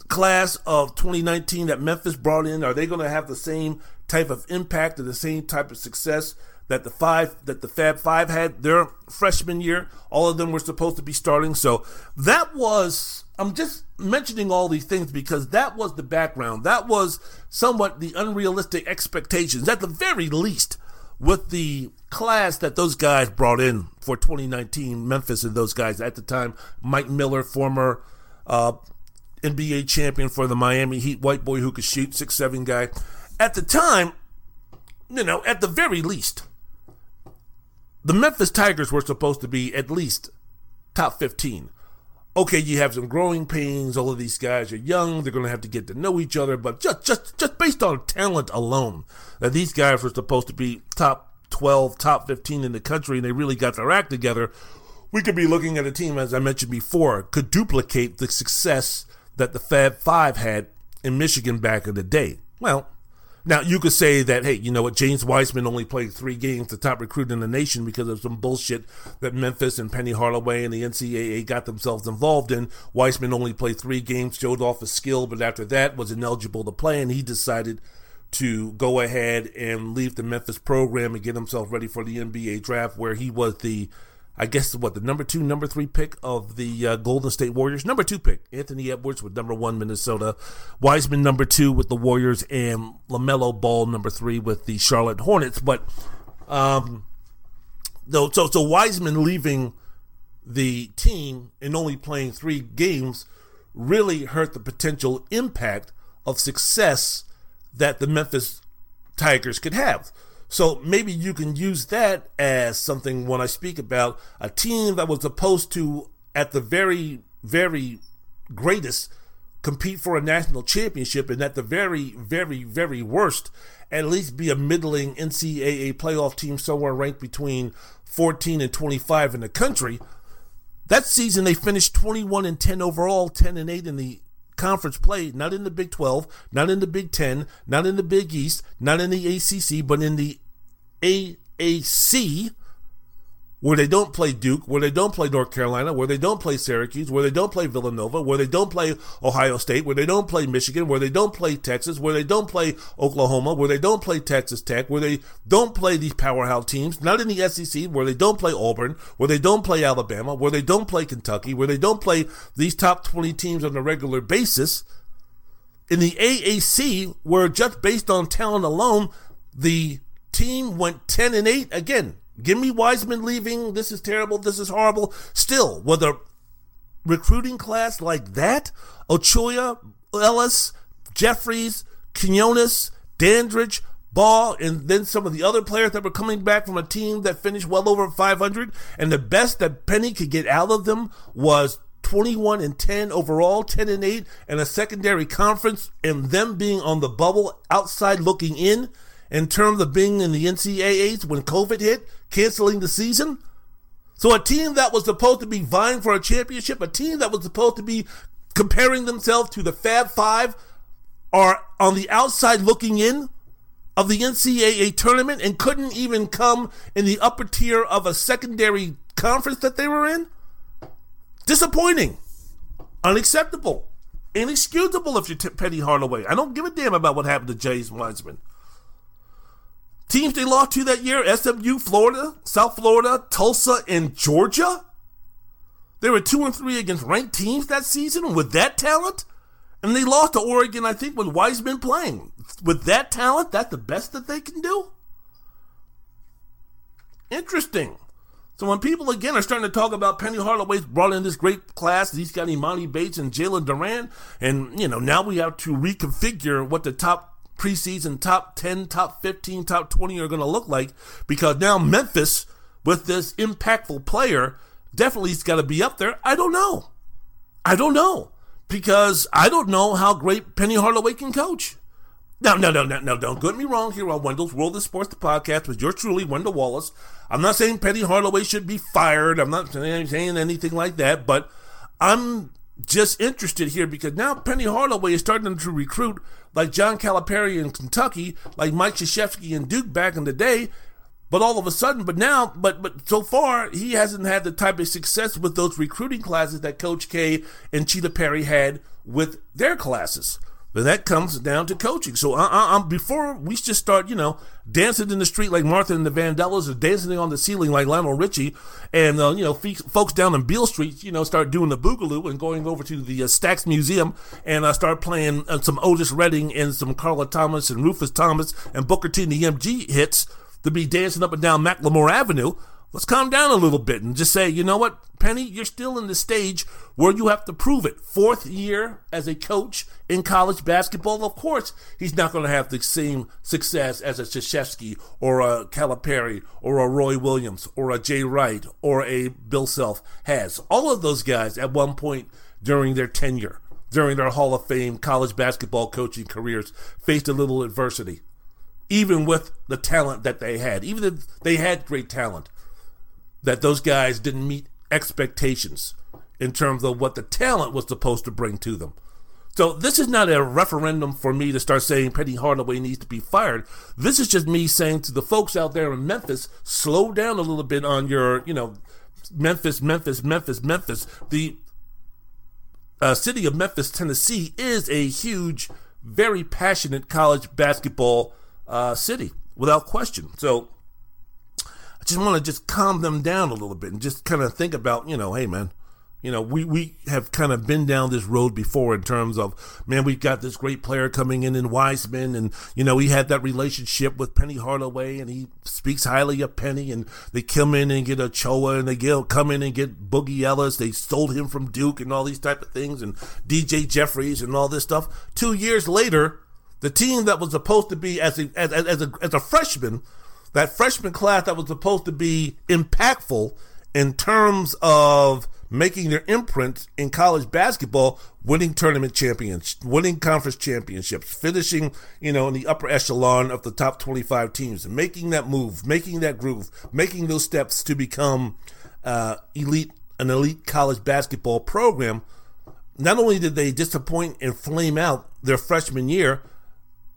class of 2019 that Memphis brought in, are they going to have the same type of impact or the same type of success that the five that the Fab Five had their freshman year? All of them were supposed to be starting, so that was. I'm just mentioning all these things because that was the background. That was somewhat the unrealistic expectations, at the very least, with the class that those guys brought in for 2019. Memphis and those guys at the time, Mike Miller, former uh, NBA champion for the Miami Heat, white boy who could shoot, six seven guy. At the time, you know, at the very least, the Memphis Tigers were supposed to be at least top 15. Okay, you have some growing pains. All of these guys are young. They're going to have to get to know each other. But just, just, just based on talent alone, that these guys were supposed to be top 12, top 15 in the country, and they really got their act together, we could be looking at a team, as I mentioned before, could duplicate the success that the Fab Five had in Michigan back in the day. Well, now you could say that, hey, you know what? James Wiseman only played three games, the top recruit in the nation, because of some bullshit that Memphis and Penny Hardaway and the NCAA got themselves involved in. Wiseman only played three games, showed off his skill, but after that was ineligible to play, and he decided to go ahead and leave the Memphis program and get himself ready for the NBA draft, where he was the I guess what the number two, number three pick of the uh, Golden State Warriors. Number two pick, Anthony Edwards with number one Minnesota, Wiseman number two with the Warriors, and Lamelo Ball number three with the Charlotte Hornets. But um, so so Wiseman leaving the team and only playing three games really hurt the potential impact of success that the Memphis Tigers could have. So maybe you can use that as something when I speak about a team that was supposed to, at the very, very greatest, compete for a national championship, and at the very, very, very worst, at least be a middling NCAA playoff team somewhere ranked between 14 and 25 in the country. That season, they finished 21 and 10 overall, 10 and 8 in the conference play, not in the Big 12, not in the Big 10, not in the Big East, not in the ACC, but in the AAC, where they don't play Duke, where they don't play North Carolina, where they don't play Syracuse, where they don't play Villanova, where they don't play Ohio State, where they don't play Michigan, where they don't play Texas, where they don't play Oklahoma, where they don't play Texas Tech, where they don't play these powerhouse teams, not in the SEC, where they don't play Auburn, where they don't play Alabama, where they don't play Kentucky, where they don't play these top 20 teams on a regular basis. In the AAC, where just based on talent alone, the team went 10 and 8 again Give me Wiseman leaving. This is terrible. This is horrible. Still, with a recruiting class like that, Achiuwa, Ellis, Jeffries, Quinones, Dandridge, Baugh, and then some of the other players that were coming back from a team that finished well over 500. And the best that Penny could get out of them was 21 and 10 overall, 10 and 8, and a secondary conference, and them being on the bubble outside looking in in terms of being in the NCAAs when COVID hit, canceling the season. So a team that was supposed to be vying for a championship, a team that was supposed to be comparing themselves to the Fab Five, are on the outside looking in of the NCAA tournament and couldn't even come in the upper tier of a secondary conference that they were in. Disappointing, unacceptable, inexcusable if you're t- Penny Hardaway. I don't give a damn about what happened to James Wiseman. Teams they lost to that year SMU, Florida, South Florida, Tulsa, and Georgia. They were 2 and 3 against ranked teams that season with that talent. And they lost to Oregon, I think, with Wiseman playing. With that talent, that's the best that they can do? Interesting. So when people again are starting to talk about Penny Hardaway's brought in this great class, he's got Emoni Bates and Jalen Duren, and you know now we have to reconfigure what the top preseason top 10, top 15, top 20 are going to look like because now Memphis, with this impactful player, definitely has got to be up there. I don't know. I don't know because I don't know how great Penny Hardaway can coach. No, no, no, no, no, don't get me wrong here on Wendell's World of Sports, the podcast with yours truly, Wendell Wallace. I'm not saying Penny Hardaway should be fired. I'm not saying anything like that, but I'm just interested here because now Penny Hardaway is starting to recruit like John Calipari in Kentucky, like Mike Krzyzewski in Duke back in the day. But all of a sudden, but now, but but so far, he hasn't had the type of success with those recruiting classes that Coach K and Calipari had with their classes. But that comes down to coaching. So uh, uh, before we just start, you know, dancing in the street like Martha and the Vandellas or dancing on the ceiling like Lionel Richie, and, uh, you know, folks down in Beale Street, you know, start doing the boogaloo and going over to the uh, Stax Museum and uh, start playing uh, some Otis Redding and some Carla Thomas and Rufus Thomas and Booker T and the MG hits to be dancing up and down McLemore Avenue let's calm down a little bit and just say, you know what, Penny, you're still in the stage where you have to prove it. Fourth year as a coach in college basketball, of course, he's not going to have the same success as a Krzyzewski or a Calipari or a Roy Williams or a Jay Wright or a Bill Self has. All of those guys at one point during their tenure, during their Hall of Fame college basketball coaching careers, faced a little adversity. even with the talent that they had, even if they had great talent, that those guys didn't meet expectations in terms of what the talent was supposed to bring to them. So this is not a referendum for me to start saying Penny Hardaway needs to be fired. This is just me saying to the folks out there in Memphis, slow down a little bit on your, you know, Memphis, Memphis, Memphis, Memphis. The uh, city of Memphis, Tennessee, is a huge, very passionate college basketball uh, city, without question. So just want to just calm them down a little bit and just kind of think about, you know, hey man, you know, we, we have kind of been down this road before in terms of, man, we've got this great player coming in in Wiseman. And, you know, he had that relationship with Penny Hardaway and he speaks highly of Penny. And they come in and get Achiuwa and they get, come in and get Boogie Ellis. They stole him from Duke and all these type of things and DJ Jeffries and all this stuff. Two years later, the team that was supposed to be as a, as, as a, as a freshman, that freshman class that was supposed to be impactful in terms of making their imprint in college basketball, winning tournament champions, winning conference championships, finishing, you know, in the upper echelon of the top 25 teams, making that move, making that groove, making those steps to become uh, elite, an elite college basketball program. Not only did they disappoint and flame out their freshman year,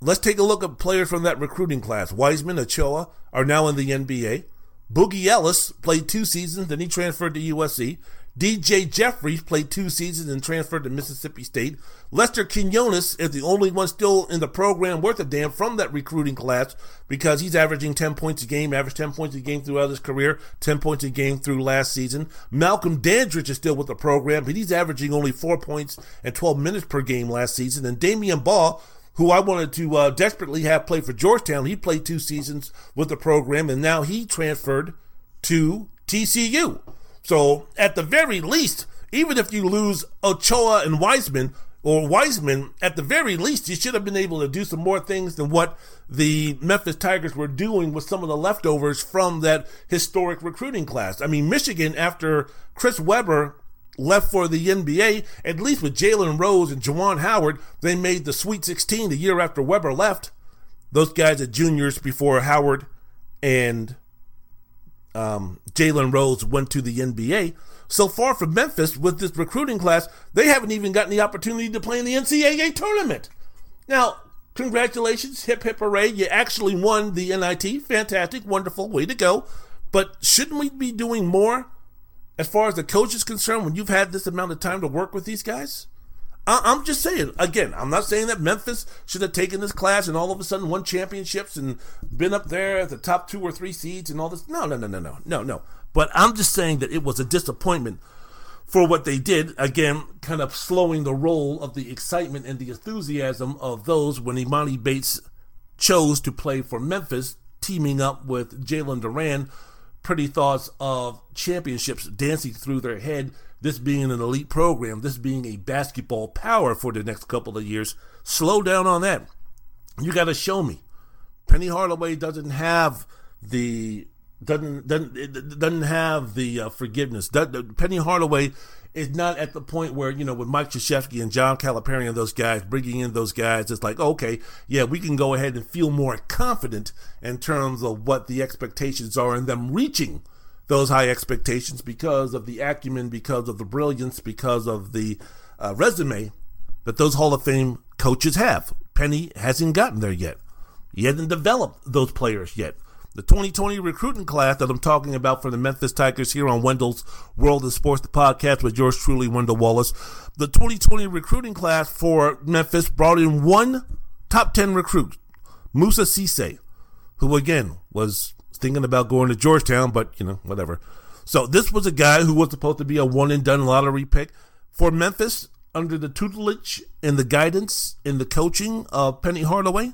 let's take a look at players from that recruiting class. Wiseman, Achiuwa are now in the NBA. Boogie Ellis played two seasons, then he transferred to USC. DJ Jeffries played two seasons and transferred to Mississippi State. Lester Quinones is the only one still in the program worth a damn from that recruiting class because he's averaging 10 points a game, averaged 10 points a game throughout his career, 10 points a game through last season. Malcolm Dandridge is still with the program, but he's averaging only 4 points and 12 minutes per game last season. And Damion Baugh, who I wanted to uh, desperately have play for Georgetown, he played two seasons with the program, and now he transferred to TCU. So at the very least, even if you lose Achiuwa and Wiseman, or Wiseman, at the very least, you should have been able to do some more things than what the Memphis Tigers were doing with some of the leftovers from that historic recruiting class. I mean, Michigan, after Chris Webber left for the NBA, at least with Jalen Rose and Juwan Howard, they made the Sweet 16 the year after Webber left. Those guys are juniors before Howard and um, Jalen Rose went to the NBA. So far from Memphis with this recruiting class, they haven't even gotten the opportunity to play in the NCAA tournament. Now, congratulations, hip hip hooray, you actually won the NIT. Fantastic, wonderful, way to go. But shouldn't we be doing more as far as the coach is concerned when you've had this amount of time to work with these guys? I- am just saying, again, I'm not saying that Memphis should have taken this class and all of a sudden won championships and been up there at the top two or three seeds and all this. No, no, no, no, no, no, no. But I'm just saying that it was a disappointment for what they did. Again, kind of slowing the roll of the excitement and the enthusiasm of those when Emoni Bates chose to play for Memphis, teaming up with Jalen Duren. Pretty thoughts of championships dancing through their head this being an elite program, this being a basketball power for the next couple of years. Slow down on that. You got to show me. Penny Hardaway doesn't have the doesn't doesn't doesn't have the uh, forgiveness. Penny Hardaway is not at the point where you know with Mike Krzyzewski and John Calipari and those guys bringing in those guys. It's like okay, yeah, we can go ahead and feel more confident in terms of what the expectations are and them reaching those high expectations because of the acumen, because of the brilliance, because of the uh, resume that those Hall of Fame coaches have. Penny hasn't gotten there yet. He hasn't developed those players yet. The 2020 recruiting class that I'm talking about for the Memphis Tigers here on Wendell's World of Sports, the podcast with yours truly, Wendell Wallace. The 2020 recruiting class for Memphis brought in one top 10 recruit, Musa Cisse, who again was thinking about going to Georgetown, but you know, whatever. So this was a guy who was supposed to be a one and done lottery pick for Memphis under the tutelage and the guidance and the coaching of Penny Hardaway.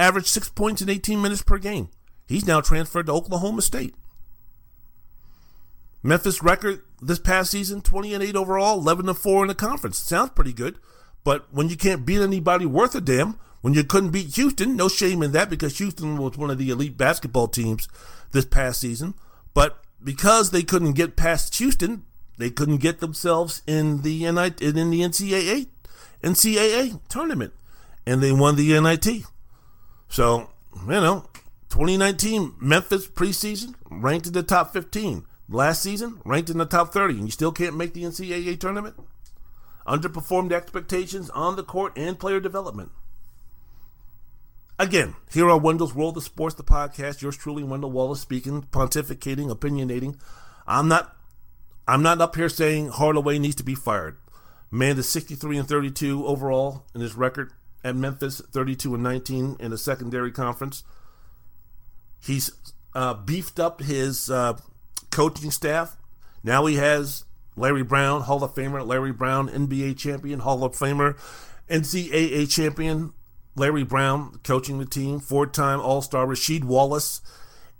Averaged six points in 18 minutes per game. He's now transferred to Oklahoma State. Memphis record this past season 20 and 8 overall, 11 and 4 in the conference. Sounds pretty good, but when you can't beat anybody worth a damn, when you couldn't beat Houston, no shame in that because Houston was one of the elite basketball teams this past season. But because they couldn't get past Houston, they couldn't get themselves in the in the NCAA NCAA tournament, and they won the NIT. So you know, 2019 Memphis preseason ranked in the top 15. Last season ranked in the top 30, and you still can't make the NCAA tournament. Underperformed expectations on the court and player development. Again, here on Wendell's World of Sports, the podcast. Yours truly, Wendell Wallace, speaking, pontificating, opinionating. I'm not, I'm not up here saying Hardaway needs to be fired. Man is 63 and 32 overall in his record at Memphis, 32 and 19 in the secondary conference. He's uh, beefed up his uh, coaching staff. Now he has Larry Brown, Hall of Famer, Larry Brown, NBA champion, Hall of Famer, NCAA champion, Larry Brown coaching the team, four time All Star. Rasheed Wallace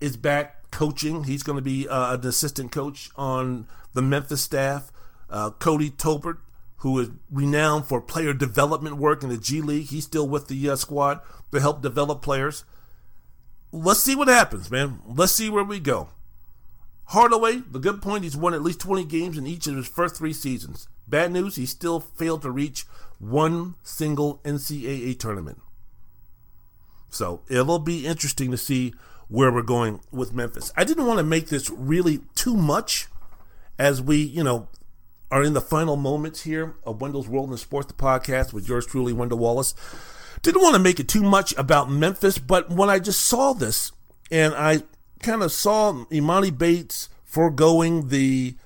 is back coaching. He's going to be uh, an assistant coach on the Memphis staff. Uh, Cody Toppert, who is renowned for player development work in the G League, he's still with the uh, squad to help develop players. Let's see what happens, man. Let's see where we go. Hardaway, the good point, he's won at least 20 games in each of his first three seasons. Bad news, he still failed to reach one single NCAA tournament. So it'll be interesting to see where we're going with Memphis. I didn't want to make this really too much as we, you know, are in the final moments here of Wendell's World in Sports, the podcast with yours truly, Wendell Wallace. Didn't want to make it too much about Memphis, but when I just saw this and I kind of saw Emoni Bates foregoing the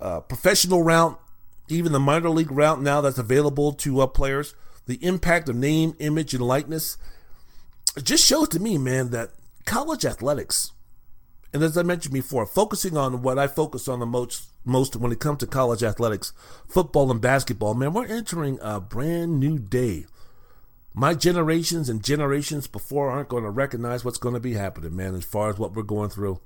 uh, professional route, even the minor league route now that's available to uh, players, the impact of name, image, and likeness, it just shows to me, man, that college athletics, and as I mentioned before, focusing on what I focus on the most, most when it comes to college athletics, football and basketball, man, we're entering a brand new day. My generations and generations before aren't going to recognize what's going to be happening, man, as far as what we're going through.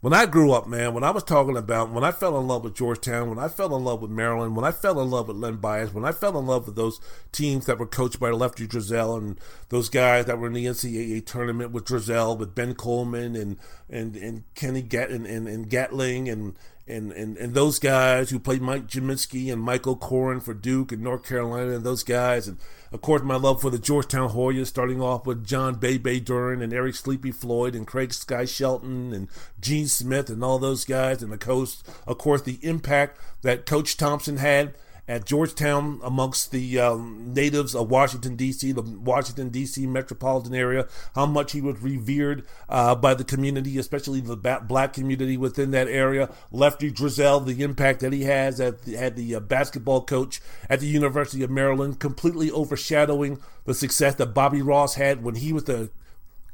When I grew up, man, when I was talking about when I fell in love with Georgetown, when I fell in love with Maryland, when I fell in love with Len Bias, when I fell in love with those teams that were coached by Lefty Driesell and those guys that were in the NCAA tournament with Driesell, with Ben Coleman and and and Kenny Gat and, and, and Gatling and and, and and those guys who played Mike Gminski and Michael Corrin for Duke and North Carolina and those guys. And of course my love for the Georgetown Hoyas starting off with John Bebe Duren and Eric Sleepy Floyd and Craig Sky Shelton and Gene Smith and all those guys and the coast. Of course the impact that Coach Thompson had at Georgetown amongst the um, natives of Washington, D.C., the Washington, D.C. metropolitan area, how much he was revered uh, by the community, especially the black community within that area. Lefty Driesell, the impact that he has at the, at the uh, basketball coach at the University of Maryland, completely overshadowing the success that Bobby Ross had when he was the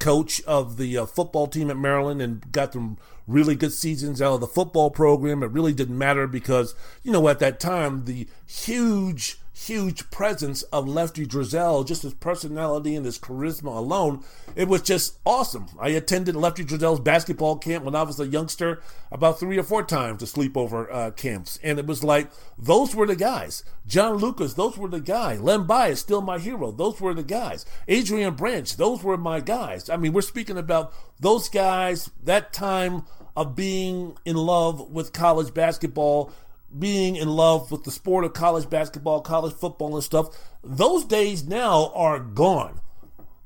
coach of the uh, football team at Maryland and got them really good seasons out of the football program. It really didn't matter because, you know, at that time, the huge, huge presence of Lefty Driesell, just his personality and his charisma alone, it was just awesome. I attended Lefty Driesell's basketball camp when I was a youngster about three or four times to sleepover uh, camps. And it was like, those were the guys. John Lucas, those were the guys. Len Bias, still my hero. Those were the guys. Adrian Branch, those were my guys. I mean, we're speaking about those guys, that time of being in love with college basketball, being in love with the sport of college basketball, college football, and stuff. Those days now are gone.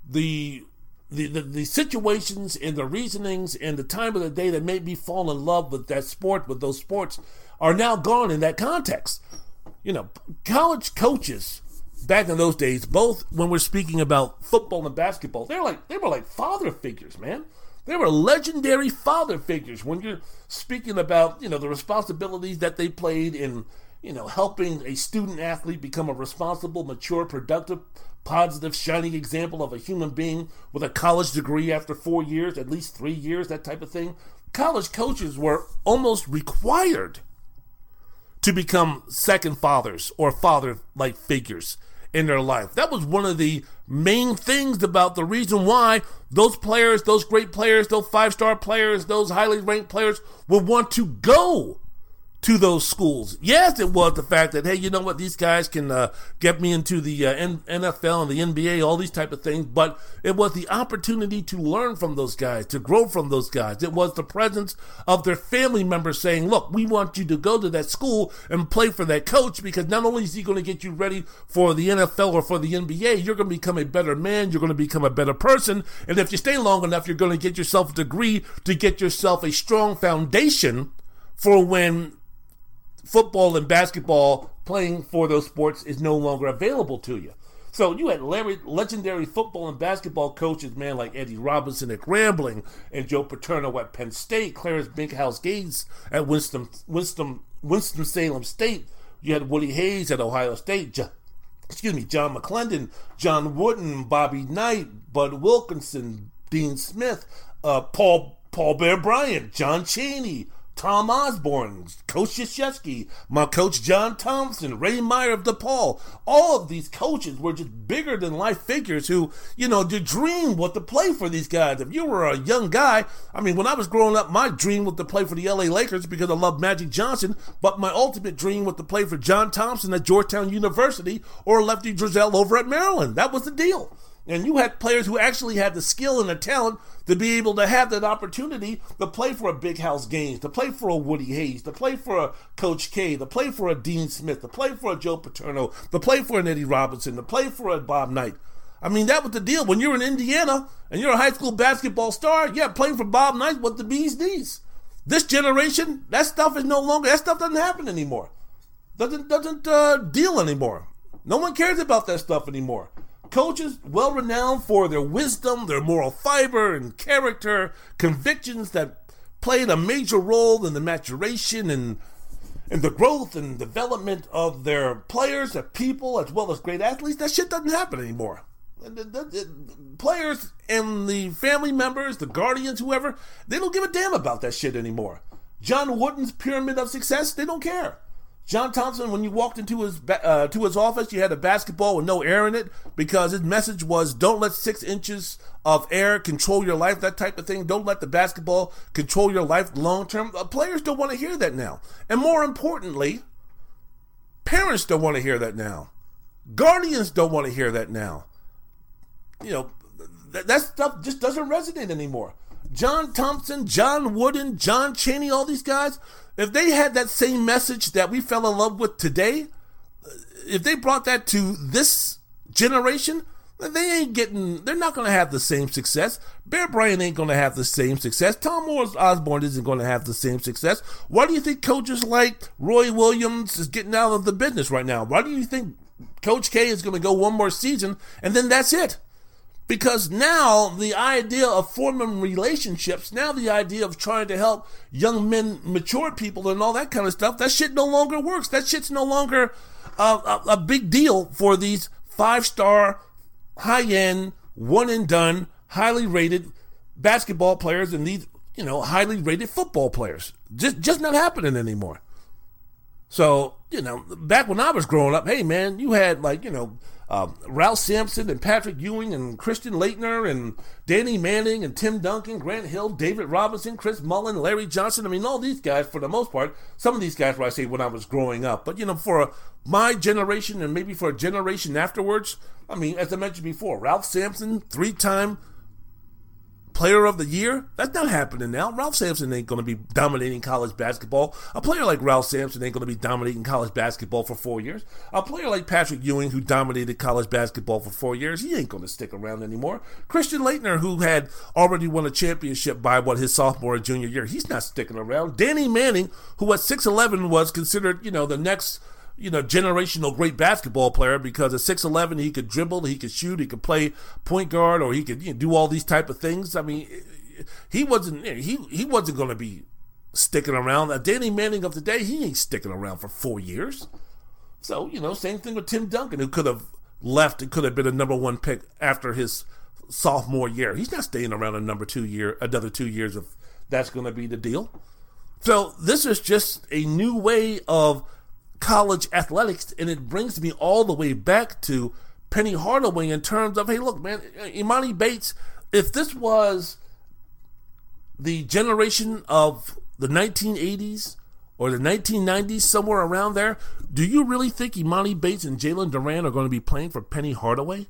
The the, the, the situations and the reasonings and the time of the day that made me fall in love with that sport, with those sports, are now gone in that context. You know, college coaches back in those days, both when we're speaking about football and basketball, they're like they were like father figures, man. They were legendary father figures when you're speaking about, you know, the responsibilities that they played in, you know, helping a student athlete become a responsible, mature, productive, positive, shining example of a human being with a college degree after four years, at least three years, that type of thing. College coaches were almost required to become second fathers or father like figures in their life. That was one of the main things about the reason why those players, those great players, those five star players, those highly ranked players would want to go to those schools. Yes, it was the fact that hey, you know what, these guys can uh, get me into the uh, NFL and the NBA, all these type of things. But it was the opportunity to learn from those guys, to grow from those guys. It was the presence of their family members saying, "Look, we want you to go to that school and play for that coach because not only is he going to get you ready for the NFL or for the NBA, you're going to become a better man, you're going to become a better person, and if you stay long enough, you're going to get yourself a degree to get yourself a strong foundation." For when football and basketball playing for those sports is no longer available to you. So you had legendary football and basketball coaches, man, like Eddie Robinson at Grambling and Joe Paterno at Penn State, Clarence Big House Gaines at Winston, Winston, Winston Salem State. You had Woody Hayes at Ohio State. Excuse me, John McLendon, John Wooden, Bobby Knight, Bud Wilkinson, Dean Smith, uh, Paul Paul Bear Bryant, John Cheney, Tom Osborne, Coach Krzyzewski, my coach John Thompson, Ray Meyer of DePaul. All of these coaches were just bigger than life figures who, you know, you dream what to play for these guys. If you were a young guy, I mean, when I was growing up, my dream was to play for the LA Lakers because I love Magic Johnson, but my ultimate dream was to play for John Thompson at Georgetown University or Lefty Driesell over at Maryland. That was the deal. And you had players who actually had the skill and the talent to be able to have that opportunity to play for a Big House Gaines, to play for a Woody Hayes, to play for a Coach K, to play for a Dean Smith, to play for a Joe Paterno, to play for an Eddie Robinson, to play for a Bob Knight. I mean, that was the deal. When you're in Indiana and you're a high school basketball star, yeah, playing for Bob Knight with the bees knees. This generation, that stuff is no longer, that stuff doesn't happen anymore. Doesn't, doesn't uh, deal anymore. No one cares about that stuff anymore coaches well renowned for their wisdom, their moral fiber and character, convictions that played a major role in the maturation and and the growth and development of their players, their people, as well as great athletes. That shit doesn't happen anymore. Players and the family members, the guardians, whoever, they don't give a damn about that shit anymore. John Wooden's pyramid of success, they don't care. John Thompson, when you walked into his uh, to his office, you had a basketball with no air in it because his message was don't let six inches of air control your life, that type of thing. Don't let the basketball control your life long term. Uh, players don't want to hear that now. And more importantly, parents don't want to hear that now. Guardians don't want to hear that now. You know, th- that stuff just doesn't resonate anymore. John Thompson, John Wooden, John Cheney, all these guys, if they had that same message that we fell in love with today, if they brought that to this generation, they ain't getting, they're not going to have the same success. Bear Bryant ain't going to have the same success. Tom Morris Osborne isn't going to have the same success. Why do you think coaches like Roy Williams is getting out of the business right now? Why do you think Coach K is going to go one more season and then that's it? Because now the idea of forming relationships, now the idea of trying to help young men, mature people, and all that kind of stuff, that shit no longer works. That shit's no longer a, a, a big deal for these five star, high end, one and done, highly rated basketball players and these, you know, highly rated football players. Just, just not happening anymore. So, you know, back when I was growing up, hey man, you had like, you know, um, Ralph Sampson and Patrick Ewing and Christian Laettner and Danny Manning and Tim Duncan, Grant Hill, David Robinson, Chris Mullin, Larry Johnson. I mean, all these guys, for the most part, some of these guys were I say when I was growing up. But, you know, for my generation and maybe for a generation afterwards, I mean, as I mentioned before, Ralph Sampson, three time player of the year? That's not happening now. Ralph Sampson ain't going to be dominating college basketball. A player like Ralph Sampson ain't going to be dominating college basketball for four years. A player like Patrick Ewing, who dominated college basketball for four years, he ain't going to stick around anymore. Christian Laettner, who had already won a championship by what his sophomore and junior year, he's not sticking around. Danny Manning, who at 6'11 was considered, you know, the next you know, generational great basketball player because at 6'11 he could dribble, he could shoot, he could play point guard, or he could you know, do all these type of things. I mean, he wasn't he he wasn't going to be sticking around. Uh, Danny Manning of today, he ain't sticking around for four years. So you know, same thing with Tim Duncan, who could have left and could have been a number one pick after his sophomore year. He's not staying around a number two year, another two years if that's going to be the deal. So this is just a new way of college athletics, and it brings me all the way back to Penny Hardaway in terms of, hey, look, man, Emoni Bates, if this was the generation of the 1980s or the 1990s, somewhere around there, do you really think Emoni Bates and Jalen Duren are going to be playing for Penny Hardaway?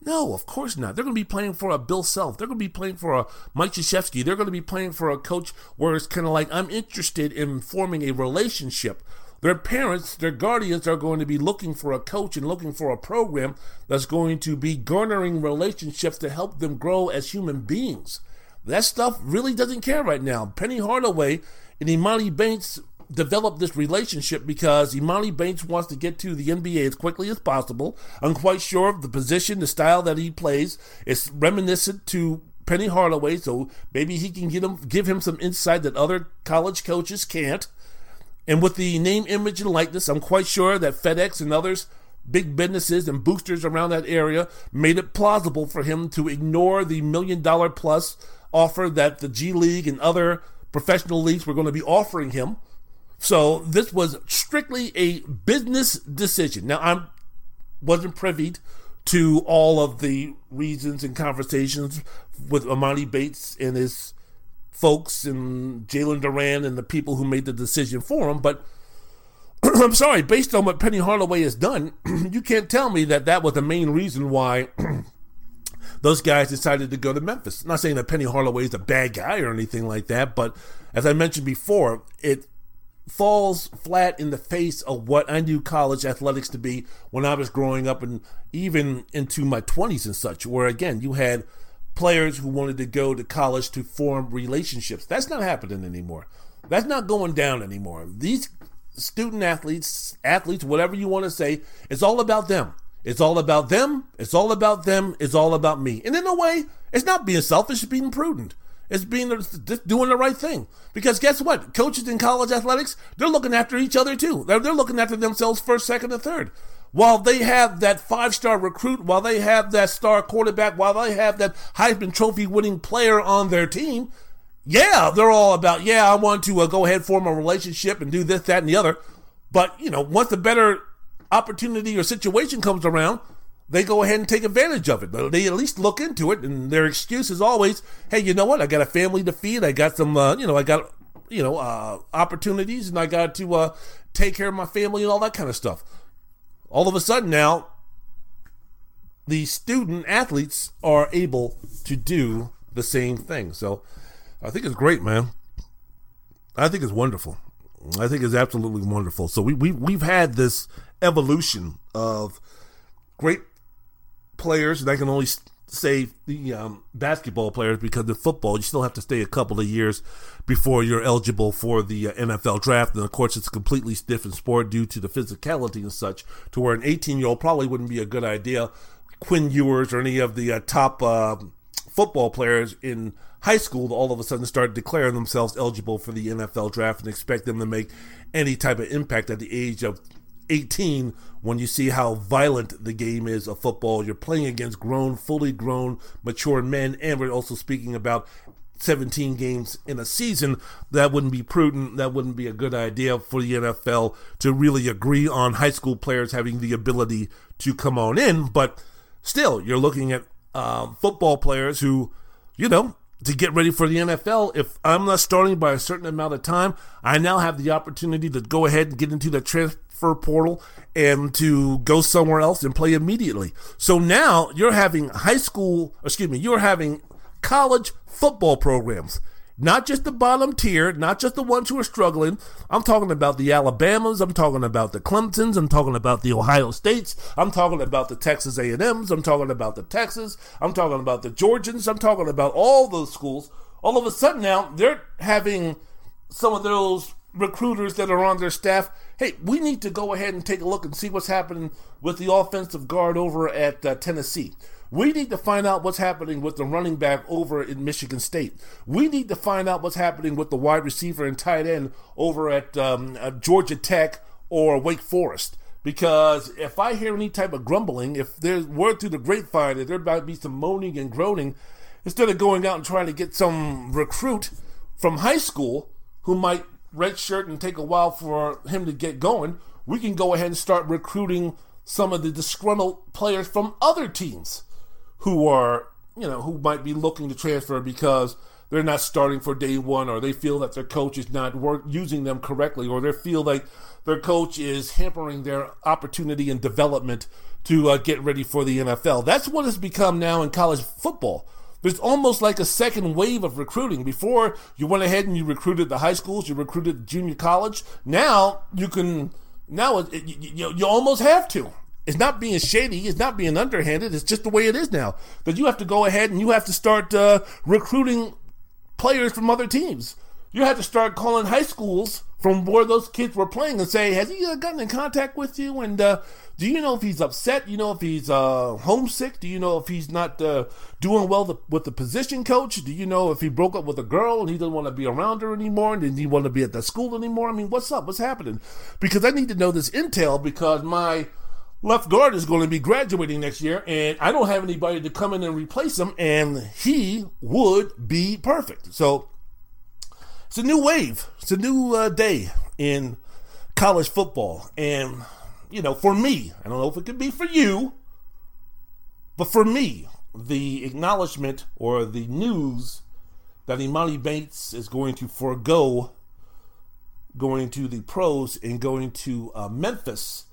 No, of course not. They're going to be playing for a Bill Self. They're going to be playing for a Mike Krzyzewski. They're going to be playing for a coach where it's kind of like, I'm interested in forming a relationship. Their parents, their guardians are going to be looking for a coach and looking for a program that's going to be garnering relationships to help them grow as human beings. That stuff really doesn't care right now. Penny Hardaway and Emoni Bates developed this relationship because Emoni Bates wants to get to the NBA as quickly as possible. I'm quite sure of the position, the style that he plays is reminiscent to Penny Hardaway, so maybe he can get him, give him some insight that other college coaches can't. And with the name, image, and likeness, I'm quite sure that FedEx and others, big businesses and boosters around that area, made it plausible for him to ignore the million dollar plus offer that the G League and other professional leagues were going to be offering him. So this was strictly a business decision. Now I wasn't privy to all of the reasons and conversations with Emoni Bates and his folks and Jalen Duren and the people who made the decision for him, but I'm sorry, based on what Penny Hardaway has done, you can't tell me that that was the main reason why those guys decided to go to Memphis. I'm not saying that Penny Hardaway is a bad guy or anything like that, but as I mentioned before, it falls flat in the face of what I knew college athletics to be when I was growing up and even into my 20s and such, where again, you had players who wanted to go to college to form relationships. That's not happening anymore. That's not going down anymore. These student athletes, athletes, whatever you want to say, it's all about them. It's all about them. It's all about them. It's all about me. And in a way, it's not being selfish, it's being prudent. It's being just doing the right thing. Because guess what? Coaches in college athletics, they're looking after each other too. They're, they're looking after themselves first, second, and third. While they have that five star recruit, while they have that star quarterback, while they have that Heisman Trophy winning player on their team, yeah, they're all about, yeah, I want to uh, go ahead, form a relationship and do this, that, and the other. But, you know, once a better opportunity or situation comes around, they go ahead and take advantage of it. They at least look into it, and their excuse is always, "Hey, you know what? I got a family to feed. I got some, uh, you know, I got, you know, uh, opportunities, and I got to uh, take care of my family and all that kind of stuff." All of a sudden, now the student athletes are able to do the same thing. So, I think it's great, man. I think it's wonderful. I think it's absolutely wonderful. So we we we've had this evolution of great players, that can only say the um, basketball players because the football you still have to stay a couple of years before you're eligible for the uh, NFL draft, and of course it's a completely different sport due to the physicality and such. To where an 18 year old probably wouldn't be a good idea. Quinn Ewers or any of the uh, top uh, football players in high school to all of a sudden start declaring themselves eligible for the NFL draft and expect them to make any type of impact at the age of 18 when you see how violent the game is of football. You're playing against grown, fully grown, mature men, and we're also speaking about 17 games in a season. That wouldn't be prudent. That wouldn't be a good idea for the NFL to really agree on high school players having the ability to come on in. But still, you're looking at um, football players who, you know, to get ready for the NFL, if I'm not starting by a certain amount of time, I now have the opportunity to go ahead and get into the transfer portal and to go somewhere else and play immediately. So now you're having high school, excuse me, you're having college football programs not just the bottom tier, not just the ones who are struggling. I'm talking about the Alabamas. I'm talking about the Clemsons. I'm talking about the Ohio States. I'm talking about the Texas A&Ms. I'm talking about the Texas. I'm talking about the Georgians. I'm talking about all those schools. All of a sudden now they're having some of those recruiters that are on their staff. Hey, we need to go ahead and take a look and see what's happening with the offensive guard over at uh, Tennessee. We need to find out what's happening with the running back over in Michigan State. We need to find out what's happening with the wide receiver and tight end over at um, uh, Georgia Tech or Wake Forest. Because if I hear any type of grumbling, if there's word through the grapevine that there might be some moaning and groaning, instead of going out and trying to get some recruit from high school who might redshirt and take a while for him to get going, we can go ahead and start recruiting some of the disgruntled players from other teams who are, you know, who might be looking to transfer because they're not starting for day one, or they feel that their coach is not work, using them correctly, or they feel like their coach is hampering their opportunity and development to uh, get ready for the NFL. That's what it's become now in college football. There's almost like a second wave of recruiting. Before, you went ahead and you recruited the high schools, you recruited junior college. Now, you can, now it, it, you, you almost have to. It's not being shady. It's not being underhanded. It's just the way it is now. That you have to go ahead and you have to start uh, recruiting players from other teams. You have to start calling high schools from where those kids were playing and say, "Has he uh, gotten in contact with you? And uh, do you know if he's upset? Do you know if he's uh, homesick? Do you know if he's not uh, doing well the, with the position coach? Do you know if he broke up with a girl and he doesn't want to be around her anymore? And doesn't he want to be at the school anymore? I mean, what's up? What's happening? Because I need to know this intel because my left guard is going to be graduating next year, and I don't have anybody to come in and replace him, and he would be perfect. So it's a new wave. It's a new uh, day in college football, and you know, for me, I don't know if it could be for you, but for me, the acknowledgement or the news that Emoni Bates is going to forego going to the pros and going to uh, Memphis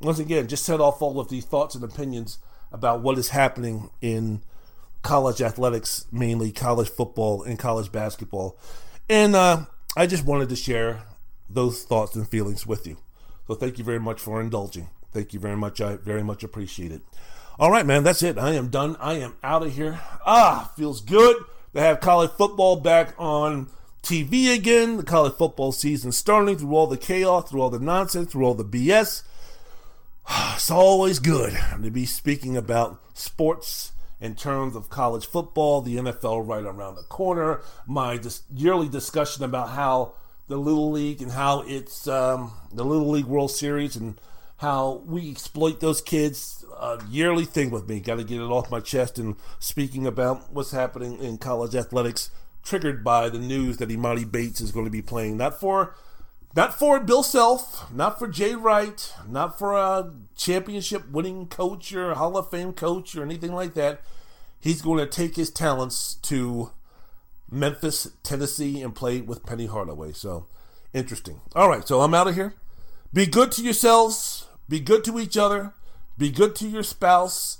once again, just set off all of these thoughts and opinions about what is happening in college athletics, mainly college football and college basketball. And uh, I just wanted to share those thoughts and feelings with you. So thank you very much for indulging. Thank you very much. I very much appreciate it. All right, man, that's it. I am done. I am out of here. Ah, feels good to have college football back on TV again. The college football season starting through all the chaos, through all the nonsense, through all the BS. It's always good to be speaking about sports in terms of college football, the NFL right around the corner, my dis- yearly discussion about how the Little League and how it's um, the Little League World Series and how we exploit those kids. A yearly thing with me. Got to get it off my chest. And speaking about what's happening in college athletics, triggered by the news that Emoni Bates is going to be playing, not for not for Bill Self, not for Jay Wright, not for a championship winning coach or Hall of Fame coach or anything like that. He's going to take his talents to Memphis, Tennessee, and play with Penny Hardaway. So interesting. All right, so I'm out of here. Be good to yourselves. Be good to each other. Be good to your spouse.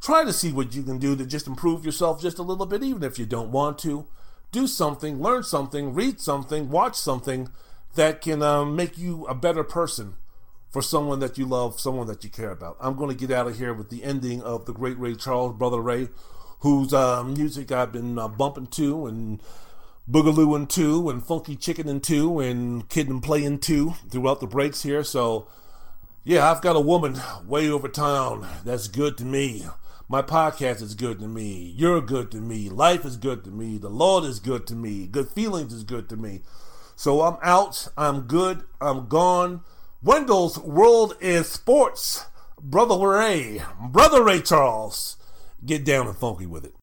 Try to see what you can do to just improve yourself just a little bit, even if you don't want to. Do something, learn something, read something, watch something that can um, make you a better person for someone that you love, someone that you care about. I'm going to get out of here with the ending of the great Ray Charles, Brother Ray, whose uh, music I've been uh, bumping to and boogalooing to and funky chickening to and kid and playing to throughout the breaks here. So, yeah, I've got a woman way over town that's good to me. My podcast is good to me. You're good to me. Life is good to me. The Lord is good to me. Good feelings is good to me. So I'm out. I'm good. I'm gone. Wendell's World is Sports. Brother Ray. Brother Ray Charles. Get down and funky with it.